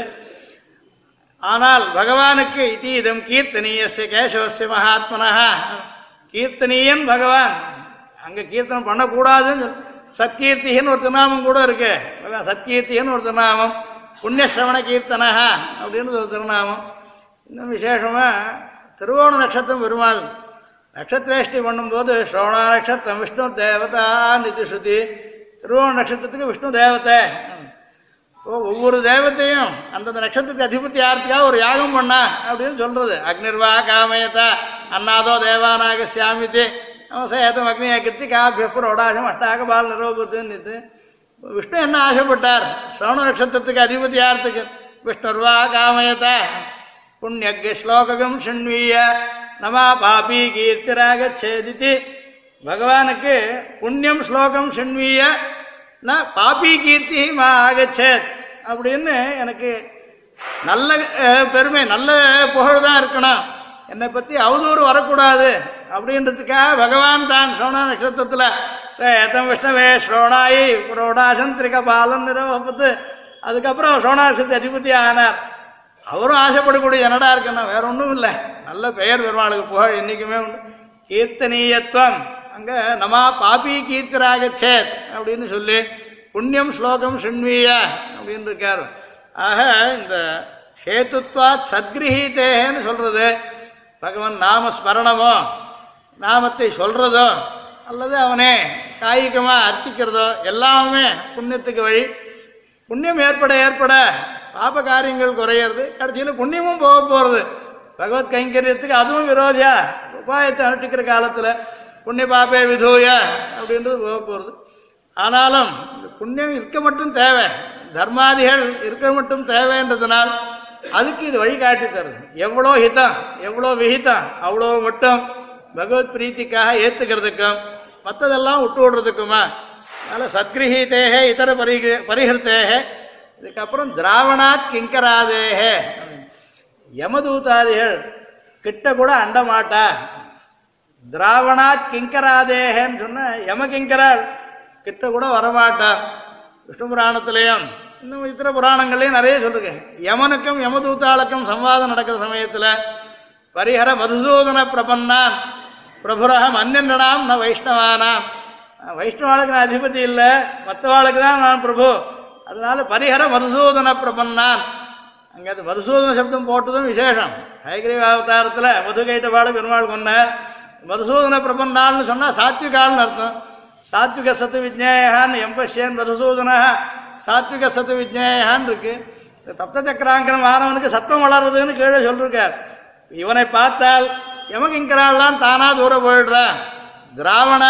ஆனால் பகவானுக்கு இது இதம் கீர்த்தனீயஸ்ய கேசவசிய மகாத்மனா கீர்த்தனீயன் பகவான். அங்கே கீர்த்தனம் பண்ணக்கூடாதுன்னு சத்கீர்த்திகன்னு ஒரு திருநாமம் கூட இருக்கு. சத்கீர்த்திகன்னு ஒரு திருநாமம். புண்ணியசிரவண கீர்த்தனஹா அப்படின்னு ஒரு திருநாமம். இன்னும் விசேஷமாக திருவோண நட்சத்திரம் பெருமாள் நட்சத்திரேஷ்டி பண்ணும்போது ஸ்ரவண நட்சத்திரம் விஷ்ணு தேவதா நிதி ஸ்ருதி திருவோண நட்சத்திரத்துக்கு விஷ்ணு தேவதை ஒவ்வொரு தேவத்தையும் அந்தந்த நட்சத்திரத்துக்கு அதிபதி ஆகிறதுக்காக ஒரு யாகம் பண்ணா அப்படின்னு சொல்றது. அக்னிர்வா காமயதா அன்னாதோ தேவானாக சியாமித்து சேதம் அக்னியை கிருத்தி காபிய அஷ்டாக பால் நிரோபத்துன்னு விஷ்ணு என்ன ஆசைப்பட்டார்? சோழ நட்சத்திரத்துக்கு அதிபதி யார்த்துக்கு? விஷ்ணுர்வா காமயதா. புண்ணியக்கு ஸ்லோகம் சிண்வீய நமா பாபி கீர்த்திராக சேதித்து பகவானுக்கு புண்ணியம் ஸ்லோகம் சிண்வீய ந பாபி கீர்த்தி மா ஆகச்சேத் அப்படின்னு எனக்கு நல்ல பெருமை நல்ல புகழ் தான் இருக்கணும். என்னை பற்றி அவதூறு வரக்கூடாது அப்படின்றதுக்காக பகவான் தான் சோழ நட்சத்திரத்தில் சேத்தம் விஷ்ணவே ஸ்ரோணாயி புரோடாசந்திரிக பாலன் நிறுவப்பத்து அதுக்கப்புறம் சோழ நட்சத்திர அதிபதி ஆனார் அவரும் ஆசைப்படக்கூடிய என்னடா இருக்கணும் வேற ஒன்றும் இல்லை. நல்ல பெயர் பெருமாளுக்கு புகழ் என்றைக்குமே உண்டு. கீர்த்தனீயத்துவம். அங்கே நமா பாபி கீர்த்தராக சேத் அப்படின்னு சொல்லி புண்ணியம் ஸ்லோகம் சிண்வீய அப்படின்னு இருக்கார். ஆக இந்த ஹேத்துத்வா சத்கிரகீதேன்னு சொல்றது பகவான் நாம ஸ்மரணமோ நாமத்தை சொல்றதோ அல்லது அவனே காய்கமாக அர்ச்சிக்கிறதோ எல்லாமே புண்ணியத்துக்கு வழி. புண்ணியம் ஏற்பட ஏற்பட பாப காரியங்கள் குறையிறது கடைசியில் புண்ணியமும் போக போகிறது பகவத் கைங்கரியத்துக்கு அதுவும் விரோதியா? உபாயத்தை அனுஷ்டிக்கிற காலத்தில் புண்ணிய பாப்பே விதூய அப்படின்றது போக போகிறது ஆனாலும் இந்த புண்ணியம் இருக்க மட்டும் தேவை. தர்மாதிகள் இருக்க மட்டும் தேவைன்றதுனால் அதுக்கு இது வழிகாட்டி தருது. எவ்வளோ ஹிதம் எவ்வளோ விஹிதம் அவ்வளோ மட்டும் பகவத் பிரீத்திக்காக ஏற்றுக்கிறதுக்கும் மற்றதெல்லாம் விட்டு விடுறதுக்குமா? அதனால் சத்கிரகீதேக இதர பரிக பரிஹிருத்தேக இதுக்கப்புறம் திராவணாத் கிங்கராதேக யமதூதாதிகள் கிட்ட கூட அண்டமாட்டா திராவணாத் கிங்கராதேகன்னு சொன்ன யமகிங்கரால் கிட்ட கூட வரமாட்டா. விஷ்ணு புராணத்திலையும் இன்னும் இத்தர புராணங்கள்லையும் நிறைய சொல்லிருக்கேன் யமனுக்கும் யமதூத்தாளுக்கும் சம்வாதம் நடக்கிற சமயத்தில் பரிஹர மதுசூதன பிரபன்னான் பிரபுரகம் அந்நின்றனாம் ந வைஷ்ணவானாம். வைஷ்ணவாளுக்கு நான் அதிபதி இல்லை மற்றவாளுக்கு தான் நான் பிரபு. அதனால பரிஹர மதுசூதன பிரபன்னான் அங்கே அது மதுசூதன சப்தம் போட்டதும் விசேஷம். ஹைகிரீவ அவதாரத்தில் மதுகைட்டவாளு பெருமாள் கொன்ன மதுசூதன பிரபன்னால்னு சொன்னால் சாத்விகால்னு அர்த்தம். சாத்விக சத்து விஜ்ஞேயான் எம்பஷ்யன் மதுசூதன சாத்விக சத்து விஜ்ஞேயான் இருக்கு. தப்த சக்கராங்கனம் ஆனவனுக்கு சத்தம் வளருதுன்னு கீழே சொல்லிருக்கார். இவனை பார்த்தால் யமகிங்கராலாம் தானா தூரம் போயிடுறா திராவண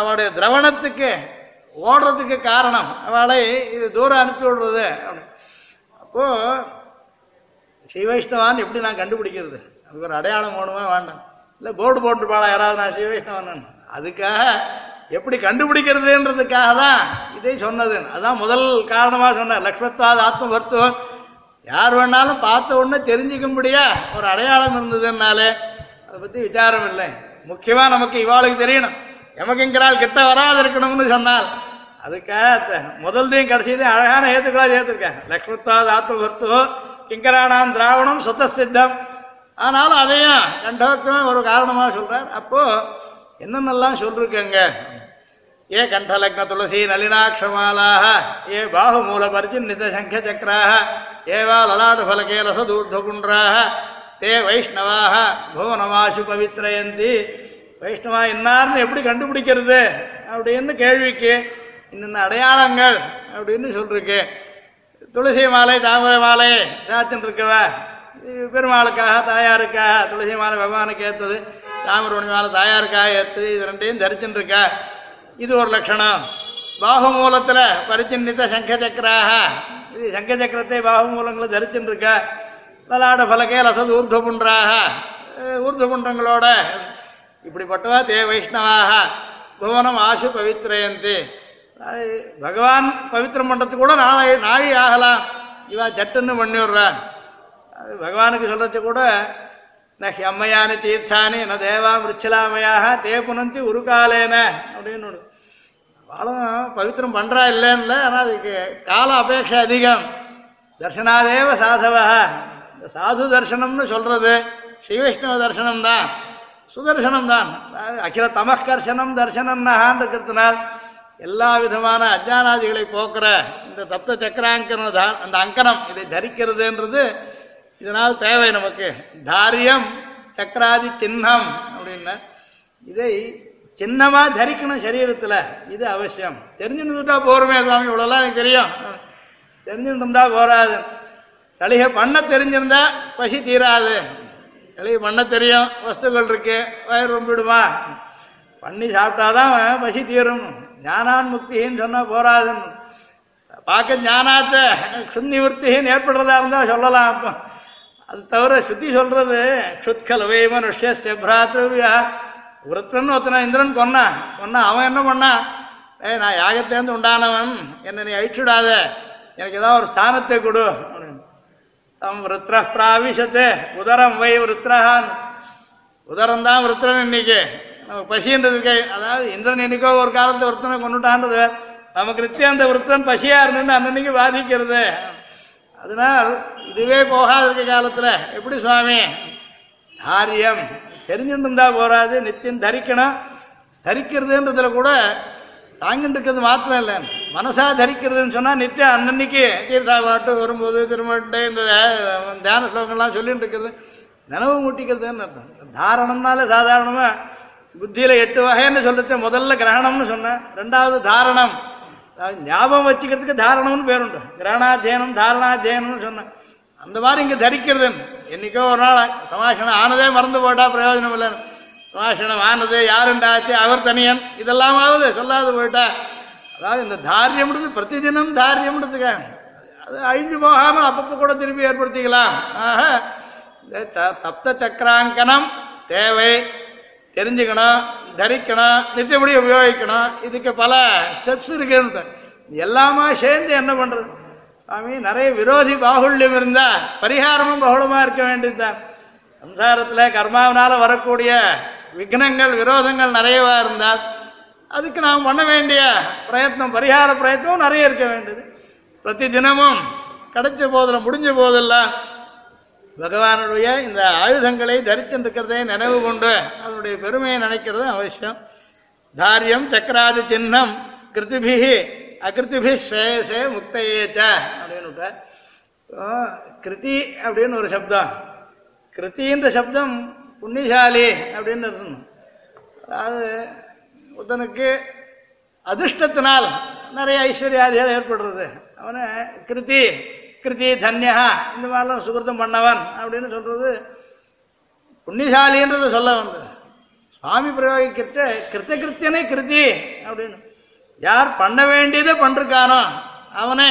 அவருடைய திரவணத்துக்கு ஓடுறதுக்கு காரணம். அவளை இது தூரம் அனுப்பி விடுறது. அப்போது ஸ்ரீ ஸ்ரீவைஷ்ணவான் எப்படி நான் கண்டுபிடிக்கிறது? அதுக்கு ஒரு அடையாளம் வேணுமா வேண்டாம். இல்லை போர்டு போட்டுப்பாளா யாராவது நான் ஸ்ரீவைஷ்ணவன் அதுக்காக எப்படி கண்டுபிடிக்கிறதுன்றதுக்காக தான் இதை சொன்னது. அதான் முதல் காரணமாக சொன்னார் லக்ஷ்மத்வாத ஆத்ம வர்த்துவம் யார் வேணாலும் பார்த்த உடனே தெரிஞ்சுக்கும்படியா ஒரு அடையாளம் இருந்ததுனாலே அதை பற்றி விசாரம் இல்லை. முக்கியமாக நமக்கு இவாளுக்கு தெரியணும். எமக்கிங்கிறால் கிட்ட வராது இருக்கணும்னு சொன்னால் அதுக்காக முதல்தையும் கடைசியதையும் அழகான ஏத்துக்களா சேர்த்துருக்கேன் லக்ஷ்மத்வாத் ஆத்ம பர்த்தோ கிங்கரானாம் திராவணம் சுத்த சித்தம் ஆனாலும் அதையும் கண்டவக்குமே ஒரு காரணமாக சொல்கிறார் அப்போ என்னென்னலாம் சொல்லிருக்கங்க? ஏ கண்டலக்ன துளசி நளினாட்சமாலாக ஏ பாகுமூல பரிச்சின்னித சங்க சக்கராக ஏவா லலாடு ஃபலகே ரசதூர்தகுன்றாக தே வைஷ்ணவாக புவனமாசு பவித்ரயந்தி வைஷ்ணவா என்னார்னு எப்படி கண்டுபிடிக்கிறது? அப்படின்னு கேள்விக்கு இன்னென்ன அடையாளங்கள் அப்படின்னு சொல்லிருக்கு துளசி மாலை தாமரை மாலை சாத்தின்னு இருக்கவ இது பெருமாளுக்காக தாயாருக்காக துளசி மாலை பகவானுக்கு ஏற்றது தாமரை மாலை தாயாருக்காக ஏற்றது இது ரெண்டையும் தரிச்சுட்டு இருக்கா? இது ஒரு லட்சணம். பாகுமூலத்தில் பரிச்சின்னித்த சங்க சக்கராக இது சங்க சக்கரத்தை பாகுமூலங்களை தரிச்சுட்டு இருக்கா? லலாட பலகே லசது ஊர்துபுன்றாக ஊர்துபுன்றங்களோட இப்படிப்பட்டவா தே வைஷ்ணவாக புவனம் ஆசு பவித்ரயந்தி. பகவான் பவித்திரம் பண்ணுறதுக்கு கூட நாளை நாழி ஆகலாம். இவா சட்டுன்னு பண்ணிவிடுறா அது பகவானுக்கு சொல்கிறது கூட ந ஹியம்மையானி தீர்த்தானி ந தேவா மிருச்சலாமையாக தே புனந்தி உருகாலேன அப்படின்னு ஒண்ணு. அவளும் பவித்திரம் பண்ணுறா இல்லைன்னு ஆனால் அதுக்கு கால அபேட்சை அதிகம். தர்ஷனாதேவ சாதவ இந்த சாது தர்சனம்னு சொல்கிறது ஸ்ரீ வைஷ்ணவ தர்சனம் தான் சுதர்சனம் தான் அகில தமஸ்கர்ஷனம் தர்சனம்னஹான் இருக்கிறதுனால் எல்லா விதமான அஜானாதிகளை போக்குற இந்த தப்த சக்கராங்கன தா- அந்த அங்கனம் இதை தரிக்கிறதுன்றது இதனால் தேவை நமக்கு. தாரியம் சக்கராதி சின்னம் அப்படின்னா. இதை சின்னமாக தரிக்கணும் சரீரத்தில். இது அவசியம். தெரிஞ்சுருந்துட்டா போகிறோமே சுவாமி இவ்வளோலாம் எனக்கு தெரியும். தெரிஞ்சுட்டு இருந்தா போராது. தலிகை பண்ண தெரிஞ்சிருந்தா பசி தீராது. இலையை பண்ண தெரியும் வஸ்துக்கள் இருக்கு வயிறு ரொம்பிடுமா? பண்ணி சாப்பிட்டாதான் பசி தீரும். ஞானான் முக்தின்னு சொன்னா போராதுன்னு. பார்க்க ஞானாத்த சுன்னி ஏற்படுறதா இருந்தா சொல்லலாம். அப்போ அது தவிர சுத்தி சொல்றது க்ஷுத்கலவை மனுஷ்ய பிராத்திரவியா விரத்தன் ஒருத்தன இந்திரன் கொன்னான் கொன்னா அவன் என்ன பண்ணான் ஏய் நான் யாகத்தேர்ந்து உண்டானவன் என்னை நீ அழிச்சுடாத. எனக்கு ஏதாவது ஒரு ஸ்தானத்தை கொடு. தம் விருத்ர பிராவிஷத்து. உதரம் வை விருத்ரஹான் உதரம் தான் விருத்திரன் இன்னைக்கு. நமக்கு பசின்றதுக்கு அதாவது இந்திரன் என்னைக்கோ ஒரு காலத்து விருத்தனை கொண்டுட்டான்றது வேற. நமக்கு நித்தியம் அந்த விருத்தன் பசியா இருந்துட்டு அன்னன்னைக்கு பாதிக்கிறது அதனால் இதுவே போகாதிருக்க காலத்தில். எப்படி சுவாமி? தாரியம். தெரிஞ்சுட்டு இருந்தா போறாது நித்தியம் தரிக்கணும். தரிக்கிறதுன்றதுல கூட தாங்கிட்டு இருக்கிறது மாத்திரம் இல்லை மனசா தரிக்கிறதுன்னு சொன்னா நித்தியம் அன்னன்னைக்கு தீர்த்தா பாட்டு வரும்போது திருமட்டை இந்த தியான ஸ்லோகங்கள்லாம் சொல்லிட்டு இருக்கிறது நினைவு மூட்டிக்கிறதுன்னு அர்த்தம். தாரணம்னால சாதாரணமா புத்தியில எட்டு வகைன்னு சொல்லிட்டு முதல்ல கிரகணம்னு சொன்னேன் ரெண்டாவது தாரணம். ஞாபகம் வச்சுக்கிறதுக்கு தாரணம்னு பேருண்டு. கிரகணாத்தியனம் தாரணாத்தியனம்னு சொன்னேன் அந்த மாதிரி இங்க தரிக்கிறதுன்னு. என்னைக்கோ ஒரு நாள் சமாஷணம் ஆனதே மறந்து போட்டா பிரயோஜனம் இல்லைன்னு. சமாஷணம் ஆனது யாருண்டாச்சு? அவர் தனியன். இதெல்லாமாவது சொல்லாது போயிட்டா. அதாவது இந்த தாரியம்ன்றது பிரதி தினம் தாரியம்ன்றதுக்கு அது அழிஞ்சு போகாமல் அப்பப்போ கூட திருப்பி ஏற்படுத்திக்கலாம். ஆக இந்த ச- தப்த சக்கராங்கனம் தேவை. தெரிஞ்சுக்கணும் தரிக்கணும் நித்தியப்படி உபயோகிக்கணும். இதுக்கு பல ஸ்டெப்ஸ் இருக்குன்னு எல்லாமா சேர்ந்து என்ன பண்ணுறது சாமி நிறைய விரோதி பாகுல்யம் இருந்தால் பரிகாரமும் பகுலமாக இருக்க வேண்டியதுதான். சம்சாரத்தில் கர்மாவினால் வரக்கூடிய விக்னங்கள் விரோதங்கள் நிறையவா இருந்தால் அதுக்கு நாம் பண்ண வேண்டிய பிரயத்னம் பரிகார பிரயத்னம் நிறைய இருக்க வேண்டியது. பிரதி தினமும் கிடைச்ச போதில் முடிஞ்ச போதெல்லாம் பகவானுடைய இந்த ஆயுதங்களை தரித்திருக்கிறதே நினைவு கொண்டு அதனுடைய பெருமையை நினைக்கிறது அவசியம். தாரியம் சக்கராதி சின்னம் கிருத்திபிகி அகிருத்திபி ஸ்ரேயசே முக்தையேச்ச அப்படின்னு கிருதி அப்படின்னு ஒரு சப்தம். கிருத்தின்ற சப்தம் புண்ணியசாலி அப்படின்னு இருக்கணும். அதாவது ஒருத்தனுக்கு அதிர்ஷ்டத்தினால் நிறைய ஐஸ்வர்யாதிகள் ஏற்படுறது. அவனை கிருதி கிருதி தன்யா இந்த மாதிரிலாம் சுகிருத்தம் பண்ணவன் அப்படின்னு சொல்கிறது புண்ணியசாலின்றதை சொல்ல வந்தது. சுவாமி பிரயோகிக்கிட்ட கிருத்தகிருத்தியனே கிருதி அப்படின்னு. யார் பண்ண வேண்டியதை பண்ணிருக்கானோ அவனே.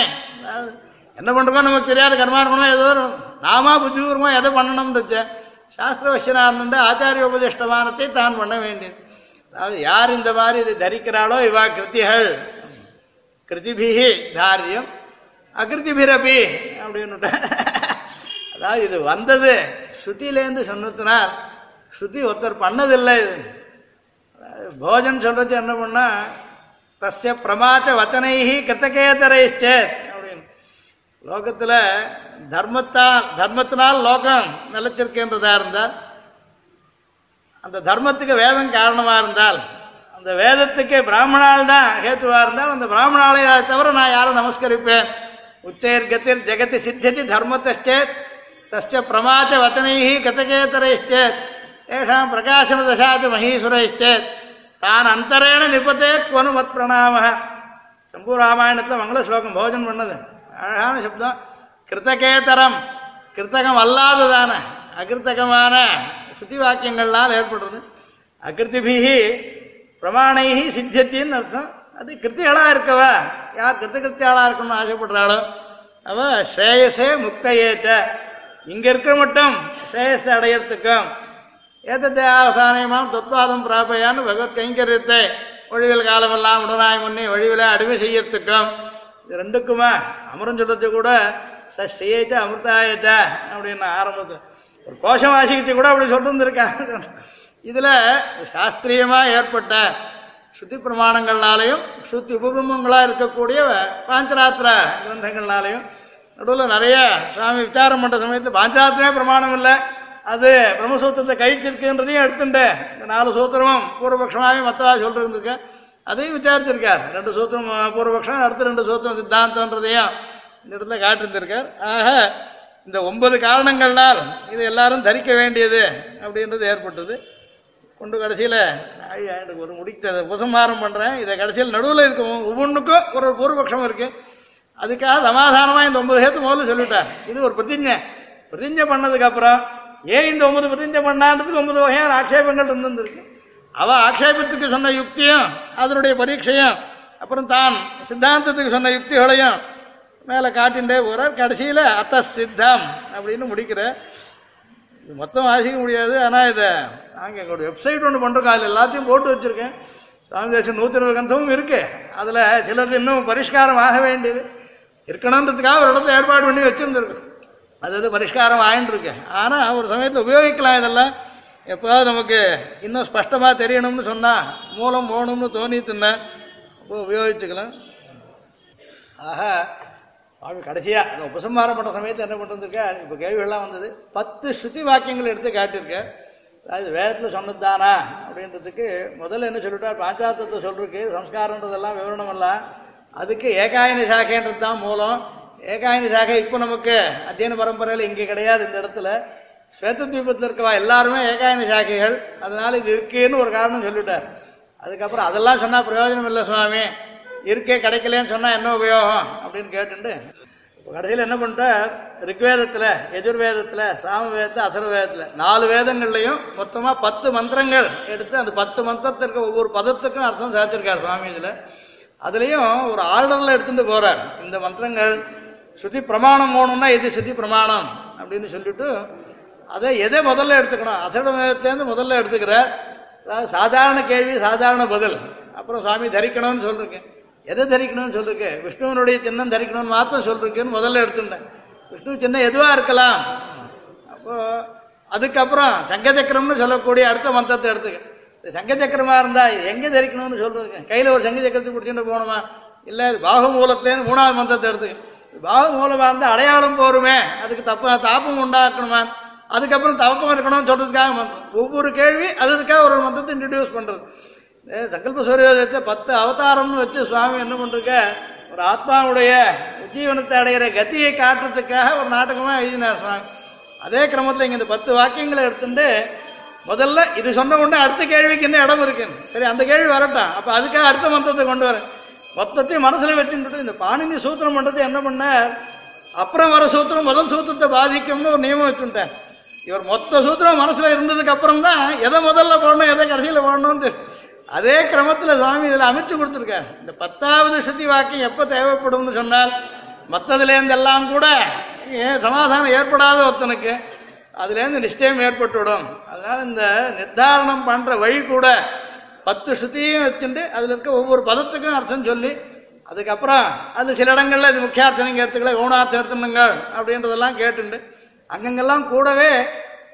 என்ன பண்றோம் நமக்கு தெரியாது கர்மா இருக்கணும் ஏதோ ஒரு நாமா புத்திபூர்வமாக எதை பண்ணணும்னு வச்சேன். சாஸ்திர வசனா ஆச்சாரிய உபதிஷ்டமானத்தை தான் பண்ண வேண்டியது. அதாவது யார் இந்த மாதிரி இதை தரிக்கிறாளோ இவா கிருத்திகள். கிருதிபிகி தாரியம் அகிருதிபிரபி அப்படின்னு அதாவது இது வந்தது ஸ்ருதியிலேருந்து சொன்னதுனால் ஸ்ருதி ஒருத்தர் பண்ணதில்லை இது. போஜன் சொல்றது என்ன பண்ணா தஸ்ய பிரமாச்ச வச்சனைஹி கிருத்தகேதரைச்சே அப்படின்னு. லோகத்தில் தர்மத்தால் தர்மத்தினால் லோகம் நிலைச்சிருக்கின்றதா இருந்தால் அந்த தர்மத்துக்கு வேதம் காரணமாக இருந்தால் அந்த வேதத்துக்கு பிராமணால் தான் ஹேத்துவாக இருந்தால் அந்த பிராமணாலை தவிர நான் யாரை நமஸ்கரிப்பேன்? உச்சைர் கதிர் ஜெகதி சித்தியதி தர்மத்தேத் தஸ்ய பிரமாச்ச வச்சனைஹி கதகேதரைச்சேத் ஏஷாம் பிரகாசன தசாச்ச மகீசுரைச்சேத் தான் அந்தரேண நிபத்தேத் கொனு மத் பிரணாம சம்பூ ராமாயணத்தில் மங்கள ஸ்லோகம் போஜன் பண்ணது. அழகான சப்தம். கிருத்தகேதரம். கிருத்தகம் அல்லாததான அகிருத்தகமான சுத்தி வாக்கியங்கள்னால் ஏற்படுறது. அகிருத்திபிகி பிரமாணைகி சித்தியத்தின்னு அர்த்தம். அது கிருத்திகளாக இருக்கவ யார் கிருத்த கிருத்தியாளாக இருக்கணும்னு ஆசைப்படுறாளோ அவ ஸ்ரேயசே முக்தையேச்ச. இங்கே இருக்க மட்டும் ஸ்ரேயஸை அடையறதுக்கும். ஏத்தத்தை அவசானியமாம் தத்வாதம் பிராபையான்னு பகவத் கைங்கரியத்தை ஒழிவில் காலமெல்லாம் உடனாய் முன்னே ஒழிவில் அடிமை செய்யறதுக்கும். இது ரெண்டுக்குமா அமரம் சொல்றது கூட சஷ்டியேச்ச அமிர்தாயச்ச அப்படின்னு ஆரம்பத்தில். ஒரு கோஷம் வாசிக்கிச்சு கூட அப்படி சொல்லிருந்துருக்காங்க. இதில் சாஸ்திரியமாக ஏற்பட்ட ஸ்ருதி பிரமாணங்கள்னாலையும் ஸ்ருதி உபபிரமங்களாக இருக்கக்கூடிய பாஞ்சராத்திர கிரந்தங்கள்னாலையும் நடுவில் நிறைய சுவாமி விசாரம் பண்ணுற சமயத்தில் பாஞ்சராத்திரமே பிரமாணம் இல்லை. அது பிரம்மசூத்திரத்தை கழிச்சிருக்குன்றதையும் எடுத்துட்டு இந்த நாலு சூத்திரமும் பூர்வபக்ஷமாகவே மற்றதாக சொல்லிருந்துருக்கேன். அதையும் விசாரிச்சிருக்கார். ரெண்டு சூத்திரம் பூர்வபக்ஷம் அடுத்த ரெண்டு சூத்திரம் சித்தாந்தன்றதையும் இந்த இடத்துல காட்டிருந்திருக்கார். ஆக இந்த ஒன்பது காரணங்கள்னால் இது எல்லாரும் தரிக்க வேண்டியது அப்படின்றது ஏற்பட்டது. கொண்டு கடைசியில் எனக்கு ஒரு முடித்த உபசம்ஹாரம் பண்ணுறேன் இதை கடைசியில் நடுவில் இருக்கும் ஒவ்வொன்றுக்கும் ஒரு பூர்வபக்ஷம் இருக்குது அதுக்காக சமாதானமாக இந்த ஒன்பது சேர்த்து முதல்ல சொல்லிட்டார். இது ஒரு பிரதிஜை. பிரதிஜை பண்ணதுக்கப்புறம் ஏன் இந்த ஒன்பது பிரதிஞ்சை பண்ணான்றதுக்கு ஒன்பது வகையான ஆட்சேபங்கள் இருந்திருக்கு. அவள் ஆட்சேபத்துக்கு சொன்ன யுக்தியும் அதனுடைய பரீட்சையும் அப்புறம் தான் சித்தாந்தத்துக்கு சொன்ன யுக்திகளையும் மேலே காட்டின்றே போகிறார் கடைசியில் அத்த சித்தம் அப்படின்னு முடிக்கிற. இது மொத்தம் வாசிக்க முடியாது ஆனால் இதை நாங்கள் எங்களோட வெப்சைட் ஒன்று பண்ணுறோம் அதில் எல்லாத்தையும் போட்டு வச்சுருக்கேன். சுவாமி தேசம் நூற்றி இருபது கந்தமும் இருக்குது அதில் சிலது இன்னும் பரிஷ்காரம் ஆக வேண்டியது. இருக்கணுன்றதுக்காக ஒரு இடத்துல ஏற்பாடு பண்ணி வச்சுருந்துருக்கு அது அது பரிஷ்காரம் ஆயின்னு ஆனால் ஒரு சமயத்தில் உபயோகிக்கலாம் இதெல்லாம். எப்போதாவது நமக்கு இன்னும் ஸ்பஷ்டமாக தெரியணும்னு சொன்னால் மூலம் போகணும்னு தோணித்துன்னா அப்போ உபயோகிச்சுக்கலாம். ஆஹா சுவாமி கடைசியாக அந்த உபசம்ஹாரம் பண்ணுற சமயத்தில் என்ன பண்ணிருக்க இப்போ கேள்விகள்லாம் வந்தது. பத்து ஸ்ருதி வாக்கியங்கள் எடுத்து காட்டியிருக்கேன் அது வேதத்தில் சொன்னதுதானா அப்படின்றதுக்கு முதல்ல என்ன சொல்லிட்டார்? பாஞ்சாத்தத்தை சொல்றதுக்கு சம்ஸ்காரன்றதெல்லாம் விவரணம் எல்லாம் அதுக்கு ஏகாயன சாகைன்றது தான் மூலம். ஏகாயன சாகை இப்போ நமக்கு அத்தியன பரம்பரையில் இங்கே கிடையாது இந்த இடத்துல. ஸ்வேத தீபத்தில் இருக்கவா? எல்லாருமே ஏகாயன சாகைகள். அதனால இது இருக்குன்னு ஒரு காரணம் சொல்லிட்டார். அதுக்கப்புறம் அதெல்லாம் சொன்னால் பிரயோஜனம் இல்லை சுவாமி. இருக்கே கிடைக்கலன்னு சொன்னால் என்ன உபயோகம் அப்படின்னு கேட்டுண்டு. கடைசியில் என்ன பண்ணிட்டார் ரிக்வேதத்தில் எஜுர்வேதத்தில் சாமவேதத்தில் அதர்வேதத்தில் நாலு வேதங்கள்லையும் மொத்தமாக பத்து மந்திரங்கள் எடுத்து அந்த பத்து மந்திரத்திற்கு ஒவ்வொரு பதத்துக்கும் அர்த்தம் சேர்த்திருக்கார் சுவாமி இதில் அதுலேயும் ஒரு ஆர்டரில் எடுத்துகிட்டு போகிறார் இந்த மந்திரங்கள் சுத்தி பிரமாணம் போகணும்னா எது சுத்தி பிரமாணம் அப்படின்னு சொல்லிட்டு அதை எதை முதல்ல எடுத்துக்கணும்? அதர்வ வேதத்துலேருந்து முதல்ல எடுத்துக்கிறார். அதாவது சாதாரண கேள்வி சாதாரண பதில். அப்புறம் சுவாமி தரிக்கணும்னு சொல்லிருக்கேன் எதை தரிக்கணும்னு சொல்லிருக்கேன் விஷ்ணுவனுடைய சின்னம் தரிக்கணும்னு மாத்திரம் சொல்லிருக்கேன்னு முதல்ல எடுத்துட்டேன். விஷ்ணு சின்னம் எதுவா இருக்கலாம்? அப்போ அதுக்கப்புறம் சங்கச்சக்கரம்னு சொல்லக்கூடிய அடுத்த மந்திரத்தை எடுத்துக்க சங்க சங்கச்சக்கரமா இருந்தா எங்க தரிக்கணும்னு சொல்லிருக்கேன் கையில ஒரு சங்கச்சக்கரத்தை பிடிச்சிட்டு போகணுமா? இல்ல பாகு மூலத்துலேருந்து மூணாவது மந்திரத்தை எடுத்துக்க பாகு மூலமா இருந்தா அடையாளம் போருமே. அதுக்கு தப்ப தாப்பம் உண்டாக்கணுமா? அதுக்கப்புறம் தவப்பம் இருக்கணும்னு சொல்றதுக்காக மந்திரம். ஒவ்வொரு கேள்வி அதுக்காக ஒரு மந்திரத்தை இன்ட்ரடியூஸ் பண்றது. சங்கல்ப சூரியோதயத்தில் பத்து அவதாரம்னு வச்சு சுவாமி என்ன பண்ணிருக்க ஒரு ஆத்மாவுடைய உஜீவனத்தை அடைகிற கத்தியை காட்டுறதுக்காக ஒரு நாடகமாக எழுதினார் சுவாமி. அதே கிரமத்தில் இங்கே இந்த பத்து வாக்கியங்களை எடுத்துட்டு முதல்ல இது சொன்ன உடனே அடுத்த கேள்விக்கு என்ன இடம் இருக்குன்னு சரி அந்த கேள்வி வரட்டும். அப்போ அதுக்காக அடுத்த மந்திரத்தை கொண்டு வரேன். மொத்தத்தையும் மனசில் வச்சுட்டு இந்த பாணினி சூத்திரம் பண்ணுறது என்ன பண்ணார்? அப்புறம் வர சூத்திரம் முதல் சூத்திரத்தை பாதிக்கும்னு ஒரு நியமம் வச்சுட்டேன் இவர் மொத்த சூத்திரம் மனசில் இருந்ததுக்கு அப்புறம் தான் எதை முதல்ல போடணும் எதை கடைசியில் போடணும்னு அதே கிரமத்தில் சுவாமி இதில் அமைச்சு கொடுத்துருக்கார். இந்த பத்தாவது ஸ்ருதி வாக்கியம் எப்போ தேவைப்படும்னு சொன்னால் மற்றதுலேருந்தெல்லாம் கூட ஏன் சமாதானம் ஏற்படாத ஒருத்தனுக்கு அதுலேருந்து நிச்சயம் ஏற்பட்டுவிடும். அதனால் இந்த நிர்தாரணம் பண்ணுற வழி கூட பத்து ஸ்ருதியும் வச்சுட்டு அதில் இருக்க ஒவ்வொரு பதத்துக்கும் அர்த்தம் சொல்லி அதுக்கப்புறம் அது சில இடங்களில் இது முக்கியார்த்தம் கேட்டுக்கல எடுத்துக்கல கவுனார்த்தம் எடுத்துனுங்க அப்படின்றதெல்லாம் கேட்டுண்டு அங்கங்கெல்லாம் கூடவே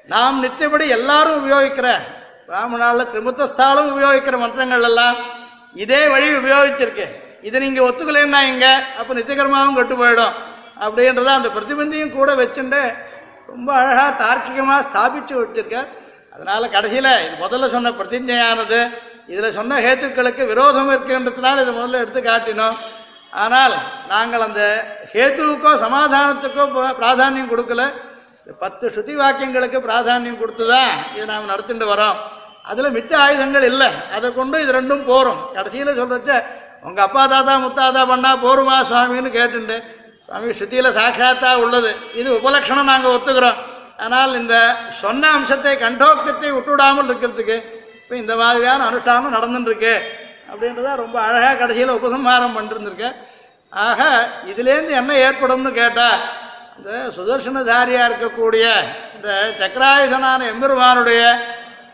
நாம் நித்தியபடி எல்லாரும் உபயோகிக்கிற பிராமணால திரிமுத்தஸ்தாலும் உபயோகிக்கிற மந்திரங்கள் எல்லாம் இதே வழி உபயோகிச்சிருக்கு. இதை நீங்க ஒத்துக்கலைன்னா இங்க அப்ப நித்தியகர்மாவும் கெட்டு போயிடும். அப்படின்றத அந்த பிரதிபந்தியும் கூட வச்சுட்டு ரொம்ப அழகா தார்க்கிகமா ஸ்தாபிச்சு வச்சிருக்கார் அதனால கடைசியில இது முதல்ல சொன்ன பிரதிஜையானது இதுல சொன்ன ஹேத்துக்களுக்கு விரோதம் இருக்குன்றதுனால இதை முதல்ல எடுத்து காட்டினோம். ஆனால் நாங்கள் அந்த ஹேத்துவுக்கோ சமாதானத்துக்கோ பிராதானியம் கொடுக்கல. பத்து ஸ்ருதி வாக்கியங்களுக்கு பிராதானியம் கொடுத்து தான் இதை நாம் நடத்திட்டு வரோம். அதில் மிச்ச ஆயுதங்கள் இல்லை. அதை கொண்டு இது ரெண்டும் போகிறோம் கடைசியில் சொல்கிறச்ச உங்கள் அப்பா தாத்தா முத்தாத்தா பண்ணால் போருமா சுவாமின்னு கேட்டுண்டு. சுவாமி ஸ்ருதியில் சாட்சாத்தா உள்ளது. இது உபலட்சணம் நாங்கள் ஒத்துக்கிறோம். ஆனால் இந்த சொன்ன அம்சத்தை கண்டோக்தத்தை விட்டுவிடாமல் இருக்கிறதுக்கு இப்போ இந்த மாதிரியான அனுஷ்டானம் நடந்துட்டுருக்கு. அப்படின்றத ரொம்ப அழகாக கடைசியில் உபசம்ஹாரம் பண்ணிருந்துருக்கேன் ஆக இதுலேருந்து என்ன ஏற்படும்னு கேட்டால் இந்த சுதர்சனதாரியாக இருக்கக்கூடிய இந்த சக்கராயுதனான எம்பெருமானுடைய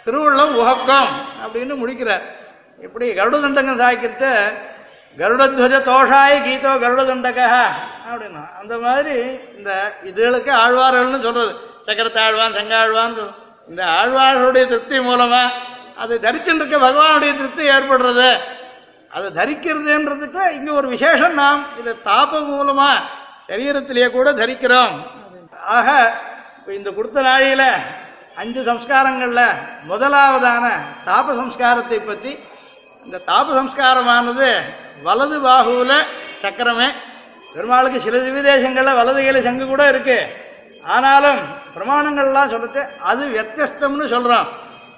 திருவள்ளம் உகக்கம் அப்படின்னு முடிக்கிறார். இப்படி கருடதண்டங்கள் சாய்க்கிறத? கருடத்வஜ தோஷாய கீதோ கருடதண்டக அப்படின்னா அந்த மாதிரி இந்த இதுகளுக்கு ஆழ்வார்கள்னு சொல்றது. சக்கரத்தாழ்வான் சங்காழ்வான் இந்த ஆழ்வார்களுடைய திருப்தி மூலமா அது தரிச்சுட்டு இருக்க பகவானுடைய திருப்தி ஏற்படுறது. அதை தரிக்கிறதுன்றதுக்கு இங்க ஒரு விசேஷம் நாம் இதை தாப மூலமா சரீரத்திலேயே கூட தரிக்கிறோம். ஆக இந்த கொடுத்த நாழியில அஞ்சு சம்ஸ்காரங்களில் முதலாவதான தாப சம்ஸ்காரத்தை பற்றி இந்த தாப சம்ஸ்காரமானது வலது பாகுவில் சக்கரமே பெருமாளுக்கு சில திவிதேசங்கள்ல வலது கையில் சங்கு கூட இருக்கு. ஆனாலும் பிரமாணங்கள்லாம் சொல்லிட்டு அது வித்தியஸ்தம்னு சொல்கிறோம்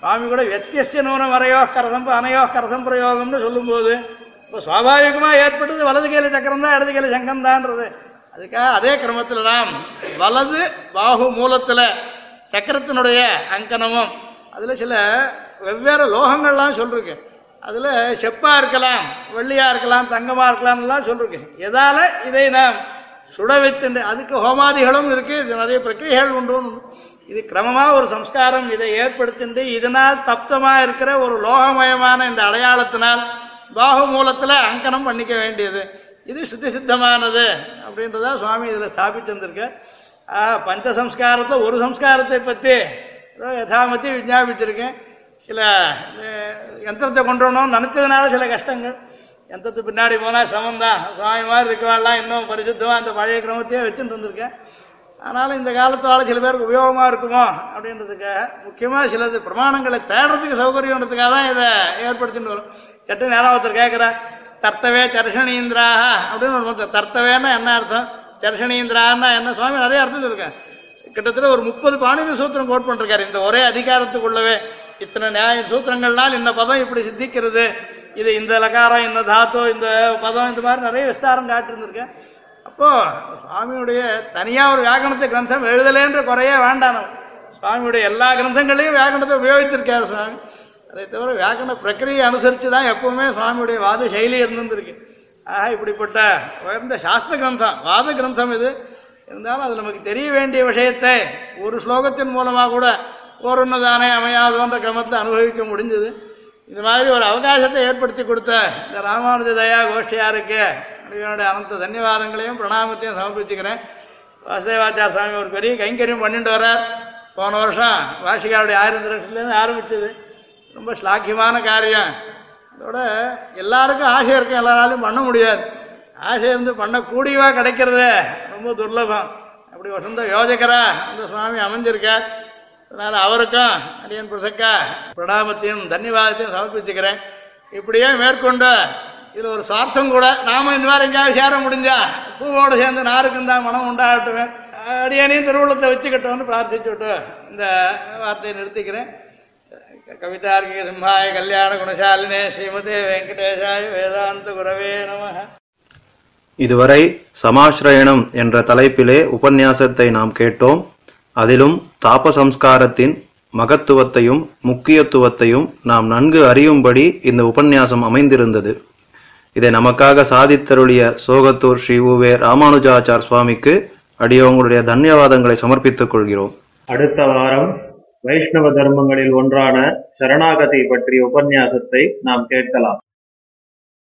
சுவாமி கூட வித்தியஸ்த நூனம் வரையோ கரசம் அனையோ கரசம் பிரயோகம்னு சொல்லும்போது இப்போ சுவாபாவிகமாக ஏற்பட்டது வலது கையில் சக்கரம் தான் இடது கையில் சங்கம் தான்றது. அதுக்காக அதே கிரமத்தில் நாம் வலது பாகு மூலத்தில் சக்கரத்தினுடைய அங்கனமும். அதில் சில வெவ்வேறு லோகங்கள்லாம் சொல்லிருக்கு அதில் செப்பாக இருக்கலாம் வெள்ளியாக இருக்கலாம் தங்கமாக இருக்கலாம்லாம் சொல்லிருக்கு எதால் இதை நாம் சுட வைத்துண்டு அதுக்கு ஹோமாதிகளும் இருக்குது இது நிறைய பிரக்கிரைகள் உண்டு. இது கிரமமாக ஒரு சம்ஸ்காரம் இதை ஏற்படுத்திண்டு இதனால் தப்தமாக இருக்கிற ஒரு லோகமயமான இந்த அடையாளத்தினால் பாகு மூலத்தில் அங்கனம் பண்ணிக்க வேண்டியது. இது சுத்தி சித்தமானது அப்படின்றதா சுவாமி இதில் ஸ்தாபிச்சிருந்திருக்க பஞ்ச சம்ஸ்காரத்தில் ஒரு சம்ஸ்காரத்தை பற்றி ஏதோ யதாமத்தி விஞ்ஞாபிச்சிருக்கேன். சில யந்திரத்தை கொண்டு வரணும்னு நினச்சதுனால சில கஷ்டங்கள். யந்திரத்து பின்னாடி போனால் சமம் தான் சுவாமி மாதிரி இருக்கவாள்லாம் இன்னும் பரிசுத்தமாக அந்த பழைய கிரமத்தையே வச்சுட்டு இருந்திருக்கேன். ஆனாலும் இந்த காலத்தால் சில பேருக்கு உபயோகமாக இருக்குமோ அப்படின்றதுக்காக முக்கியமாக சிலது பிரமாணங்களை தேடுறதுக்கு சௌகரியன்றதுக்காக தான் இதை ஏற்படுத்தின்னு வரும். சட்டு நேரம் ஒருத்தர் கேட்குறார் தர்த்தவே சர்ஷணீந்திராக அப்படின்னு ஒரு தர்த்தவேன்னா என்ன அர்த்தம்? சர்ஷணீந்திரான்னா என்ன? சுவாமி நிறைய அர்த்தம் இருக்கேன் கிட்டத்தட்ட ஒரு முப்பது பாணினி சூத்திரம் கோட் பண்ணிருக்காரு. இந்த ஒரே அதிகாரத்துக்குள்ளவே இத்தனை நியாய சூத்திரங்கள்னால் இந்த பதம் இப்படி சித்திக்கிறது. இது இந்த லகாரம் இந்த தாத்து இந்த பதம் இந்த மாதிரி நிறைய விஸ்தாரம் காட்டிருந்திருக்கேன் அப்போது சுவாமியுடைய தனியாக ஒரு வியாக்கரணத்தை கிரந்தம் எழுதலேன்ற குறையே வேண்டாம் சுவாமியுடைய எல்லா கிரந்தங்களையும் வியாக்கரணத்தை உபயோகிச்சிருக்காரு சுவாமி. அதை தவிர வியாக்கரண பிரக்கிரியை அனுசரித்து தான் எப்பவுமே சுவாமியுடைய வாத சைலி இருந்திருக்கு ஆக இப்படிப்பட்ட உயர்ந்த சாஸ்திர கிரந்தம் வாத கிரந்தம் இது. இருந்தாலும் அது நமக்கு தெரிய வேண்டிய விஷயத்தை ஒரு ஸ்லோகத்தின் மூலமாக கூட ஓருன்னதானே அமையாதோன்ற கிரமத்தை அனுபவிக்க முடிஞ்சது. இந்த மாதிரி ஒரு அவகாசத்தை ஏற்படுத்தி கொடுத்த இந்த ராமானுஜ தயா கோஷ்டியாருக்கு என்னுடைய அனந்த தன்யவாதங்களையும் பிரணாமத்தையும் சமர்ப்பிச்சுக்கிறேன். வாசுதேவாச்சார சாமி ஒரு பெரிய கைங்கரியம் பண்ணிட்டு வரார் போன வருஷம் வாஷிகாருடைய ஆயிரத்தி லட்சத்துலேருந்து ஆரம்பித்தது ரொம்ப ஸ்லாக்கியமான காரியம். அதோட எல்லாருக்கும் ஆசை இருக்கும் எல்லாராலையும் பண்ண முடியாது. ஆசை இருந்து பண்ணக்கூடியவா கிடைக்கிறதே. ரொம்ப துர்லபம். அப்படி வசந்த யோஜகரா இந்த சுவாமி அமைஞ்சிருக்கார். அதனால் அவருக்கும் அடியன் பிரசக்கா பிரணாமத்தையும் தன்யவாதத்தையும் சமர்ப்பிச்சுக்கிறேன். இப்படியே மேற்கொண்டு இதில் ஒரு சுவார்த்தம் கூட நாம இந்த மாதிரி எங்கேயாவது சேர முடிஞ்சா பூவோடு சேர்ந்து நாருக்கும் தான் மனம் உண்டாகட்டுவேன் அடியனையும் திருவுள்ளத்தை வச்சுக்கிட்டோம்னு பிரார்த்திச்சுட்டு இந்த வார்த்தையை நிறுத்திக்கிறேன். கவிதார்க்கிக சிம்ஹாய கல்யாண குணசாலினே ஸ்ரீமதே வெங்கடேஷாய வேதாந்த குரவே நமः. இதுவரை சமாஸ்ரயணம் என்ற தலைப்பிலே உபன்யாசத்தை நாம் கேட்டோம். அதிலும் தாப சம்ஸ்காரத்தின் மகத்துவத்தையும் முக்கியத்துவத்தையும் நாம் நன்கு அறியும்படி இந்த உபன்யாசம் அமைந்திருந்தது. இதை நமக்காக சாதித்தருளிய சோகத்தூர் ஸ்ரீ உவே ராமானுஜாச்சார் சுவாமிக்கு அடியவங்களுடைய தன்யவாதங்களை சமர்ப்பித்துக் கொள்கிறோம். அடுத்த வாரம் வைஷ்ணவ தர்மங்களில் ஒன்றான சரணாகதி பற்றிய உபன்யாசத்தை நாம் கேட்கலாம்.